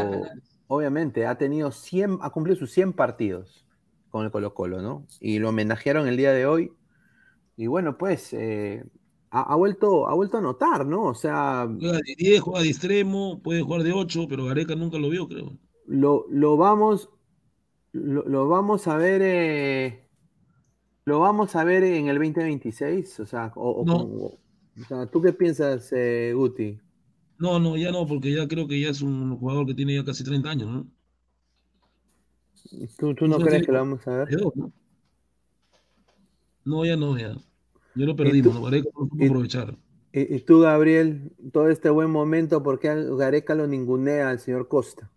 obviamente ha tenido 100, ha cumplido sus 100 partidos con el Colo Colo, ¿no? Y lo homenajearon el día de hoy y bueno, pues eh, ha, vuelto, ha vuelto a notar, ¿no? O sea. Juega de 10, juega de extremo, puede jugar de 8, pero Gareca nunca lo vio, creo. Lo, lo vamos. Lo, vamos a ver. Eh, lo vamos a ver en el 2026. O sea, o, sea ¿tú qué piensas, eh, Guti? No, no, ya no, porque ya creo que ya es un jugador que tiene ya casi 30 años, ¿no? ¿Tú, tú no crees que lo vamos a ver? No, ya no, ya. Yo lo perdimos, Gareca no pudo aprovechar. Y, tú, Gabriel, todo este buen momento, ¿por qué Gareca lo ningunea al señor Costa?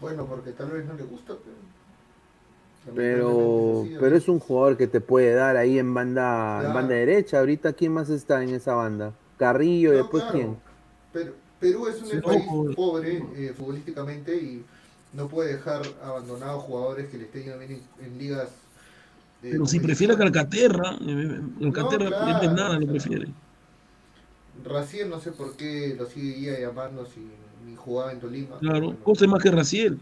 Bueno, porque tal vez no le gusta, pero. Pero, pero es un jugador que te puede dar ahí en banda, en banda derecha. Ahorita, ¿quién más está en esa banda? Carrillo, y después quién. Pero Perú es un país pobre eh, futbolísticamente y no puede dejar abandonados jugadores que le estén bien en, ligas. Pero si prefiere a Calcaterra, Calcaterra no, claro, nada, lo prefiere. Raciel no sé por qué lo sigue llamando si ni jugaba en Tolima. Claro, Costa es más que Raciel.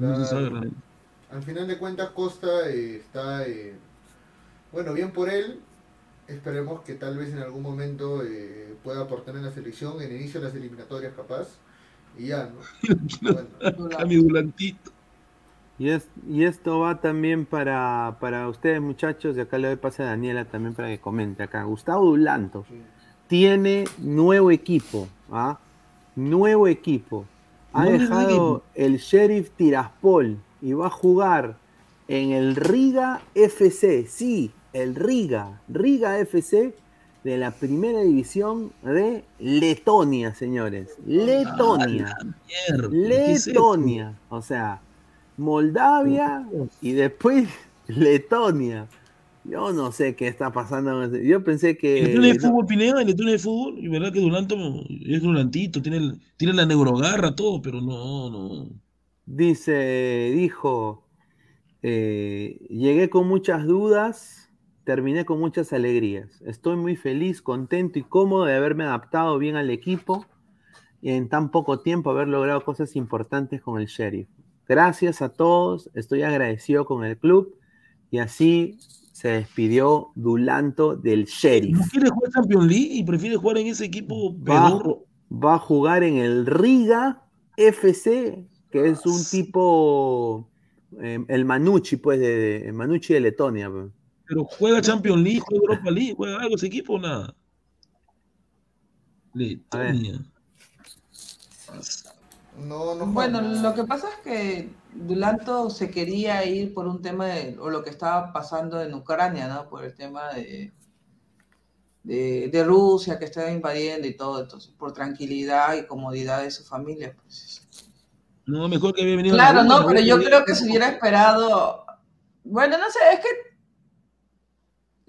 Al final de cuentas Costa eh, está, eh, bueno, bien por él. Esperemos que tal vez en algún momento eh, pueda aportar en la selección, en el inicio de las eliminatorias capaz y ya, Y, es, y esto va también para, para ustedes, muchachos, y acá le doy pase a Daniela también para que comente acá. Gustavo Dulanto tiene nuevo equipo, ¿ah? Nuevo equipo. Ha dejado el Sheriff Tiraspol y va a jugar en el Riga FC. Sí, el Riga, Riga FC de la primera división de Letonia, señores. Letonia. Ah, Letonia. O sea, Moldavia y después Letonia. Yo no sé qué está pasando. Yo pensé que. ¿Le tiene fútbol, Pineda? ¿Le tiene fútbol? Y verdad que Duranto es Durantito, tiene, tiene la neurogarra, todo, pero no, no. Dice, dijo, eh, llegué con muchas dudas terminé con muchas alegrías. Estoy muy feliz, contento y cómodo de haberme adaptado bien al equipo y en tan poco tiempo haber logrado cosas importantes con el Sheriff. Gracias a todos, estoy agradecido con el club y así se despidió Dulanto del Sheriff. ¿No quiere jugar Champions League y prefiere jugar en ese equipo va, va a jugar en el Riga FC, que es un tipo, eh, el Manucci, pues, de, de- Manucci de Letonia. pues. Pero juega Champions League, juega Europa League, juega algo ese equipo o nada. Letonia. No, no Bueno, lo que pasa es que Dulanto se quería ir por un tema de, o lo que estaba pasando en Ucrania, ¿no? Por el tema de, de, de Rusia que estaba invadiendo y todo, entonces, por tranquilidad y comodidad de su familia. Pues. No, mejor que había venido. Claro, la no, pero yo creo que si hubiera esperado, bueno, no sé, es que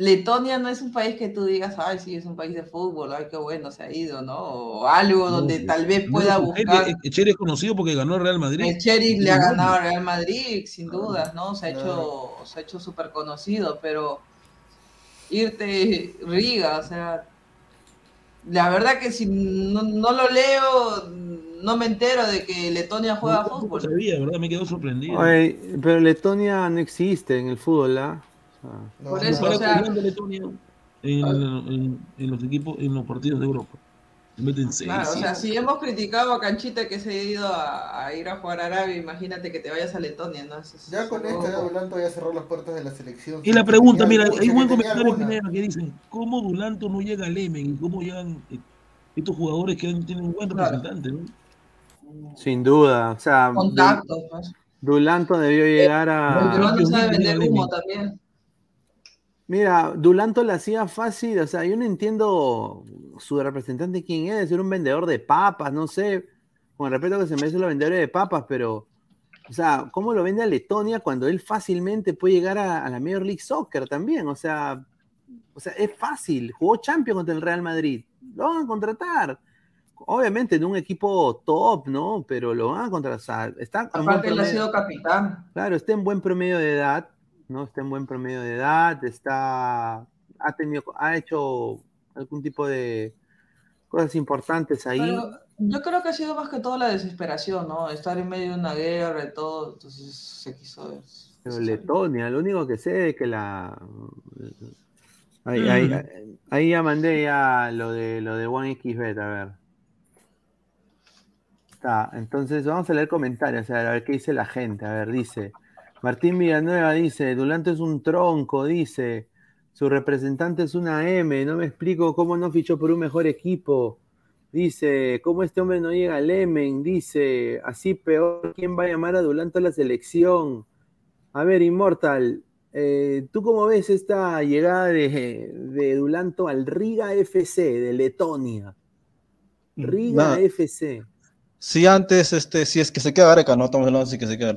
Letonia no es un país que tú digas, ay, sí, es un país de fútbol, ay, qué bueno se ha ido, ¿no? O algo No, donde tal vez no, pueda Echeri- buscar. Echeri es conocido porque ganó el Real Madrid. El Sheriff le ha ganado al Real Madrid, sin dudas, ¿no? Se ha Claro. hecho, se ha hecho súper conocido, pero irte Riga, o sea, la verdad que si no, no lo leo, no me entero de que Letonia juega No, fútbol. sabía, ¿verdad? Me quedó sorprendido. Oye, pero Letonia no existe en el fútbol, ¿ah? No, Por no, eso, o sea- Letonia en, en- en los equipos, en los partidos de Europa. Se meten seis. Claro, o sea, si hemos criticado a Canchita que se ha ido a, a ir a jugar a Arabia, imagínate que te vayas a Letonia, ¿no? Es- Ya con es esto, ya Dulanto ya cerró las puertas de la selección. Y la pregunta, mira, hay un buen comentario. Pineda, que dice, ¿cómo Dulanto no llega al Emen? ¿Y cómo llegan eh, estos jugadores que tienen un buen Claro. representante? ¿no? sin duda. O sea, Contactos, pues. Dulanto debió llegar a. peruano sabe vender humo también. Mira, Dulanto le hacía fácil, o sea, yo no entiendo su representante quién es, era un vendedor de papas, no sé, con el respeto que se merecen los vendedores de papas, pero, o sea, ¿cómo lo vende a Letonia cuando él fácilmente puede llegar a, a la Major League Soccer también? O sea, o sea, es fácil, jugó Champions contra el Real Madrid, lo van a contratar. Obviamente en un equipo top, ¿no? Pero lo van a contratar. está Aparte, él ha sido capitán. Claro, está en buen promedio de edad, ¿no? Está en buen promedio de edad, está, ha tenido, ha hecho algún tipo de cosas importantes ahí. Pero yo creo que ha sido más que todo la desesperación, ¿no? Estar en medio de una guerra y todo, entonces se quiso. Pero Letonia, lo único que sé es que la ahí, ahí- Mm. ahí ya mandé ya lo de lo de OneXBet, a ver. Está, entonces vamos a leer comentarios, a ver, a ver qué dice la gente. A ver, dice Martín Villanueva dice, Dulanto es un tronco, dice, su representante es una M, no me explico cómo no fichó por un mejor equipo. Dice, ¿cómo este hombre no llega al Emen? Dice, así peor, ¿quién va a llamar a Dulanto a la selección? A ver, Immortal, eh, ¿tú cómo ves esta llegada de, de Dulanto al Riga FC de Letonia? Riga. FC. Si antes, este, si es que se queda Gareca, no estamos hablando si que se queda.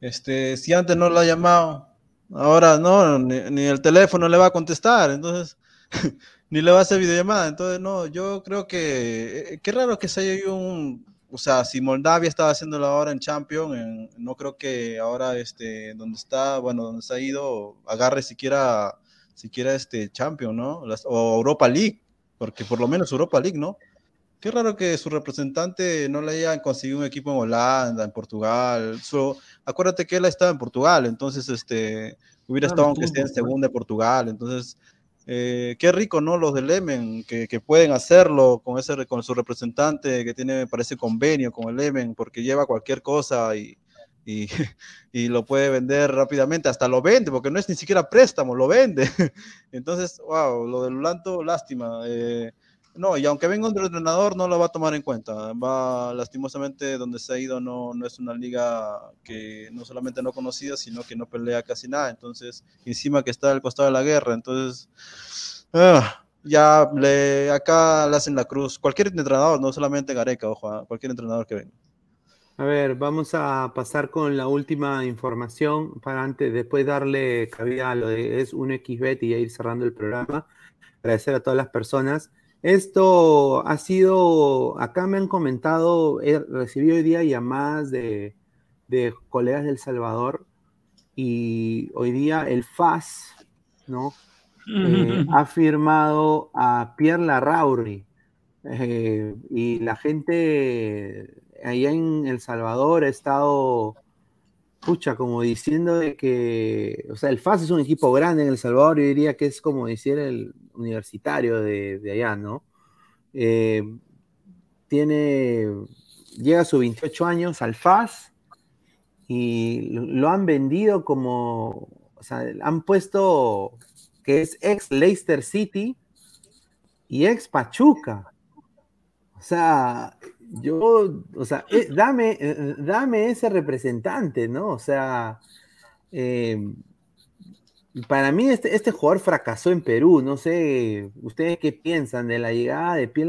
Este, si antes no lo ha llamado, ahora no, ni, el teléfono le va a contestar, entonces, ni le va a hacer videollamada. Entonces, no, yo creo que, eh, qué raro que se haya un, o sea, si Moldavia estaba haciéndolo ahora en Champions, en- no creo que ahora, este, donde está, bueno, donde se ha ido, agarre siquiera, siquiera este Champions, ¿no? Las- o Europa League, porque por lo menos Europa League, ¿no? Qué raro que su representante no le hayan conseguido un equipo en Holanda, en Portugal. Su- acuérdate que él estaba en Portugal, entonces este, hubiera Claro, estado aunque esté en Portugal. segunda de Portugal. Entonces, eh, qué rico, ¿no? Los del Emen, que, que pueden hacerlo con, ese, con su representante que tiene, me parece, convenio con el Emen, porque lleva cualquier cosa y, y, y lo puede vender rápidamente, hasta lo vende, porque no es ni siquiera préstamo, lo vende. Entonces, wow, lo del Lulanto, lástima. eh, no, y aunque venga otro entrenador, no lo va a tomar en cuenta. Va, lastimosamente, donde se ha ido no, no es una liga que no solamente no conocida, sino que no pelea casi nada. Entonces, encima que está al costado de la guerra. Entonces, ah, ya le, acá le hacen la cruz. Cualquier entrenador, no solamente Gareca, ojo, ah, cualquier entrenador que venga. A ver, vamos a pasar con la última información para antes, después darle cabida a lo de es 1xbet y ya ir cerrando el programa. Agradecer a todas las personas. Esto ha sido, acá me han comentado, he recibido hoy día llamadas de, de colegas del Salvador y hoy día el FAS, ¿no? Eh, ha firmado a Pierre Larrauri eh, y la gente allá en El Salvador ha estado, pucha, como diciendo de que, o sea, el FAS es un equipo grande en El Salvador, yo diría que es como decir el universitario de, de allá, ¿no? Eh, tiene, llega a sus 28 años al FAS y lo, lo han vendido como, o sea, han puesto que es ex Leicester City y ex Pachuca. O sea, yo, o sea, eh, dame, eh, dame ese representante, ¿no? O sea, eh, para mí este, este jugador fracasó en Perú, no sé, ustedes qué piensan de la llegada de Piel.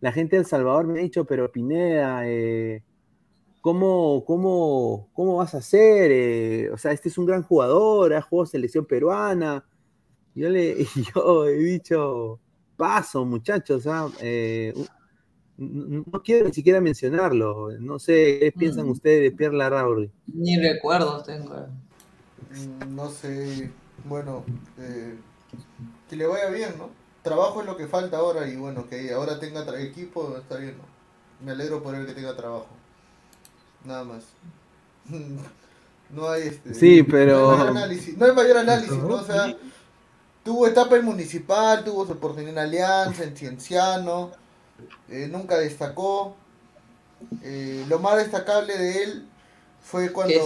La gente de El Salvador me ha dicho, pero Pineda, eh, ¿cómo, cómo, cómo vas a hacer? Eh, o sea, este es un gran jugador, ha jugado selección peruana. Yo le yo he dicho, paso, muchachos, ¿ah? Eh, no quiero ni siquiera mencionarlo. No sé, ¿qué piensan Mm. ustedes de Pierre Larrauri? Ni recuerdos tengo. Mm, No sé, bueno, eh, que le vaya bien, ¿no? Trabajo es lo que falta ahora y bueno, que ahora tenga equipo, está bien, ¿no? Me alegro por él que tenga trabajo. Nada más. No hay este. Sí, pero- No hay mayor análisis, no hay mayor análisis, ¿no? O sea, tuvo etapa en Municipal, tuvo su oportunidad en Alianza, en Cienciano, eh, nunca destacó. Eh, lo más destacable de él fue cuando. Que.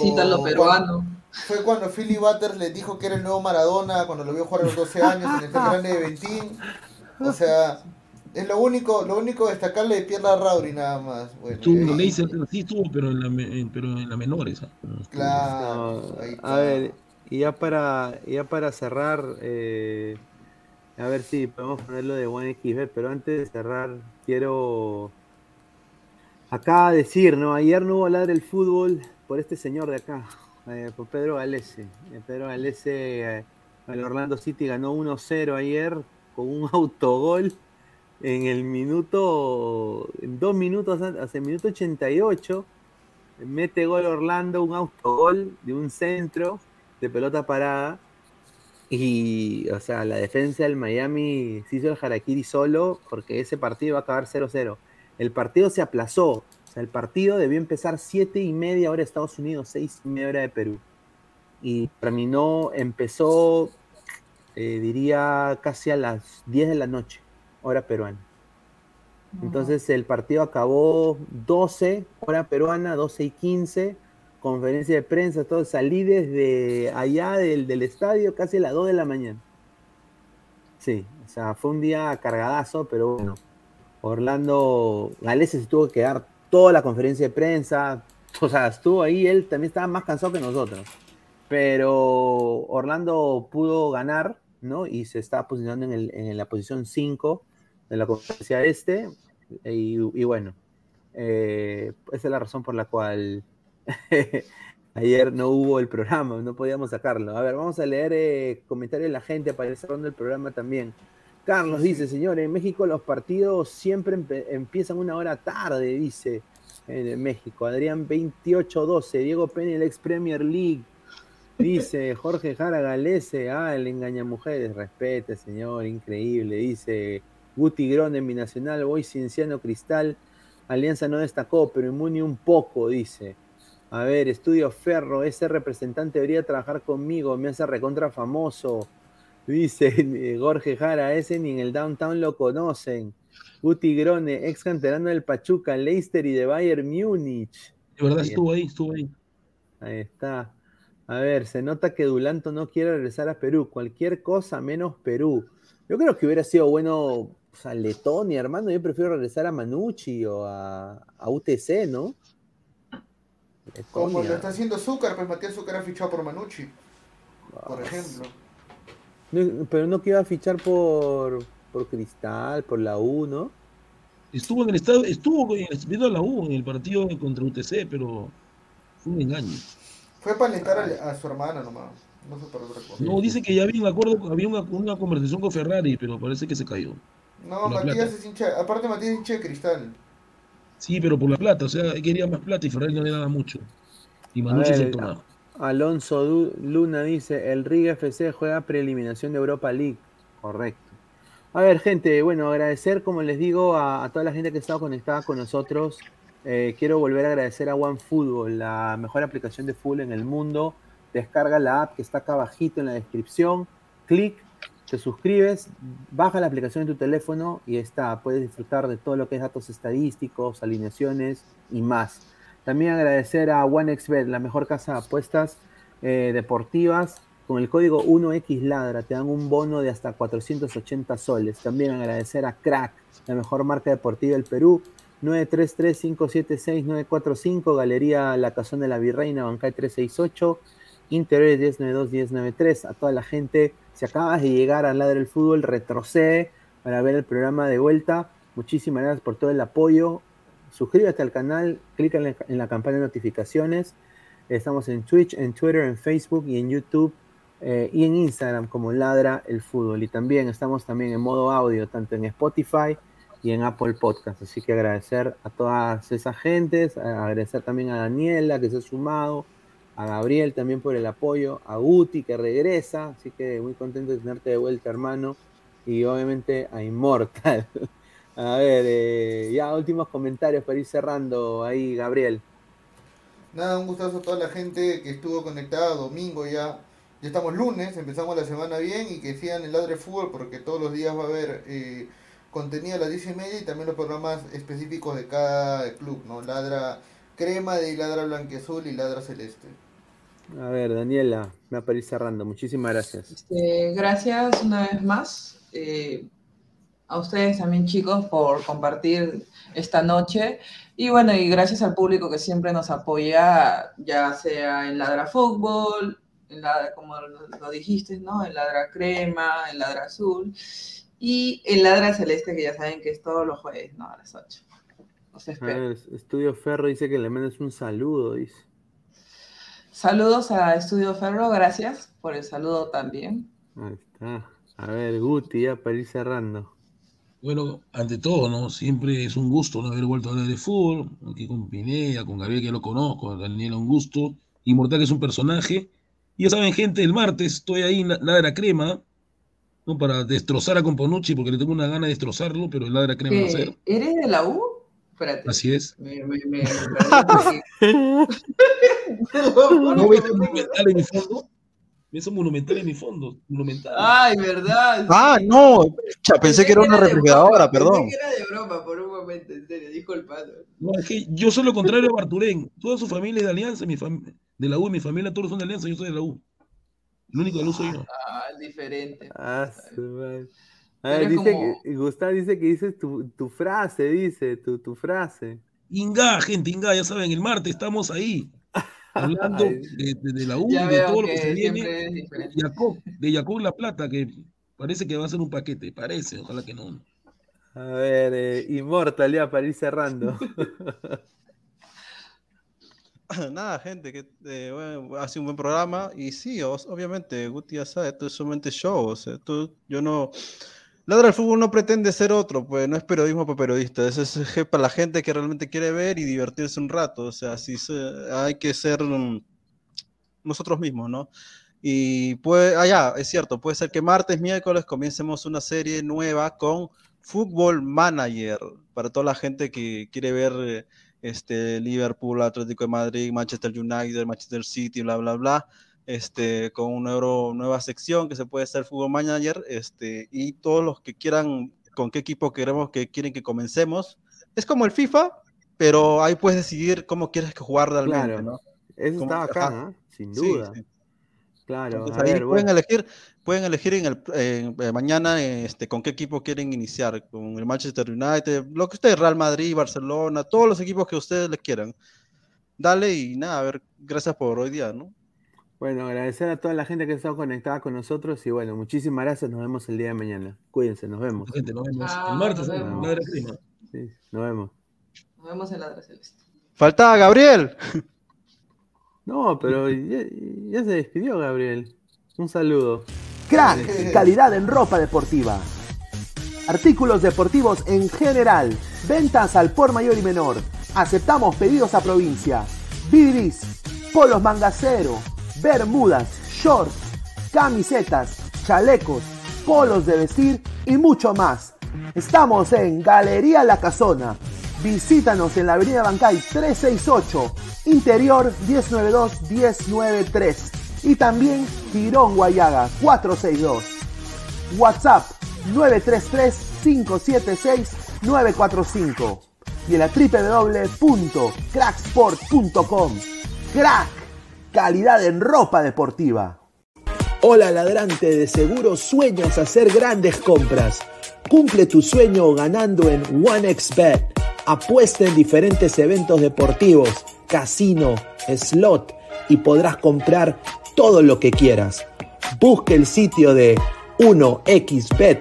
Fue cuando Philly Butters le dijo que era el nuevo Maradona cuando lo vio jugar a los 12 años en el grande de Ventín. O sea, es lo único, lo único destacable de Pierre Larrauri nada más. Bueno, en ahí- Leicester, sí estuvo, pero en la, en- pero en la menores. Claro, No, ahí a ver, y ya para, ya para cerrar, eh, a ver si podemos ponerlo de buen XB, pero antes de cerrar, quiero acá decir, ¿no? Ayer no hubo ladre el fútbol por este señor de acá, eh, por Pedro Galese. Eh, Pedro Galese, eh, el Orlando City ganó 1-0 ayer con un autogol en el minuto, en dos minutos, hace el minuto 88 mete gol Orlando, un autogol de un centro de pelota parada. Y, o sea, la defensa del Miami se hizo el harakiri solo porque ese partido va a acabar 0-0. El partido se aplazó. O sea, el partido debió empezar 7 y media hora de Estados Unidos, 6 y media hora de Perú. Y terminó, empezó, eh, diría, casi a las 10 de la noche, hora peruana. Entonces el partido acabó 12, hora peruana, 12 y 15, conferencia de prensa, todo. Salí desde allá del, del estadio casi a las 2 de la mañana. Sí, o sea, fue un día cargadazo, pero bueno. Orlando Gales se tuvo que quedar toda la conferencia de prensa. O sea, estuvo ahí, él también estaba más cansado que nosotros. Pero Orlando pudo ganar, ¿no? Y se está posicionando en, el- en la posición 5 de la conferencia este. Y, bueno, eh, esa es la razón por la cual ayer no hubo el programa, no podíamos sacarlo. A ver, vamos a leer eh, comentarios de la gente para ir cerrando el programa también. Carlos dice, señores, en México los partidos siempre empiezan una hora tarde, dice en México. Adrián 28-12, Diego Peña, el ex Premier League. Dice Jorge Jara Galese, ah, el engaña mujeres, respete, señor, increíble. Dice Guti Grone, Binacional, Boy Cienciano Cristal, Alianza no destacó, pero Inmuni un poco, dice. A ver, Estudio Ferro, ese representante debería trabajar conmigo, me hace recontra famoso. Dice Jorge Jara, ese ni en el downtown lo conocen. Guti Grone, ex canterano del Pachuca, Leicester y de Bayern Múnich. De verdad estuvo ahí, estuvo ahí. Ahí está. A ver, se nota que Dulanto no quiere regresar a Perú. Cualquier cosa menos Perú. Yo creo que hubiera sido bueno o sea, Letonia, hermano. Yo prefiero regresar a Manucci o a, a UTC, ¿no? Como lo está haciendo Zúcar, pues Matías Zúcar ha fichado por Manucci, por ejemplo. No, pero no que iba a fichar por, por Cristal, por la U, ¿no? Estuvo en el estado, estuvo en el- viendo a la U en el partido contra UTC, pero fue un engaño. Fue para alentar a, a su hermana nomás, no fue para otra cosa. No, dice que ya había un acuerdo, había una, una conversación con Ferrari, pero parece que se cayó. No, Matías plata. es hincha, aparte Matías es hincha de cristal. Sí, pero por la plata, o sea, quería más plata y Ferrari no le daba mucho. Y Manucci se ver, entonaba. Alonso Du- Luna dice, el Riga FC juega preeliminación de Europa League. Correcto. A ver, gente, bueno, agradecer, como les digo, a, a toda la gente que ha estado conectada con nosotros. Eh, quiero volver a agradecer a OneFootball, la mejor aplicación de fútbol en el mundo. Descarga la app que está acá abajito en la descripción. Clic te suscribes, baja la aplicación en tu teléfono y está, puedes disfrutar de todo lo que es datos estadísticos, alineaciones y más. También agradecer a OneXBet, la mejor casa de apuestas eh, deportivas. Con el código 1XLadra te dan un bono de hasta 480 soles. También agradecer a Crack, la mejor marca deportiva del Perú. 933-576-945, Galería La Cazón de la Virreina, Bancay 368, Interiores 1092-1093. A toda la gente, si acabas de llegar al Ladre del Fútbol, retrocede para ver el programa de vuelta. Muchísimas gracias por todo el apoyo. Suscríbete al canal, clica en la, en campana de notificaciones. Estamos en Twitch, en Twitter, en Facebook y en YouTube eh, y en Instagram como Ladra el Fútbol. Y también estamos también en modo audio, tanto en Spotify y en Apple Podcast. Así que agradecer a todas esas gentes, agradecer también a Daniela que se ha sumado, a Gabriel también por el apoyo, a Guti que regresa, así que muy contento de tenerte de vuelta, hermano, y obviamente a Immortal. a ver, eh, ya últimos comentarios para ir cerrando ahí, Gabriel. Nada, un gustazo a toda la gente que estuvo conectada domingo ya. Ya estamos lunes, empezamos la semana bien y que sigan el Ladre Fútbol porque todos los días va a haber eh, contenido a las 10 y media y también los programas específicos de cada club, ¿no? Ladra crema de Ladra blanqueazul y Ladra celeste. A ver, Daniela, me aparece cerrando. Muchísimas gracias. Este, gracias una vez más. Eh, a ustedes también, chicos, por compartir esta noche. Y bueno, y gracias al público que siempre nos apoya, ya sea en Ladra Fútbol, en Ladra, como lo dijiste, ¿no? En Ladra Crema, en Ladra Azul y en Ladra Celeste, que ya saben que es todos los jueves, ¿no? A las 8. Os espero. Ver, Estudio Ferro dice que le mandes un saludo, dice. Saludos a Estudio Ferro, gracias por el saludo también. Ahí está. A ver, Guti, ya para ir cerrando. Bueno, ante todo, ¿no? Siempre es un gusto ¿no? haber vuelto a hablar de fútbol, aquí con Pineda, con Gabriel, que lo conozco, Daniela, un gusto. Inmortal, que es un personaje. Y ya saben, gente, el martes estoy ahí en Ladra Crema, ¿no? Para destrozar a Componucci, porque le tengo una gana de destrozarlo, pero el Ladra Crema va a ser. ¿Eres de la U? Espérate. Así es. Me, me, me, me ¿No ves monumental en mi fondo? ¿Ves un monumental en mi fondo? Monumental. Ay, verdad. Ah, no. Cha, pensé que era una refrigeradora, perdón. Pensé que era de broma por un momento, en serio, disculpado. No, es que yo soy lo contrario a Barturén. Toda su familia es de Alianza, mi fam- de la U, mi familia todos son de Alianza, yo soy de la U. El único de la U soy yo. Ah, diferente. Ah. A ver, dice como- que, Gustavo dice que dices tu, tu frase, dice, tu, tu frase. Inga, gente, Inga, ya saben, el martes estamos ahí. Hablando de, de- de la U, Ya de todo lo que que se viene. De Jacob, de Jacob La Plata, que parece que va a ser un paquete, parece, ojalá que no. A ver, eh, Immortal, ya para ir cerrando. Nada, gente, que eh, bueno, ha sido un buen programa. Y sí, os- obviamente, Guti ya sabe, esto es solamente show. O sea, esto- yo no. Ladra el fútbol no pretende ser otro, pues no es periodismo para periodistas. Es, es para la gente que realmente quiere ver y divertirse un rato. O sea, sí se- hay que ser mm, nosotros mismos, ¿no? Y puede, ah, ya, es cierto, puede ser que martes, miércoles comencemos una serie nueva con Fútbol Manager para toda la gente que quiere ver eh, este Liverpool, Atlético de Madrid, Manchester United, Manchester City, bla, bla, bla, este, con una nueva sección que se puede hacer Fútbol Manager, este, y todos los que quieran, con qué equipo queremos que quieren que comencemos. Es como el FIFA, pero ahí puedes decidir cómo quieres que jugar realmente, Claro. ¿no? Eso está acá. Sin duda. sí. Claro, Entonces, a ahí ver, pueden bueno. elegir, pueden elegir en el, eh, mañana este, con qué equipo quieren iniciar, con el Manchester United, lo que ustedes, Real Madrid, Barcelona, todos los equipos que ustedes les quieran. Dale y nada, a ver, gracias por hoy día, ¿no? Bueno, agradecer a toda la gente que ha estado conectada con nosotros y bueno, muchísimas gracias. Nos vemos el día de mañana. Cuídense, nos vemos. Gente, nos vemos Ah, el martes nos en vemos. Crema. Sí, nos vemos. Nos vemos en Ladra Celeste. Falta Gabriel. No, pero ya, ya se despidió Gabriel. Un saludo. Crack, calidad en ropa deportiva. Artículos deportivos en general. Ventas al por mayor y menor. Aceptamos pedidos a provincia. Bidris, polos mangacero, bermudas, shorts, camisetas, chalecos, polos de vestir y mucho más. Estamos en Galería La Visítanos en la Avenida Bancay 368, Interior 1092-1093 y también Girón Guayaga 462. WhatsApp 933-576-945 y en la www.cracksport.com. Crack, calidad en ropa deportiva. Hola ladrante, de seguro sueñas hacer grandes compras. Cumple tu sueño ganando en OneXBet. Apuesta en diferentes eventos deportivos, casino, slot y podrás comprar todo lo que quieras. Busque el sitio de 1xbet.com,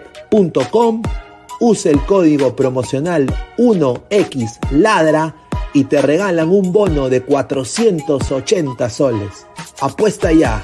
use el código promocional 1xladra y te regalan un bono de 480 soles. Apuesta ya.